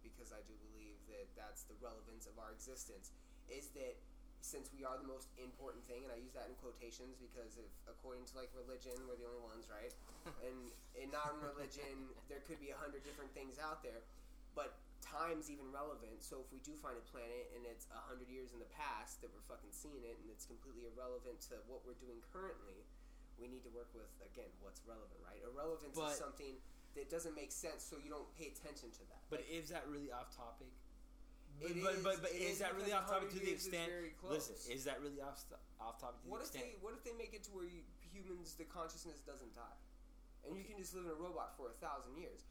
because I do believe that that's the relevance of our existence. Is that since we are the most important thing, and I use that in quotations because if according to like religion, we're the only ones, right? <laughs> and in non-religion, there could be a hundred different things out there, but time's even relevant. So if we do find a planet and it's a hundred years in the past that we're fucking seeing it, and it's completely irrelevant to what we're doing currently, we need to work with again what's relevant, right? Irrelevance But- is something that doesn't make sense, so you don't pay attention to that. But is that really off topic? But, is- but, but is is that really off topic to the extent? very Listen, is that really off off topic to What the if they? What if they make it to where you, humans, the consciousness doesn't die, and you can just live in a robot for a thousand years?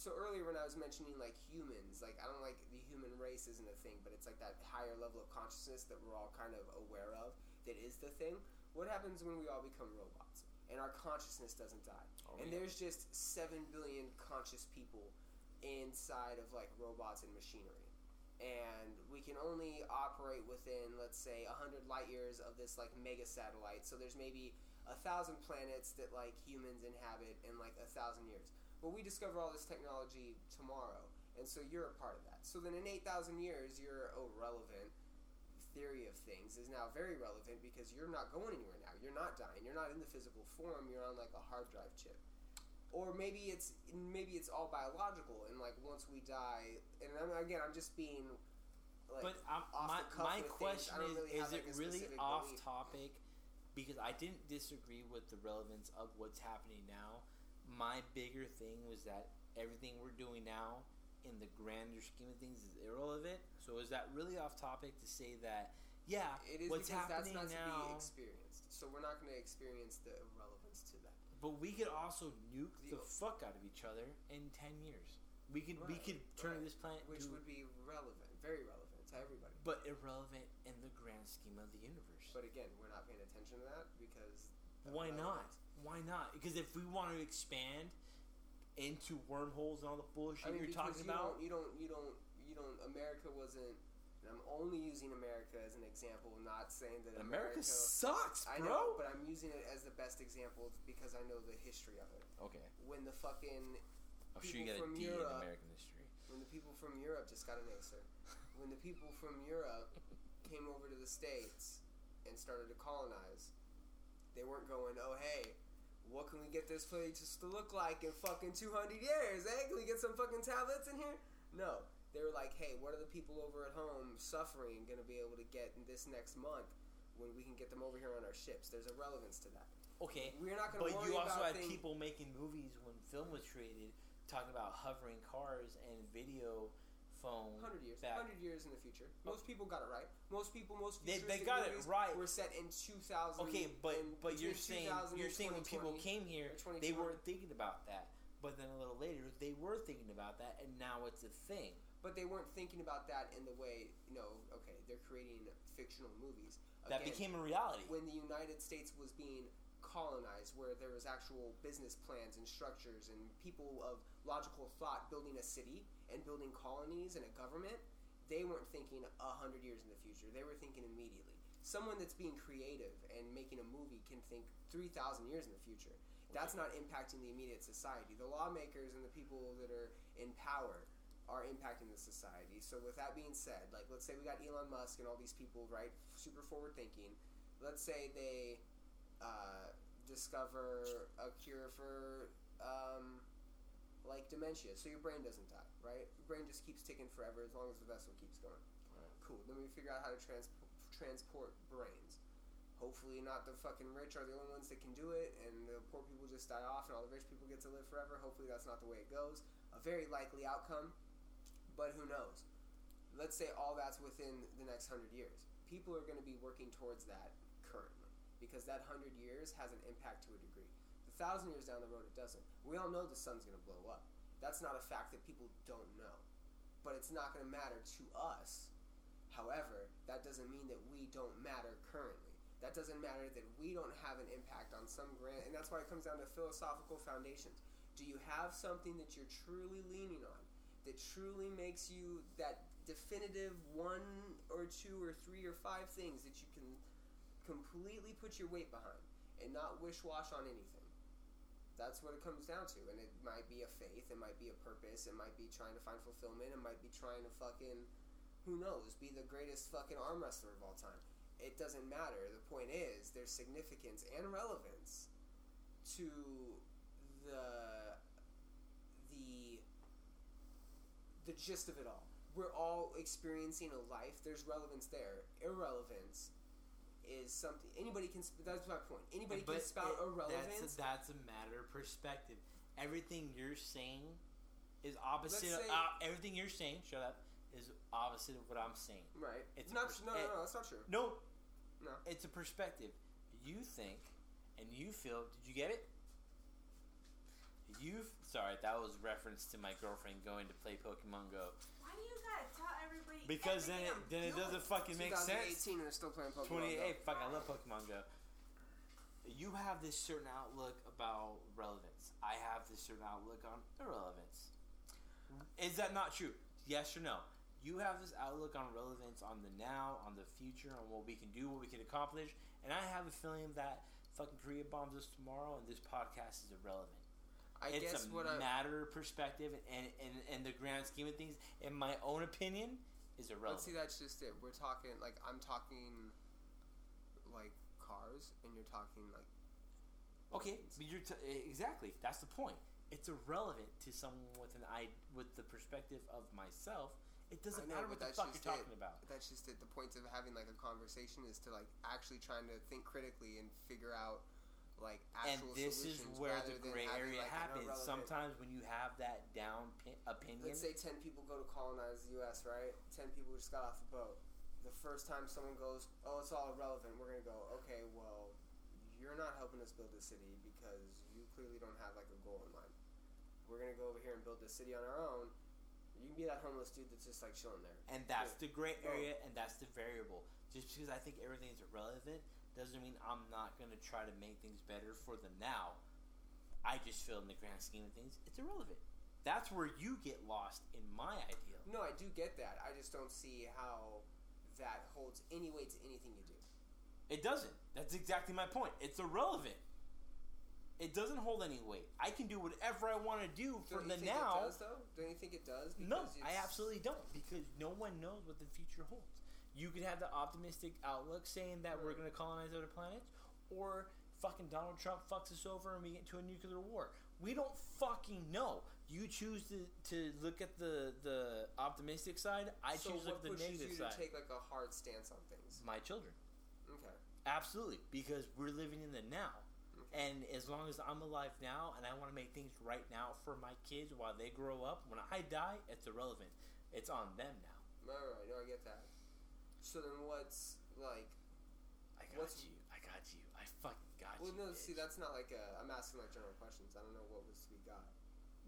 So earlier when I was mentioning like humans, like I don't like the human race isn't a thing, but it's like that higher level of consciousness that we're all kind of aware of that is the thing. What happens when we all become robots and our consciousness doesn't die? Oh, and yeah. there's just seven billion conscious people inside of like robots and machinery and we can only operate within let's say 100 light years of this like mega satellite. So there's maybe a thousand planets that like humans inhabit in like a thousand years. But we discover all this technology tomorrow and so you're a part of that. So then in 8000 years your irrelevant theory of things is now very relevant because you're not going anywhere now. You're not dying. You're not in the physical form. You're on like a hard drive chip or maybe it's maybe it's all biological and like once we die and I'm, again i'm just being like but off my the cuff my with things. question is: really Is it like, really off belief. topic? Because I didn't disagree with the relevance of what's happening now. My bigger thing was that everything we're doing now, in the grander scheme of things, is irrelevant. So is that really off topic to say that? Yeah, it is what's because that's happening not to be experienced so we're not going to experience the relevance to that But we could also nuke the fuck out of each other in ten years. We could we could turn right. this planet which would be relevant very relevant to everybody but irrelevant in the grand scheme of the universe. but again we're not paying attention to that because Why not? Why not? Because if we want to expand into wormholes and all the bullshit I mean, you're talking you about, don't, you don't, you don't, you don't. America wasn't And I'm only using America as an example, not saying that America America. sucks, I know, but I'm using it as the best example because I know the history of it. okay, When the fucking I'm sure you got a in Europe- American history. when the people from Europe just got an answer. When the people from Europe came over to the states and started to colonize, they weren't going, "Oh hey, what can we get this place to look like in fucking 200 years? Eh? Can we get some fucking tablets in here?" No, they were like, "Hey, what are the people over at home suffering going to be able to get in this next month when we can get them over here on our ships?" There's a relevance to that. Okay, We're not going to but you also had things. people making movies when film was created, talking about hovering cars and video phone. Hundred years, hundred years in the future. Most people got it right. Most people, most They- they got it right. Were set in two thousand. Okay, but but you're saying you're saying when people came here, they weren't thinking about that. But then a little later, they were thinking about that, and now it's a thing. But they weren't thinking about that in the way. You know, okay, they're creating fictional movies. That became a reality. when the United States was being colonized, where there was actual business plans and structures and people of logical thought building a city and building colonies and a government, they weren't thinking a hundred years in the future. They were thinking immediately. Someone that's being creative and making a movie can think three thousand years in the future. That's not impacting the immediate society. The lawmakers and the people that are in power are impacting the society. So with that being said, like let's say we got Elon Musk and all these people, right, super forward thinking. Let's say they uh, discover a cure for um, like dementia, so your brain doesn't die, right? Your brain just keeps ticking forever as long as the vessel keeps going. Right. Cool. Then we figure out how to trans- transport brains. Hopefully, not the fucking rich are the only ones that can do it, and the poor people just die off, and all the rich people get to live forever. Hopefully, that's not the way it goes. A very likely outcome, but who knows? Let's say all that's within the next hundred years. People are going to be working towards that currently because that hundred years has an impact to a degree. The thousand years down the road, it doesn't. We all know the sun's going to blow up. That's not a fact that people don't know, but it's not going to matter to us. However, that doesn't mean that we don't matter currently. That doesn't matter that we don't have an impact on some grand, and that's why it comes down to philosophical foundations. Do you have something that you're truly leaning on, that truly makes you that definitive one or two or three or five things that you can completely put your weight behind and not wish wash on anything? That's what it comes down to, and it might be a faith, it might be a purpose, it might be trying to find fulfillment, it might be trying to fucking, who knows, be the greatest fucking arm wrestler of all time it doesn't matter. The point is, there's significance and relevance to the the the gist of it all. We're all experiencing a life. There's relevance there. Irrelevance is something anybody can. That's my point. Anybody can But spout it- irrelevance. That's a, that's a matter of perspective. Everything you're saying is opposite. Let's Of, uh, everything you're saying, shut up, is opposite of what I'm saying. right. It's not. pers- no, no, no. That's not true. No, No. it's a perspective. You think and you feel. Did you get it? You sorry, that was reference to my girlfriend going to play Pokemon Go Why do you gotta tell everybody? because then it then it doesn't fucking make sense. 2018 and they're still playing Pokemon. Twenty Go. eight. Fuck, I love Pokemon Go. You have this certain outlook about relevance. I have this certain outlook on irrelevance. Is that not true? Yes or no? You have this outlook on relevance on the now, on the future, on what we can do, what we can accomplish, and I have a feeling that fucking Korea bombs us tomorrow, and this podcast is irrelevant. I it's guess a what I matter of perspective, and and and the grand scheme of things, in my own opinion, is irrelevant. see, that's just it. We're talking like I'm talking like cars, and you're talking like Okay, but you're t- exactly. That's the point. It's irrelevant to someone with an I with the perspective of myself. It doesn't know, matter what the fuck you're talking it. about. That's just it. The point of having like a conversation is to like actually trying to think critically and figure out like And actual this is where the gray area like, happens. Sometimes when you have that down pi- opinion, Let's say ten people go to colonize the U.S. Right? Ten people just got off the boat. The first time someone goes, "Oh, it's all irrelevant," we're gonna go, "Okay, well, you're not helping us build a city because you clearly don't have like a goal in mind. We're gonna go over here and build this city on our own. You can be that homeless dude that's just like chilling there. and that's Yeah. the gray area, and that's the variable. Just because I think everything's irrelevant doesn't mean I'm not going to try to make things better for the now. I just feel in the grand scheme of things, it's irrelevant. That's where you get lost in my ideal. No, I do get that. I just don't see how that holds any weight to anything you do. It doesn't. That's exactly my point. It's irrelevant. It doesn't hold any weight. I can do whatever I want to do for Don't the you think now. it does though? Don't you think it does? No, Because I absolutely don't because no one knows what the future holds. You could have the optimistic outlook saying that we're going to colonize other planets, or fucking Donald Trump fucks us over and we get into a nuclear war. We don't fucking know. You choose to, to look at the, the optimistic side. I so choose to look at the negative you side. to take like a hard stance on things? My children. Okay. Absolutely, because we're living in the now. Okay. And as long as I'm alive now and I want to make things right now for my kids while they grow up, when I die, it's irrelevant. It's on them now. All right. No, I get that. So then, what's like? I got What's- you. I got you. I fucking got Well, you. Well, no. bitch. See, that's not like a. I'm asking like general questions. I don't know what was to be got.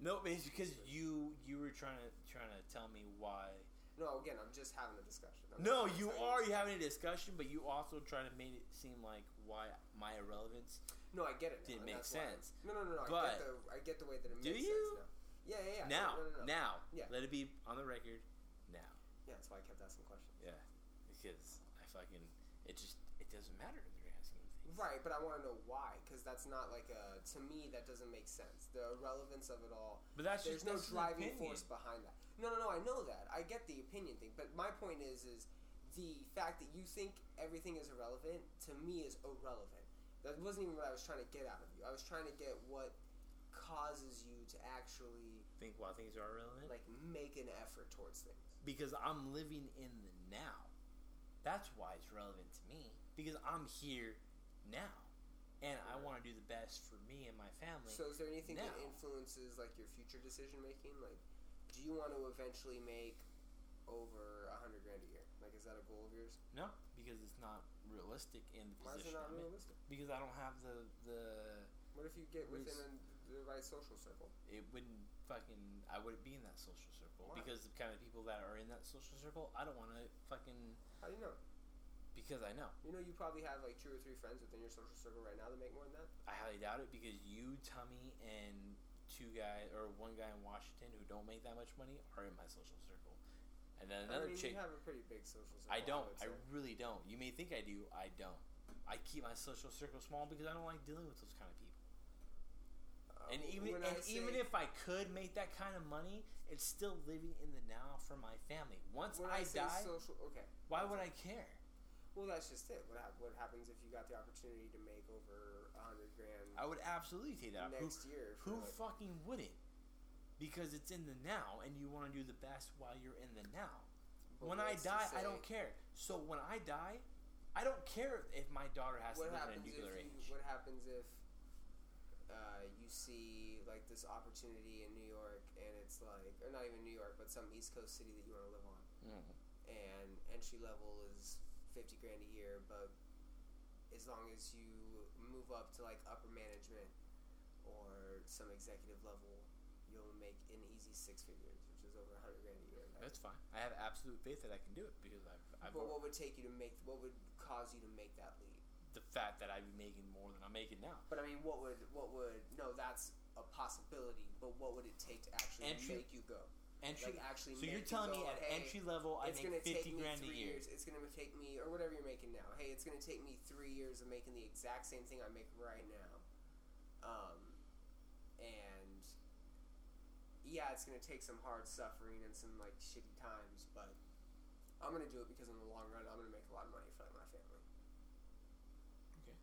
no, it's because you you were trying to trying to tell me why. No, again, I'm just having a discussion. I'm No, you are you having a discussion, but you also trying to make it seem like why my irrelevance. No, I get it. Now, Didn't make why- sense. No, no, no, no. I But- get the. I get the way that it Do makes you? sense now. Yeah, yeah, yeah. now, no, no, no, no. now, Yeah. let it be on the record. Now, Yeah, that's why I kept asking questions. yeah, because I fucking it just it doesn't matter if they're asking me things. Right, but I want to know why, because that's not like a. To me, that doesn't make sense. The irrelevance of it all. But that's There's just no that's driving force behind that. No, no, no. I know that. I get the opinion thing, but my point is, is the fact that you think everything is irrelevant to me is irrelevant. That wasn't even what I was trying to get out of you. I was trying to get what causes you to actually Think why things are irrelevant? like make an effort towards things. because I'm living in the now. That's why it's relevant to me because I'm here now, and I want to do the best for me and my family. So, is there anything that influences like your future decision making? Like, do you want to eventually make over a hundred grand a year? Like, is that a goal of yours? no, because it's not realistic in the Why is it position not I'm in. realistic? Because I don't have the the. What if you get within a, the right social circle? It wouldn't fucking. I wouldn't be in that social circle Why? because the kind of people that are in that social circle, I don't want to fucking. How do you know? Because I know. You know, you probably have like two or three friends within your social circle right now that make more than that. I highly doubt it because you, Tummy, and two guys or one guy in Washington who don't make that much money are in my social circle, and then another I mean, chick. you have a pretty big social circle. I don't. would I, really don't. You may think I do. I don't. I keep my social circle small because I don't like dealing with those kind of people. Uh, And even and I even if I could make that kind of money, it's still living in the now for my family. Once I, say die, social, okay. why would I care? Well, that's just it. What, hap- what happens if you got the opportunity to make over a hundred grand I would absolutely take that. Who, next year? who like- fucking wouldn't? Because it's in the now, and you want to do the best while you're in the now. When I die, I don't care. So when I die, I don't care if my daughter has to live in a nuclear you, age. what happens if uh, you see like this opportunity in New York and it's like or not even New York but some East Coast city that you want to live on Mm. and entry level is 50 grand a year but as long as you move up to like upper management or some executive level you'll make an easy six figures which is over 100 grand a year right? That's fine. I have absolute faith that I can do it because I've, I've but what would take you to make what would cause you to make that leap the fact that I'd be making more than I'm making now. But I mean, what would what would no? That's a possibility. But what would it take to actually Entry- make you go? Entry. Like actually, so you're make you telling me at hey, entry level I make gonna fifty take me grand a year. years. It's gonna take me or whatever you're making now. Hey, it's gonna take me three years of making the exact same thing I make right now. Um, and yeah, it's gonna take some hard suffering and some like shitty times, but I'm gonna do it because in the long run, I'm gonna make a lot of money for like, my family. Okay.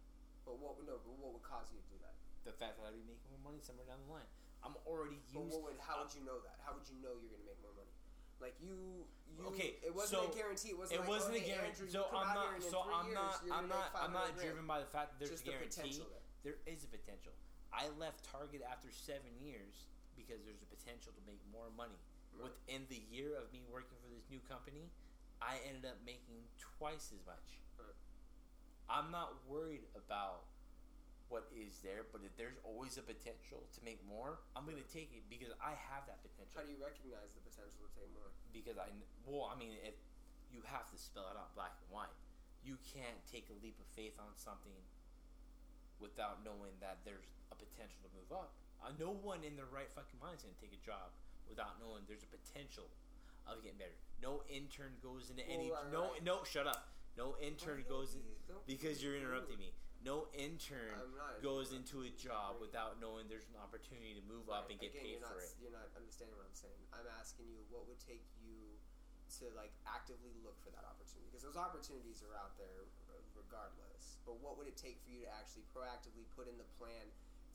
But what would no? But what would cause you to do that? The fact that I'd be making more money somewhere down the line. I'm already But used. what would, how would you know that? How would you know you're going to make more money? Like you, you. Okay, It wasn't so a guarantee. It wasn't. it like, wasn't oh, a hey, guarantee. Andrew, So I'm not. here and in So I'm years, not. I'm not. I'm not driven by the fact that there's Just a the guarantee. potential there. There is a potential. I left Target after seven years because there's a potential to make more money. Right. Within the year of me working for this new company, I ended up making twice as much. I'm not worried about what is there, but if there's always a potential to make more, I'm going to take it because I have that potential. How do you recognize the potential to take more? because I well, I mean, if you have to spell it out black and white, you can't take a leap of faith on something without knowing that there's a potential to move up. Uh, no one in their right fucking mind is gonna take a job without knowing there's a potential of getting better. No intern goes into any. Right, no, right. no, shut up. No intern goes in be- don't be because you're interrupting me. No intern goes into a job without knowing there's an opportunity to move up and get Again, paid you're for not, it. You're not understanding what I'm saying. I'm asking you what would take you to like actively look for that opportunity because those opportunities are out there uh, regardless. But what would it take for you to actually proactively put in the plan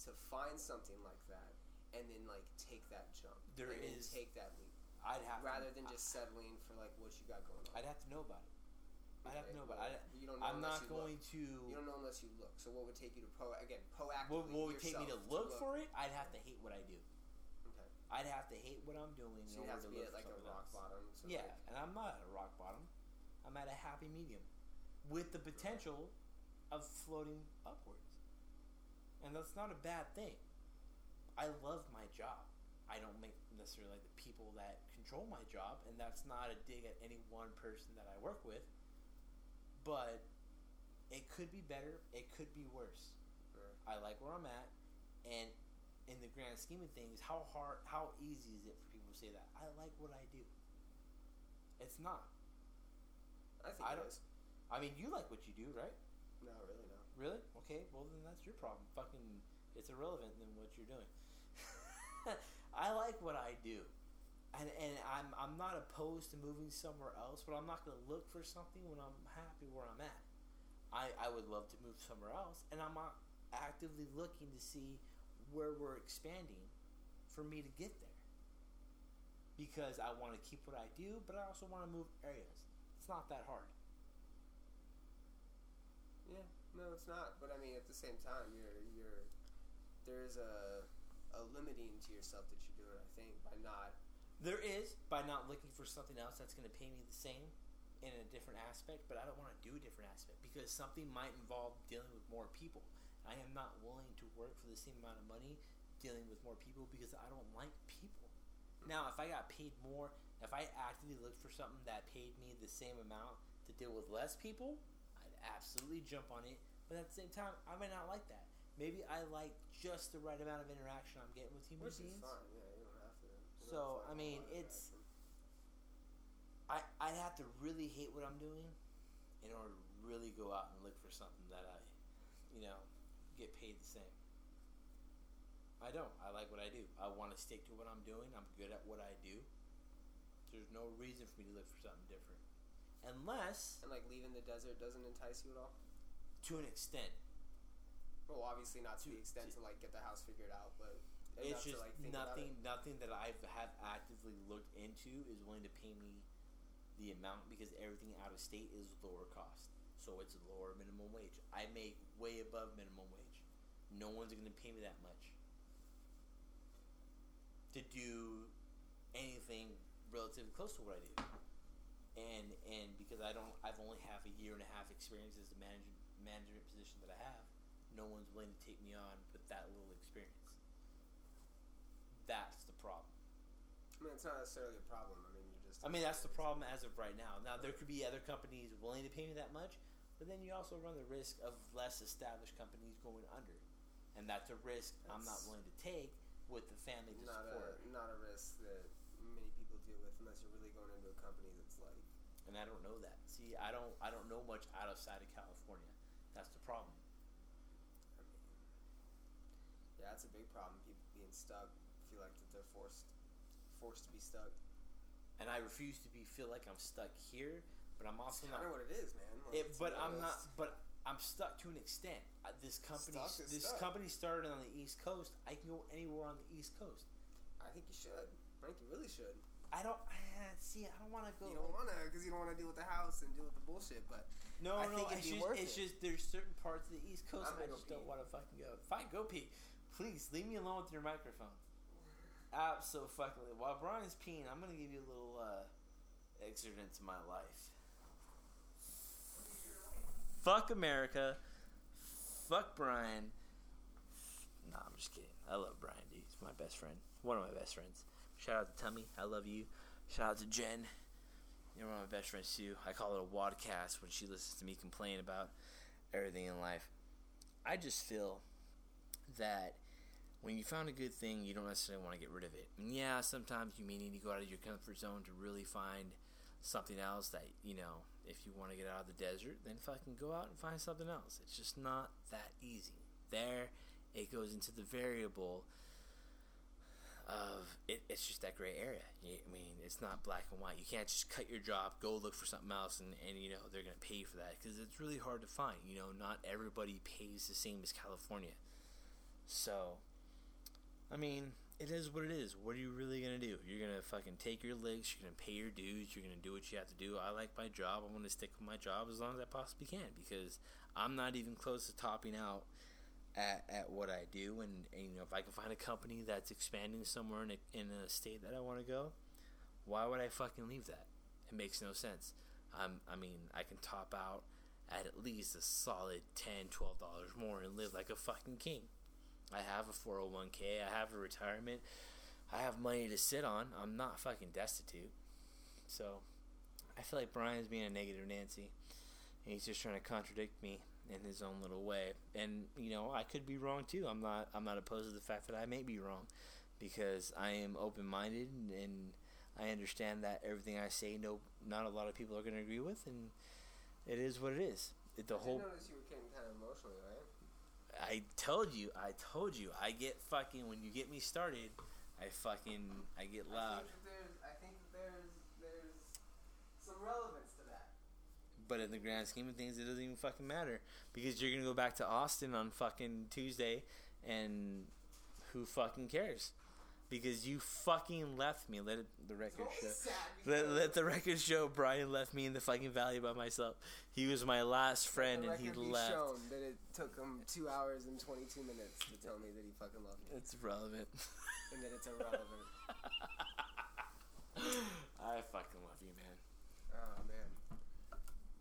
to find something like that and then like take that jump? There and is- take that leap I'd have rather to, than just settling for like what you got going on. I'd have to know about it. I'd have to know about. I, you don't know I'm not you look. going to. You don't know unless you look. So what would take you to pro again proactively? What, what would take me to yourself look, for it? I'd have to hate what I do. Okay. I'd have to hate what I'm doing. So you have order to be at like a rock else. bottom. So Yeah, like, and I'm not at a rock bottom. I'm at a happy medium, with the potential of floating upwards, and that's not a bad thing. I love my job. I don't make necessarily like the people that control my job, and that's not a dig at any one person that I work with. But it could be better. It could be worse. Right. I like where I'm at, and in the grand scheme of things, how hard, how easy is it for people to say that? I like what I do. It's not. I think I don't- is. I mean, you like what you do, right? No, really no. Really? Okay. Well, then that's your problem. Fucking, it's irrelevant than what you're doing. <laughs> I like what I do, and and I'm I'm not opposed to moving somewhere else, but I'm not going to look for something when I'm happy where I'm at. I I would love to move somewhere else, and I'm not actively looking to see where we're expanding for me to get there. Because I want to keep what I do, but I also want to move areas. It's not that hard. Yeah, no, it's not. But I mean, at the same time, you're you're there's a a limiting to yourself that you're doing. I think by not. There is by not looking for something else that's going to pay me the same in a different aspect, but I don't want to do a different aspect because something might involve dealing with more people. I am not willing to work for the same amount of money dealing with more people because I don't like people. Now, if I got paid more, if I actively looked for something that paid me the same amount to deal with less people, I'd absolutely jump on it. But at the same time, I might not like that. Maybe I like just the right amount of interaction I'm getting with human Which is beings. fine. Yeah, you don't have to. you don't So, I mean, a lot of it's- I I'd have to really hate what I'm doing in order to really go out and look for something that I, you know, get paid the same. I don't. I like what I do. I want to stick to what I'm doing. I'm good at what I do. There's no reason for me to look for something different, unless and like leaving the desert doesn't entice you at all. to an extent. Well, obviously not to, To- the extent to- to like get the house figured out, but it's just like nothing. it. Nothing that I have actively looked into is willing to pay me the amount because everything out of state is lower cost, so it's lower minimum wage. I make way above minimum wage. No one's going to pay me that much to do anything relatively close to what I do. And and because I don't, I've only have a year and a half experience as the manager management position that I have. No one's willing to take me on with that little experience. That's the problem. I mean, it's not necessarily a problem. I mean, you're just. I mean, that's the problem as of right now. Now there could be other companies willing to pay me that much, but then you also run the risk of less established companies going under, and that's a risk I'm not willing to take with the family to not support. a not a risk that many people deal with unless you're really going into a company that's like and I don't know that. See, I don't I don't know much outside of California. That's the problem. I mean, yeah, that's a big problem. People being stuck feel like that they're forced forced to be stuck. And I refuse to be feel like I'm stuck here, but I'm also not. kind of what it is, man. Like, It, but I'm not. But I'm stuck to an extent. Uh, this company, this stuck. company started on the East Coast. I can go anywhere on the East Coast. I think you should. I think you really should. I don't uh, see. I don't want to go. You don't want to because you don't want to deal with the house and deal with the bullshit. But no, I no. it's just, it's it. just there's certain parts of the East Coast I just go don't want to fucking go. Fine, go pee. Please leave me alone with your microphone. Absolutely. While Brian's peeing, I'm gonna give you a little uh, excerpt into my life. Fuck America. Fuck Brian. Nah, I'm just kidding. I love Brian, dude. He's my best friend. One of my best friends. Shout out to Tummy. I love you. Shout out to Jen. You're one of my best friends too. I call it a wadcast when she listens to me complain about everything in life. I just feel that when you found a good thing, you don't necessarily want to get rid of it. And yeah, sometimes you may need to go out of your comfort zone to really find something else that, you know, if you want to get out of the desert, then fucking go out and find something else. It's just not that easy. There, it goes into the variable of it, it's just that gray area. I mean, it's not black and white. You can't just cut your job, go look for something else, and, and you know they're gonna pay for that because it's really hard to find. You know, not everybody pays the same as California. So, I mean, it is what it is. What are you really gonna do? You're gonna fucking take your licks. You're gonna pay your dues. You're gonna do what you have to do. I like my job. I'm gonna stick with my job as long as I possibly can because I'm not even close to topping out at, at what I do, and, and you know if I can find a company that's expanding somewhere in a, in a state that I want to go, why would I fucking leave that? It makes no sense. Um, I mean, I can top out at at least a solid 10 12 dollars more and live like a fucking king. I have a 401k, I have a retirement, I have money to sit on. I'm not fucking destitute. So, I feel like Brian's being a negative Nancy. And he's just trying to contradict me in his own little way. And you know, I could be wrong too. I'm not I'm not opposed to the fact that I may be wrong because I am open-minded and, and I understand that everything I say no not a lot of people are going to agree with and it is what it is. It, the I whole notice you were getting kind of emotional, right? I told you, I told you, I get fucking when you get me started, I fucking I get loud. I think that there's, I think that there's, there's some relevance to that. But in the grand scheme of things, it doesn't even fucking matter because you're gonna go back to Austin on fucking Tuesday, and who fucking cares? Because you fucking left me. Let it, the record show. Sad Let, let the record show Brian left me in the fucking valley by myself. He was my last friend and he left. shown that it took him two hours and 22 minutes to tell me that he fucking loved me It's relevant. and that it's irrelevant. <laughs> I fucking love you, man. Oh man,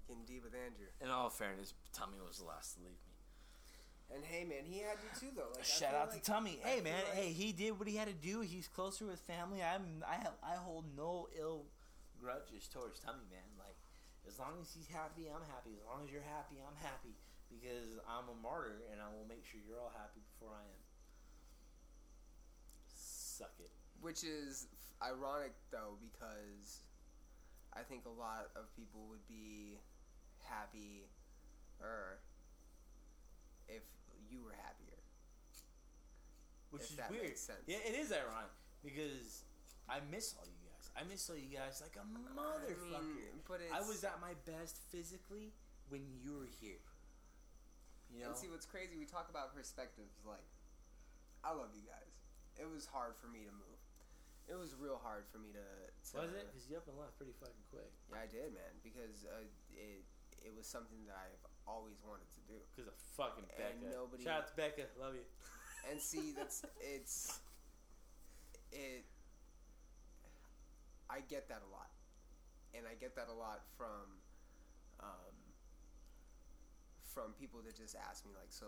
getting deep with Andrew. In all fairness, Tommy was the last to leave me. And hey man, he had you too though. Like, Shout out like- to Tummy. Hey man, like- hey, he did what he had to do. He's closer with family. I'm I have I hold no ill grudges towards Tummy, man. Like as long as he's happy, I'm happy. As long as you're happy, I'm happy because I'm a martyr and I will make sure you're all happy before I am. Suck it. Which is ironic though because I think a lot of people would be happy or if you were happier. Which If is that weird. makes sense. Yeah, it is ironic because I miss all you guys. I miss all you guys like a motherfucker. I mean, but it's, I was at my best physically when you were here. You know, And see what's crazy, we talk about perspectives like I love you guys. It was hard for me to move. It was real hard for me to, to was it? Because you up and left pretty fucking quick. Yeah, I did, man, because uh, it it was something that I've always wanted to do. Because of fucking And nobody- Shout out to Becca. Love you. And see, <laughs> that's it's it. I get that a lot, and I get that a lot from um, from people that just ask me like, so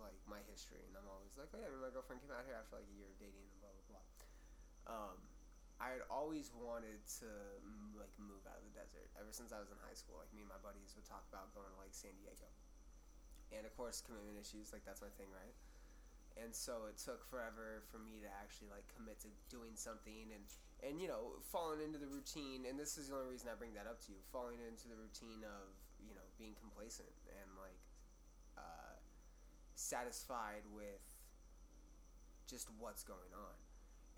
like my history, and I'm always like, oh yeah, I mean, my girlfriend came out here after like a year of dating and blah blah blah. Um, I had always wanted to like move out of the desert ever since I was in high school. Like me and my buddies would talk about going to like San Diego, and of course commitment issues. Like that's my thing, right? and so it took forever for me to actually like commit to doing something and and you know falling into the routine and this is the only reason i bring that up to you falling into the routine of you know being complacent and like uh, satisfied with just what's going on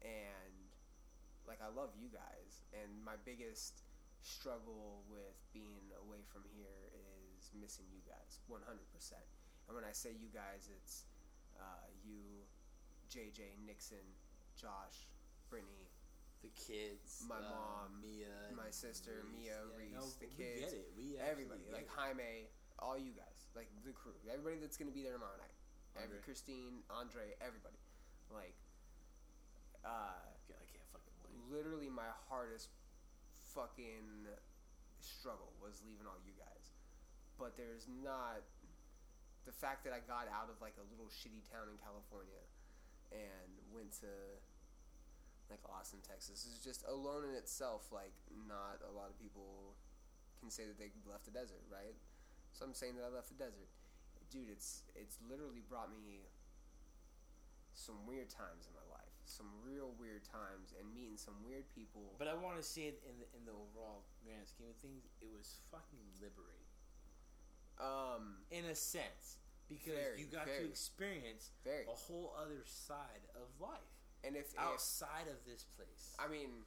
and like i love you guys and my biggest struggle with being away from here is missing you guys 100% and when i say you guys it's uh, you, JJ, Nixon, Josh, Brittany, The kids. My uh, mom, Mia. my sister, Reese. Mia, Yeah, Reese, no, the we kids, get it. We everybody, actually like get Jaime, all you guys, like the crew, everybody that's gonna be there tomorrow night, every Christine, Andre, everybody, like, uh, it. I can't fucking wait. Literally my hardest fucking struggle was leaving all you guys. But there's not the fact that I got out of like a little shitty town in California and went to like Austin, Texas is just alone in itself like not a lot of people can say that they left the desert, right? So I'm saying that I left the desert. Dude, it's it's literally brought me some weird times in my some real weird times, and meeting some weird people. But I want to say it in the in the overall grand scheme of things, it was fucking liberating um, in a sense because Very, you got to experience very. a whole other side of life And if, if outside of this place. I mean,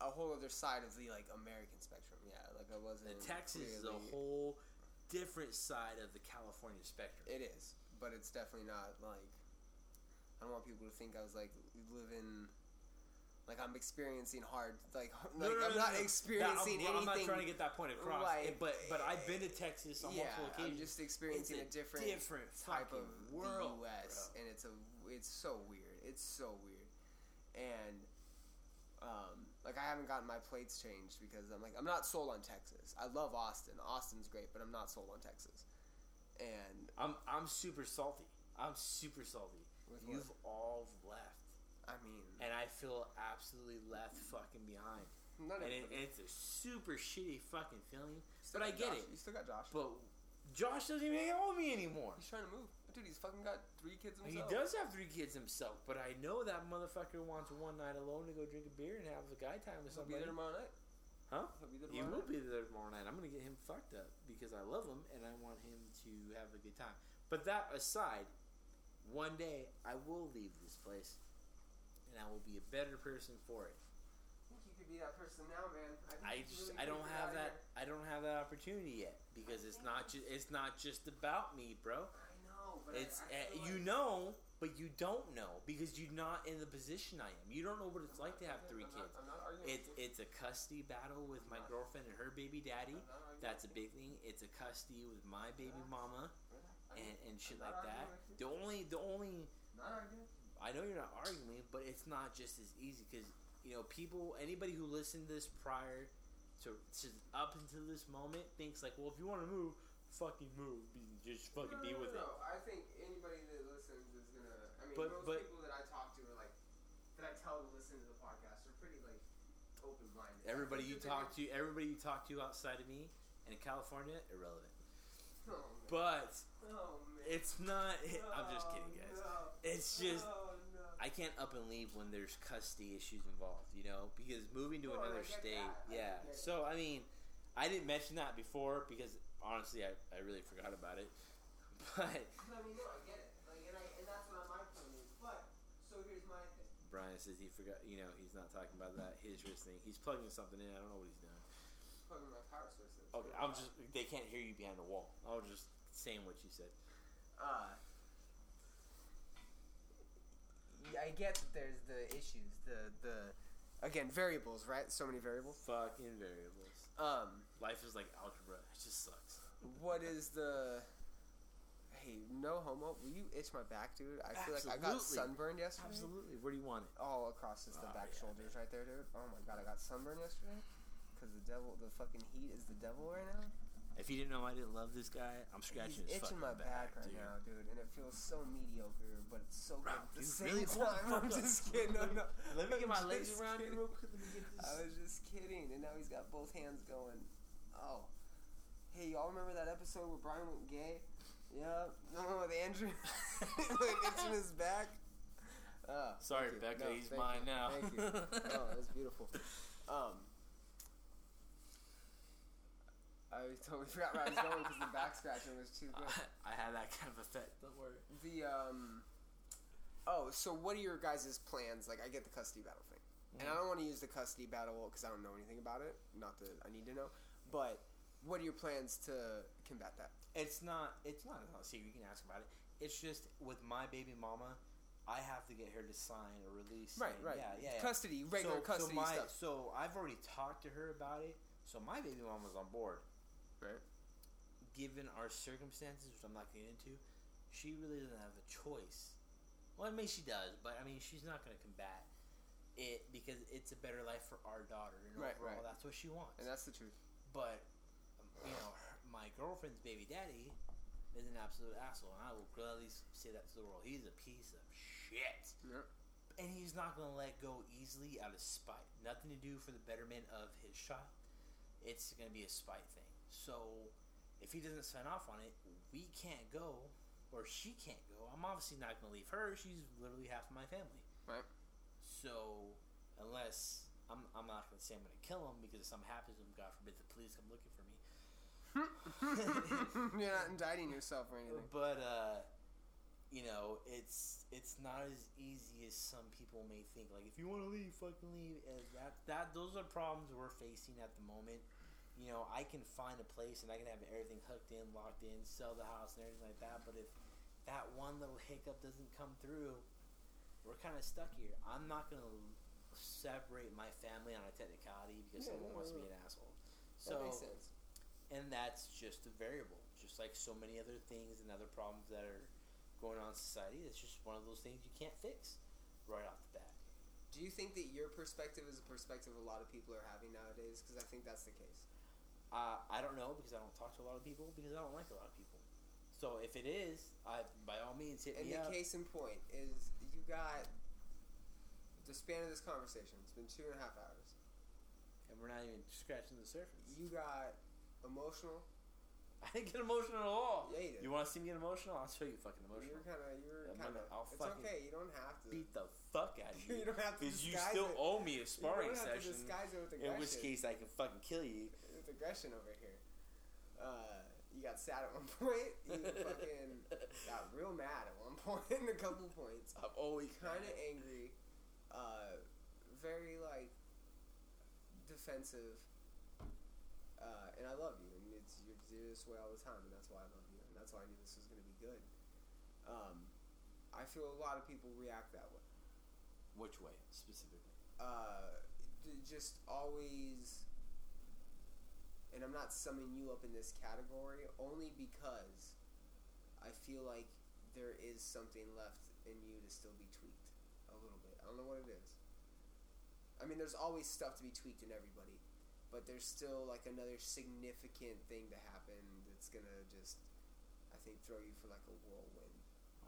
a whole other side of the like American spectrum. Yeah, like I wasn't. The Texas is a whole different side of the California spectrum. It is, but it's definitely not like. I don't want people to think I was like living. Like I'm experiencing hard, like No, like no, I'm no, not no, no. experiencing I'm, anything. I'm not trying to get that point across, like, but but I've been to Texas on yeah, multiple I'm occasions. just experiencing It's a, different, different type of world, U.S. bro. and it's a it's so weird. It's so weird, and um, like I haven't gotten my plates changed because I'm like I'm not sold on Texas. I love Austin. Austin's great, but I'm not sold on Texas. And I'm I'm super salty. I'm super salty. With what? You've all left, I mean, and I feel absolutely left fucking behind. none And it, it. it's a super shitty fucking feeling. But I get Josh. it. You still got Josh. But Josh doesn't even hang out with me anymore. He's trying to move, dude. He's fucking got three kids himself. He does have three kids himself, but I know that motherfucker wants one night alone to go drink a beer and have a guy time with He'll be there tomorrow night. Huh? He'll be there He will night. be there tomorrow night. I'm gonna get him fucked up because I love him and I want him to have a good time. But that aside, one day I will leave this place, and I will be a better person for it. I think you could be that person now, man. think I just really I don't have that here. I don't have that opportunity yet because it's not just it's not just about me, bro. I know, but It's I, I uh, feel you know, but you don't know because you're not in the position I am. You don't know what it's like to have three I'm not- kids. I'm not arguing It's it's a custody battle with my girlfriend and her baby daddy. I'm not That's a big thing. It's a custody with my baby mama I'm and, and shit like that. The only the only Not arguing. I know you're not arguing, but it's not just as easy because you know people. Anybody who listened to this prior to, to up until this moment thinks like, well, if you want to move, fucking move. Be, just fucking no, be no, with no, it. no. I think anybody that listens is gonna. I mean, But- most but- people that I talk to are like that I tell to listen to the podcast are pretty like open minded. Everybody you talk to, everybody you talk to outside of me and in California, irrelevant. Oh. But oh, it's not. <laughs> I'm just Oh, kidding, guys. No. It's just Oh, no. I can't up and leave when there's custody issues involved, you know, because moving to oh, No, another state, that. Yeah. it. So I mean, I didn't mention that before because honestly, I, I really forgot about it. <laughs> But I mean, no, I get it. Like, and, I, and that's what my point is. But so here's my thing. Brian says he forgot. You know, he's not talking about that his wrist thing. He's plugging something in. I don't know what he's doing. Plugging my power source. In. Okay, I'm just. They can't hear you behind the wall. I was just saying what you said. Uh, I get that there's the issues, the the again variables, right? So many variables. Fucking variables. Um, Life is like algebra. It just sucks. what is the? Hey, no homo. Will you itch my back, dude? I feel like I got sunburned yesterday. Absolutely. Where do you want it? All across just the Oh, back yeah, shoulders, right there, dude. Oh my god, I got sunburned yesterday. Cause the devil, the fucking heat is the devil right now. If you didn't know I didn't love this guy, I'm scratching He's his itching fucking my back, right dude. now, dude, and it feels so mediocre, but it's so Bro, good at the same really? Time. I'm just kidding. No, no. <laughs> Let me get my legs around you real quick. Let me get this. I was just kidding, and now he's got both hands going. Oh, hey, y'all remember that episode where Brian went gay? Yeah, <laughs> no, with Andrew, <laughs> like itching his back. Oh, Sorry. Becca, No, he's mine you. now. Thank you. Oh, that's beautiful. Um, I totally forgot where I was going because the <laughs> back scratching was too good. I, <laughs> I had that kind of effect. Don't worry. The um. Oh, so what are your guys' plans? Like, I get the custody battle thing, and I don't want to use the custody battle because I don't know anything about it. Not that I need to know, but what are your plans to combat that? It's not. It's not a secret. You can ask about it. It's just with my baby mama, I have to get her to sign a release. Right, right. Yeah, yeah. yeah. Custody, regular so, custody so my, stuff. So I've already talked to her about it. So my baby mama's on board. Right. Given our circumstances, which I'm not getting into, she really doesn't have a choice. Well, I mean, she does, but I mean, she's not going to combat it because it's a better life for our daughter, and Right, overall, right. that's what she wants. And that's the truth. But you know, her, my girlfriend's baby daddy is an absolute asshole, and I will gladly say that to the world. He's a piece of shit, Yep. and he's not gonna let go easily out of spite. Nothing to do for the betterment of his child. It's gonna be a spite thing. So, if he doesn't sign off on it, we can't go or she can't go, I'm obviously not going to leave her. She's literally half of my family. Right. So, unless I'm, I'm not going to say I'm going to kill him because if something happens to him, God forbid the police come looking for me. <laughs> You're not indicting yourself or anything. But uh, you know, it's it's not as easy as some people may think. Like, if you want to leave, fucking leave. And that that those are problems we're facing at the moment. You know, I can find a place and I can have everything hooked in, locked in, sell the house and everything like that. But if that one little hiccup doesn't come through, we're kind of stuck here. I'm not gonna separate my family on a technicality because Yeah, someone no, wants to no, be an asshole. that So makes sense. and that's just a variable just like so many other things and other problems that are going on in society it's just one of those things you can't fix right off the bat Do you think that your perspective is a perspective a lot of people are having nowadays? Because I think that's the case. Uh, i don't know because i don't talk to a lot of people because i don't like a lot of people so if it is I, by all means hit And me the up case in point is you got the span of this conversation. It's been two and a half hours. and we're not even scratching the surface You got emotional. <laughs> i didn't get emotional at all Yeah, you did. you want to see me get emotional i'll show you fucking emotional. You emotional were kind of. You were Yeah, kind of. I'll It's okay. You don't have to. beat the fuck out of <laughs> You you don't have to because you still it. owe me a sparring session to disguise it with in which case i can fucking kill you with aggression over here. Uh, you got sad at one <laughs> point. You fucking got real mad at one <laughs> point. a couple points. i'm always Kind of angry. Uh, very like defensive. Uh, and I love you, and it's you're, this way all the time, and that's why I love you, and that's why I knew this was gonna be good. Um, I feel a lot of people react that way. Which way specifically? uh, d- just always, and I'm not summing you up in this category only because I feel like there is something left in you to still be tweaked a little bit. I don't know what it is. I mean, there's always stuff to be tweaked in everybody, but there's still like another significant thing to happen that's gonna just, I think, throw you for like a whirlwind.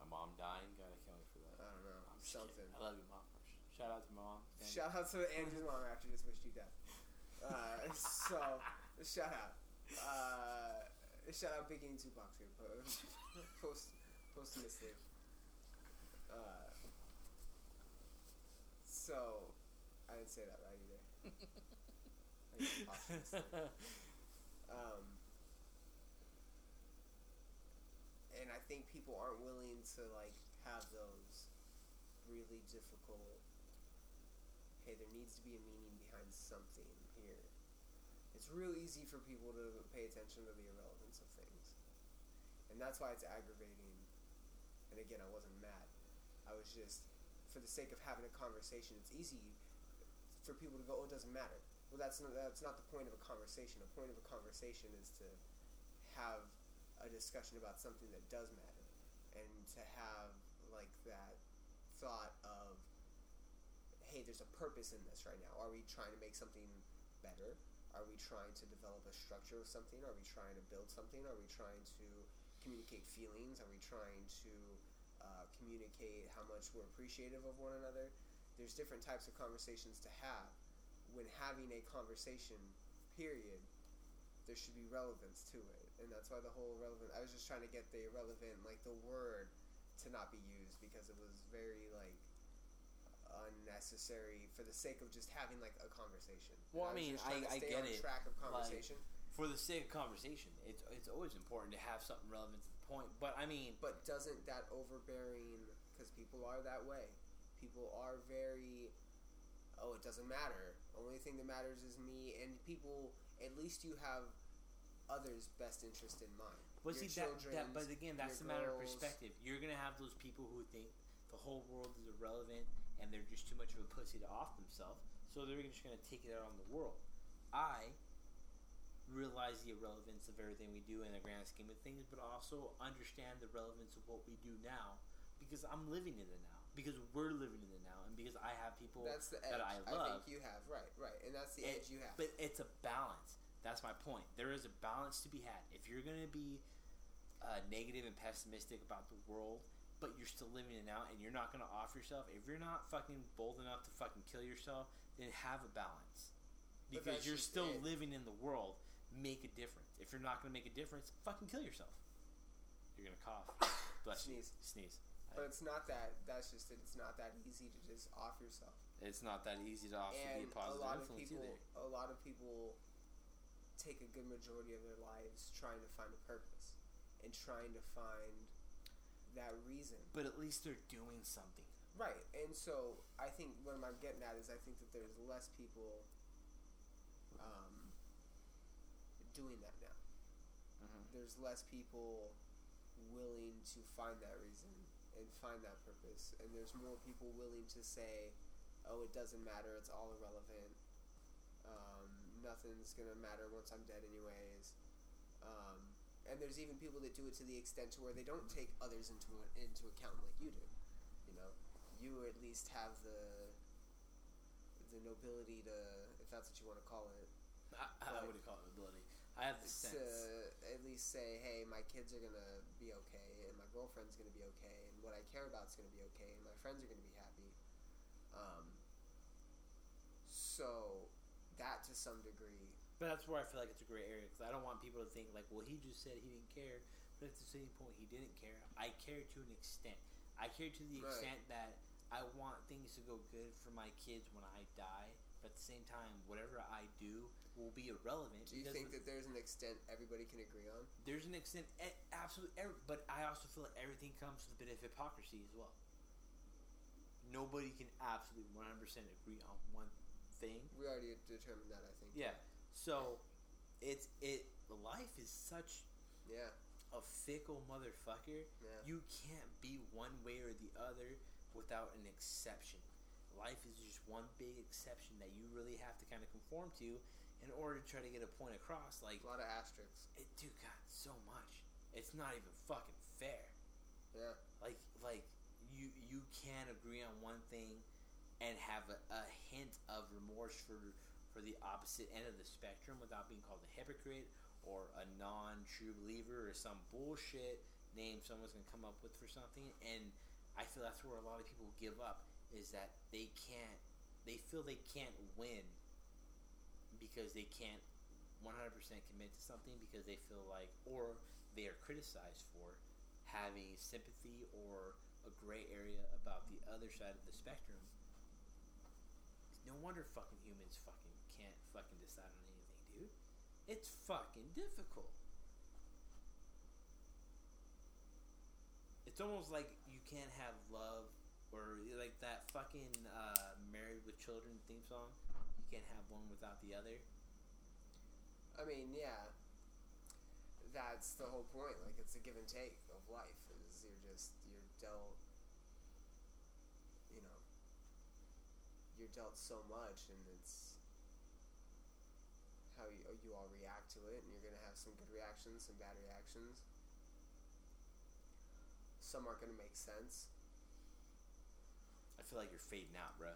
My mom dying. I can't wait for that. I don't know, I'm something. I love you, mom. Shout out to my mom. Shout out to Andrew's mom after just wished you death. <laughs> Uh, so, shout out. Uh, shout out Biggie and Tupac too. po- Post, posthumously. Uh, so, I didn't say that right either. I. <laughs> Um, and I think people aren't willing to like have those really difficult. Hey, there needs to be a meaning behind something. It's real easy for people to pay attention to the irrelevance of things, and that's why it's aggravating. And again, I wasn't mad. I was just, for the sake of having a conversation, it's easy for people to go, "Oh, it doesn't matter." Well, that's not, that's not the point of a conversation. The point of a conversation is to have a discussion about something that does matter, and to have like that thought of, "Hey, there's a purpose in this right now. Are we trying to make something better? Are we trying to develop a structure of something? Are we trying to build something? Are we trying to communicate feelings? Are we trying to uh, communicate how much we're appreciative of one another? There's different types of conversations to have. When having a conversation, period, there should be relevance to it, and that's why the whole relevant. I was just trying to get the irrelevant, like the word, to not be used because it was very like unnecessary for the sake of just having like a conversation. Well, And I mean, I- I get it. track of Like, conversation. For the sake of conversation, it's it's always important to have something relevant to the point. But I mean, But doesn't that overbearing? Because people are that way. People are very. Oh, it doesn't matter. Only thing that matters is me. And people, at least you have others' best interest in mind. But Your see that, that but again that's a matter of perspective. You're gonna have those people who think the whole world is irrelevant and they're just too much of a pussy to off themselves, so they're just gonna take it out on the world. I realize the irrelevance of everything we do in the grand scheme of things, but also understand the relevance of what we do now because I'm living in the now. Because we're living in the now, and because I have people That's the edge. that I love. I think you have right, right, and that's the It- edge you have. But it's a balance. That's my point. There is a balance to be had. If you're going to be uh, negative and pessimistic about the world, but you're still living it out and you're not going to off yourself, if you're not fucking bold enough to fucking kill yourself, then have a balance. Because you're still it. living in the world. Make a difference. If you're not going to make a difference, fucking kill yourself. You're gonna cough. <coughs> Bless you. Sneeze. Sneeze. But it's not that. That's just it. It's not that easy to just off yourself. It's not that easy to off and be a positive a lot of people, either. a lot of people take a good majority of their lives trying to find a purpose and trying to find that reason. But at least they're doing something. Right, and so I think what I'm getting at is I think that there's less people um, doing that now. Mhm. There's less people willing to find that reason and find that purpose, and there's more people willing to say, "Oh, it doesn't matter. It's all irrelevant. Um, nothing's gonna matter once I'm dead, anyways." Um, and there's even people that do it to the extent to where they don't take others into into account like you do. You know, you at least have the the nobility to, if that's what you want to call it, I, I wouldn't call it ability. I have the sense. to at least say, hey, my kids are gonna be okay, and my girlfriend's gonna be okay, and what I care about is gonna be okay, and my friends are gonna be happy. Um, so that to some degree, But that's where I feel like it's a gray area because I don't want people to think like, well, he just said he didn't care, but at the same point, he didn't care. I care to an extent. I care to the Right. extent that I want things to go good for my kids when I die. But at the same time, whatever I do will be irrelevant. do you think that there's an extent everybody can agree on? there's an extent, absolutely, but I also feel like everything comes with a bit of hypocrisy as well. Nobody can absolutely 100% agree on one thing. We already determined that, I think. Yeah. So it's it life is such Yeah. a fickle motherfucker. Yeah. You can't be one way or the other without an exception. Life is just one big exception that you really have to kind of conform to in order to try to get a point across. Like A lot of asterisks. it dude got so much. It's not even fucking fair. Yeah. Like like you you can't agree on one thing and have a, a hint of remorse for for the opposite end of the spectrum without being called a hypocrite or a non-true believer or some bullshit name someone's gonna come up with for something and I feel that's where a lot of people give up is that they can't they feel they can't win because they can't 100% commit to something because they feel like or they are criticized for having sympathy or a gray area about the other side of the spectrum. No wonder fucking humans fucking can't fucking decide on anything, dude. It's fucking difficult. It's almost like you can't have love or like that fucking uh, married with children theme song. You can't have one without the other. I mean, yeah. That's the whole point. Like, it's a give and take of life. Is you're just you're dealt. You know. You're dealt so much, and it's how you you all react to it, and you're gonna have some good reactions, some bad reactions. Some aren't gonna make sense. I feel like you're fading out, bro.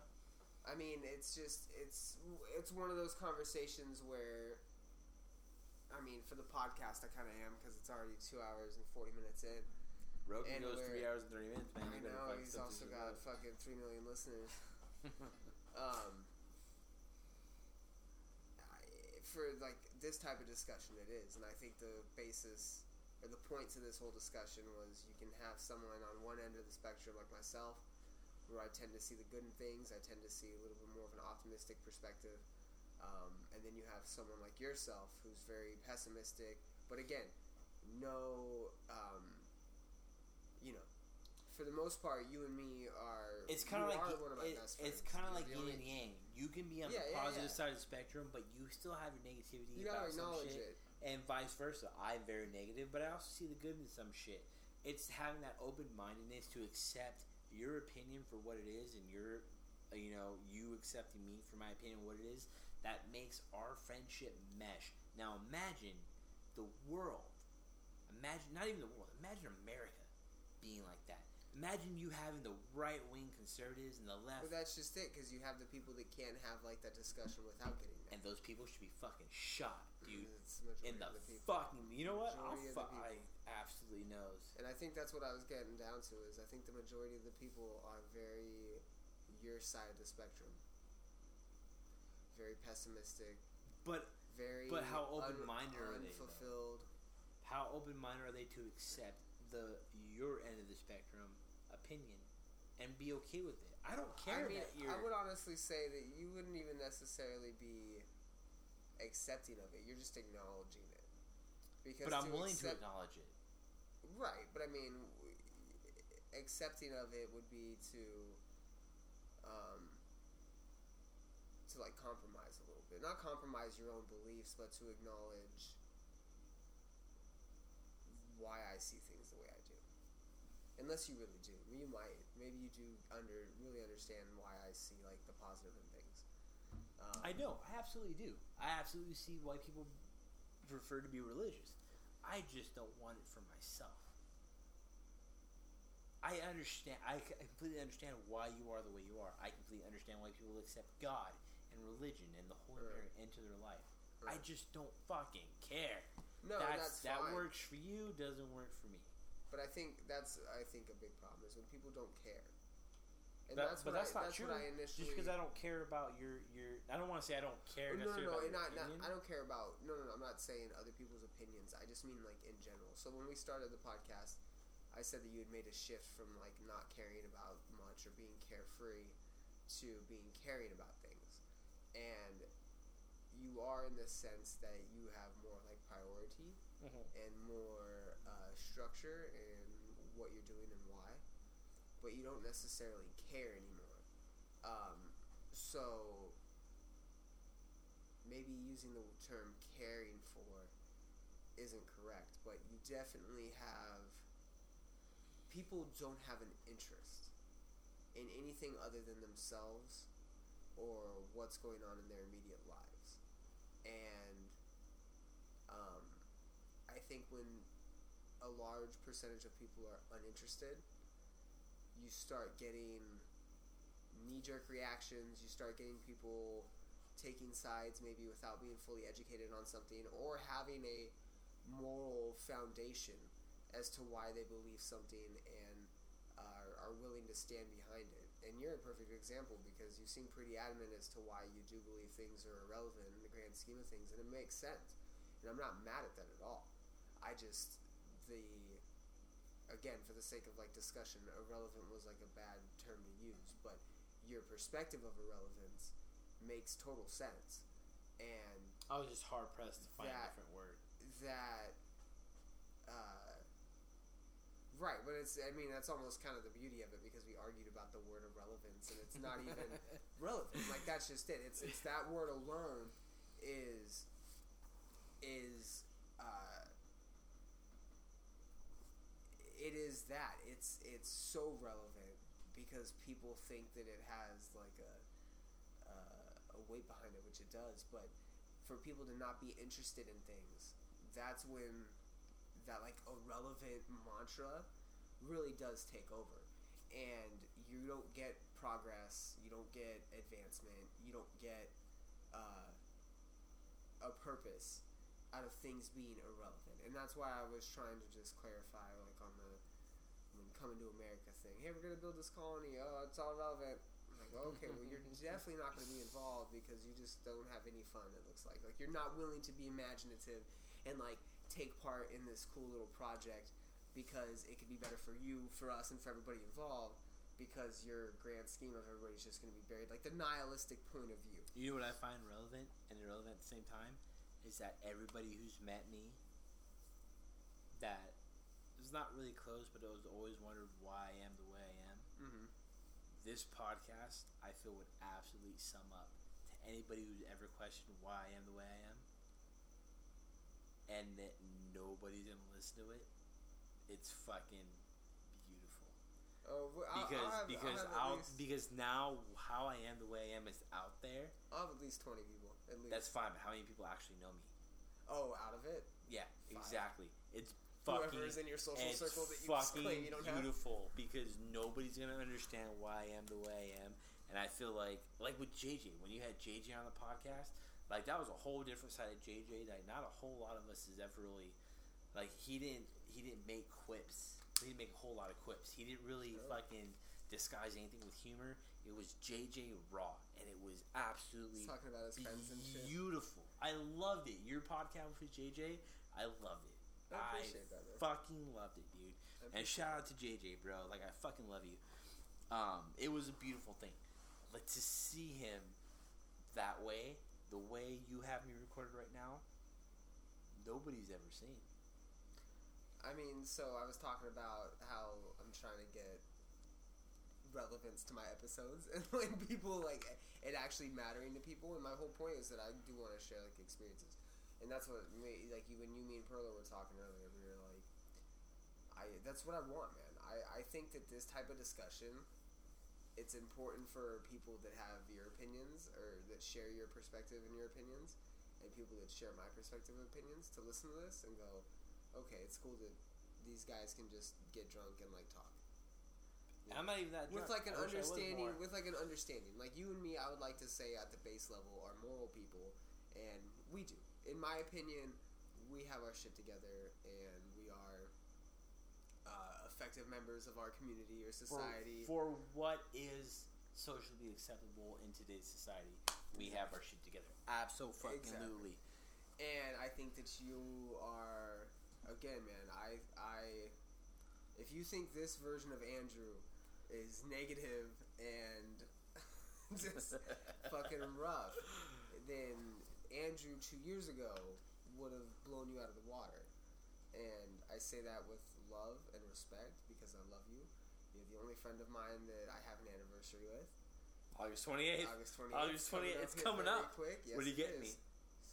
I mean, it's just it's it's one of those conversations where, I mean, for the podcast, I kind of am because it's already two hours and forty minutes in. Rogan goes three hours and thirty minutes, man. I know he's also got fucking three million listeners. <laughs> Um, I- for like this type of discussion, it is, and I think the basis or the point to this whole discussion was you can have someone on one end of the spectrum like myself, where I tend to see the good in things. I tend to see a little bit more of an optimistic perspective, um, and then you have someone like yourself who's very pessimistic. But again, no, um, you know. For the most part, you and me are. It's kind of like one of my it- best it's kind of like the yin only- and yang. You can be on Yeah, the positive yeah. side of the spectrum, but you still have your negativity You gotta about some shit, it. and vice versa. I'm very negative, but I also see the good in some shit. It's having that open mindedness to accept your opinion for what it is, and your, uh, you know, you accepting me for my opinion what it is. That makes our friendship mesh. Now imagine the world. Imagine not even the world. Imagine America being like that. Imagine you having the right wing conservatives and the left But that's just it, because you have the people that can't have like that discussion without getting mad. and those people should be fucking shot, dude. The In the the fucking, you know what? I'll Majority of the fu- I absolutely knows. And I think that's what I was getting down to is I think the majority of the people are very your side of the spectrum. Very pessimistic, But very But how open-minded are they, unfulfilled. how open minded are they to accept the your end of the spectrum opinion and be okay with it. I don't care I mean, that you're. I would honestly say that you wouldn't even necessarily be accepting of it. You're just acknowledging it. Because but I'm to willing accept, to acknowledge it. Right, but I mean, accepting of it would be to, um, to like compromise a little bit. Not compromise your own beliefs, but to acknowledge why I see things the way I do. Unless you really do, you might. Maybe you do under really understand why I see like the positive in things. Um, I know. I absolutely do. I absolutely see why people prefer to be religious. I just don't want it for myself. I understand. I completely understand why you are the way you are. I completely understand why people accept God and religion and the Holy Right. Spirit into their life. I just don't fucking care. No, that's, that's that works for you. Doesn't work for me. But I think that's I think a big problem is when people don't care. And That- that's but that's I, not that's true. what I initially Just because I don't care about your your, I don't want to say I don't care no, no, no, about and your not, not. I don't care about. No, no, no. I'm not saying other people's opinions. I just mean like in general. So when we started the podcast, I said that you had made a shift from like not caring about much or being carefree to being caring about things, and you are in the sense that you have more like priority Mhm. and more uh, structure in what you're doing and why, but you don't necessarily care anymore. Um, so maybe using the term caring for isn't correct, but you definitely have people don't have an interest in anything other than themselves or what's going on in their immediate lives. And um, think when a large percentage of people are uninterested, you start getting knee jerk reactions, you start getting people taking sides maybe without being fully educated on something or having a moral foundation as to why they believe something and are, are willing to stand behind it. And you're a perfect example because you seem pretty adamant as to why you do believe things are irrelevant in the grand scheme of things, and it makes sense. And I'm not mad at that at all. I just the again for the sake of like discussion, irrelevant was like a bad term to use, but your perspective of irrelevance makes total sense, and I was just hard pressed to find That- a different word. that uh, right but it's i mean that's almost kind of the beauty of it because we argued about the word irrelevance and it's not even <laughs> relevant. Like that's just it. It's it's that word alone is is uh, it is that. It's it's so relevant because people think that it has like a uh, a weight behind it which it does but for people to not be interested in things that's when that like irrelevant mantra really does take over. And you don't get progress you don't get advancement you don't get uh, a purpose out of things being irrelevant. And that's why i was trying to just clarify like on the when coming to america thing. Hey we're gonna build this colony. Oh it's all relevant. I'm like okay well you're <laughs> definitely not going to be involved because you just don't have any fun it looks like. Like you're not willing to be imaginative and like take part in this cool little project because it could be better for you for us and for everybody involved because your grand scheme of everybody's just going to be buried. Like the nihilistic point of view. You know what I find relevant and irrelevant at the same time is that everybody who's met me that is not really close, but has always wondered why I am the way I am. mm-hmm. This podcast, I feel, would absolutely sum up to anybody who's ever questioned why I am the way I am, and that nobody's gonna listen to it. It's fucking beautiful oh well, I'll, because I'll have, because I'll, I'll, because now how I am the way I am is out there. I'll have at least 20 people at least That's fine, but how many people actually know me? oh out of it Yeah, Five. exactly. It's fucking. whoever is in your social circle that you fucking claim you don't have beautiful because nobody's gonna understand why I am the way I am, and I feel like like with JJ when you had JJ on the podcast, like that was a whole different side of JJ that not a whole lot of us has ever really like. He didn't he didn't make quips. He didn't make a whole lot of quips. He didn't really fucking disguise anything with humor. It was JJ raw, and it was absolutely He's talking about his friends and shit beautiful. I loved it. Your podcast with JJ, I loved it. I appreciate that fucking loved it, dude. And shout out to JJ, bro. Like I fucking love you. Um, it was a beautiful thing. But to see him that way, the way you have me recorded right now, nobody's ever seen. I mean, so I was talking about how I'm trying to get relevance to my episodes <laughs> and like people like it actually mattering to people. And my whole point is that I do want to share like experiences, and that's what me like you when you me and Perla were talking earlier. We were like, I that's what I want, man. I I think that this type of discussion. It's important for people that have your opinions or that share your perspective and your opinions, and people that share my perspective and opinions to listen to this and go, okay, it's cool that these guys can just get drunk and like talk I'm not even that with drunk. like an I wish I was understanding. With like an understanding, like you and me, I would like to say at the base level are moral people, and we do. In my opinion, we have our shit together, and we are uh, effective members of our community or society. for what is socially acceptable in today's society. We have our shit together. Absolutely. and I think that you are again, man. I I if you think this version of Andrew is negative and <laughs> just fucking rough, then Andrew two years ago would have blown you out of the water. And I say that with love and respect because I love you. You're the only friend of mine that I have an anniversary with. August 28th. August 28th. August 28th. It's coming up. quick. Yes, What are you getting is.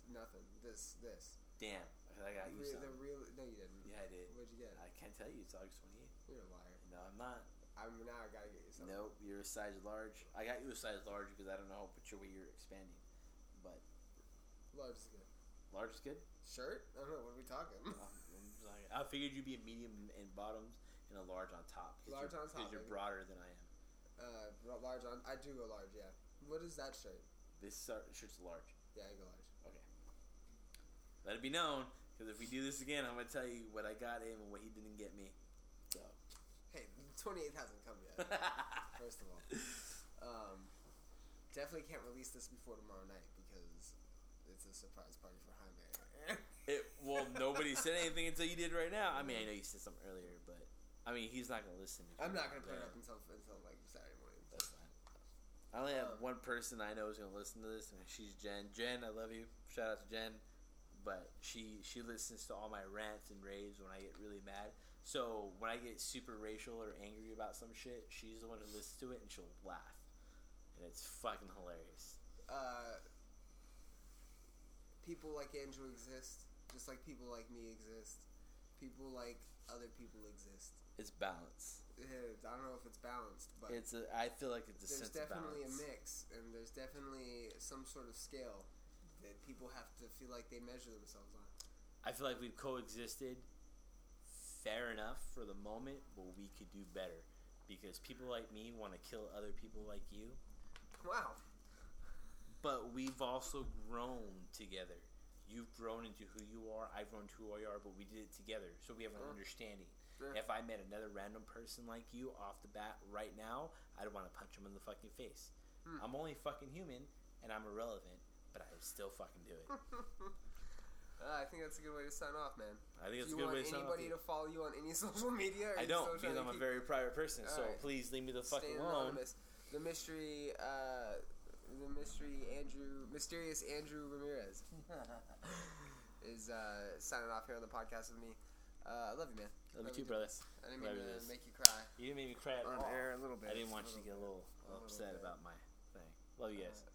Nothing. This. This. Damn. I got you the real. No, you didn't. Yeah, I did. What'd you get? I can't tell you. It's August 28th. You're a liar. No, I'm not. I'm now. I gotta get you something. Nope. You're a size large. I got you a size large because I don't know which way you're expanding. But Large is good. large is good. Shirt? I don't know. What are we talking? Um, <laughs> I'm just like- I figured you'd be a medium in bottoms and a large on top. Large on top, Because you're broader than I am. uh, large on. I do go large. Yeah. What is that shirt? This shir- shirt's large. Yeah, I go large. Okay. Let it be known, because if we do this again, I'm gonna tell you what I got him and what he didn't get me. So. 28th hasn't come yet. <laughs> First of all, um, definitely can't release this before tomorrow night because it's a surprise party for Jaime. <laughs> it well, nobody said anything until you did right now. I mean, I know you said something earlier, but I mean, he's not gonna listen. I'm not gonna put it up until until like Saturday morning. That's fine. I only have Um, one person I know is gonna listen to this, and she's Jen. Jen, I love you. Shout out to Jen. But she she listens to all my rants and raves when I get really mad. So when I get super racial or angry about some shit, she's the one who listens to it and she'll laugh, and it's fucking hilarious. Uh, people like Andrew exist, just like people like me exist. People like other people exist. It's balance. Eh, I don't know if it's balanced, but It's a. I feel like it's a there's sense of definitely a mix, and there's definitely some sort of scale that people have to feel like they measure themselves on. I feel like we've coexisted fair enough for the moment, but we could do better because people like me want to kill other people like you. Wow. But we've also grown together. You've grown into who you are. I've grown to who I are, but we did it together, so we have an Sure. understanding. Sure. If I met another random person like you off the bat right now, I'd want to punch him in the fucking face. Hmm. I'm only fucking human, and I'm irrelevant, but I would still fucking do it. <laughs> Uh, I think that's a good way to sign off, man. I think it's a you good want way to sign off, anybody to follow you on any <laughs> social media? or I don't because I'm a very private person. so Alright. please leave me the fuck fucking alone. anonymous. The mystery, uh, the mystery Andrew, mysterious Andrew Ramirez <laughs> is uh, signing off here on the podcast with me. Uh, I love you, man. Love you too, brother. I didn't mean to this. make you cry You didn't make me cry at on all. air a little bit. I didn't want you to get a little A little upset bit. about my thing. Love you guys. Uh, love you guys.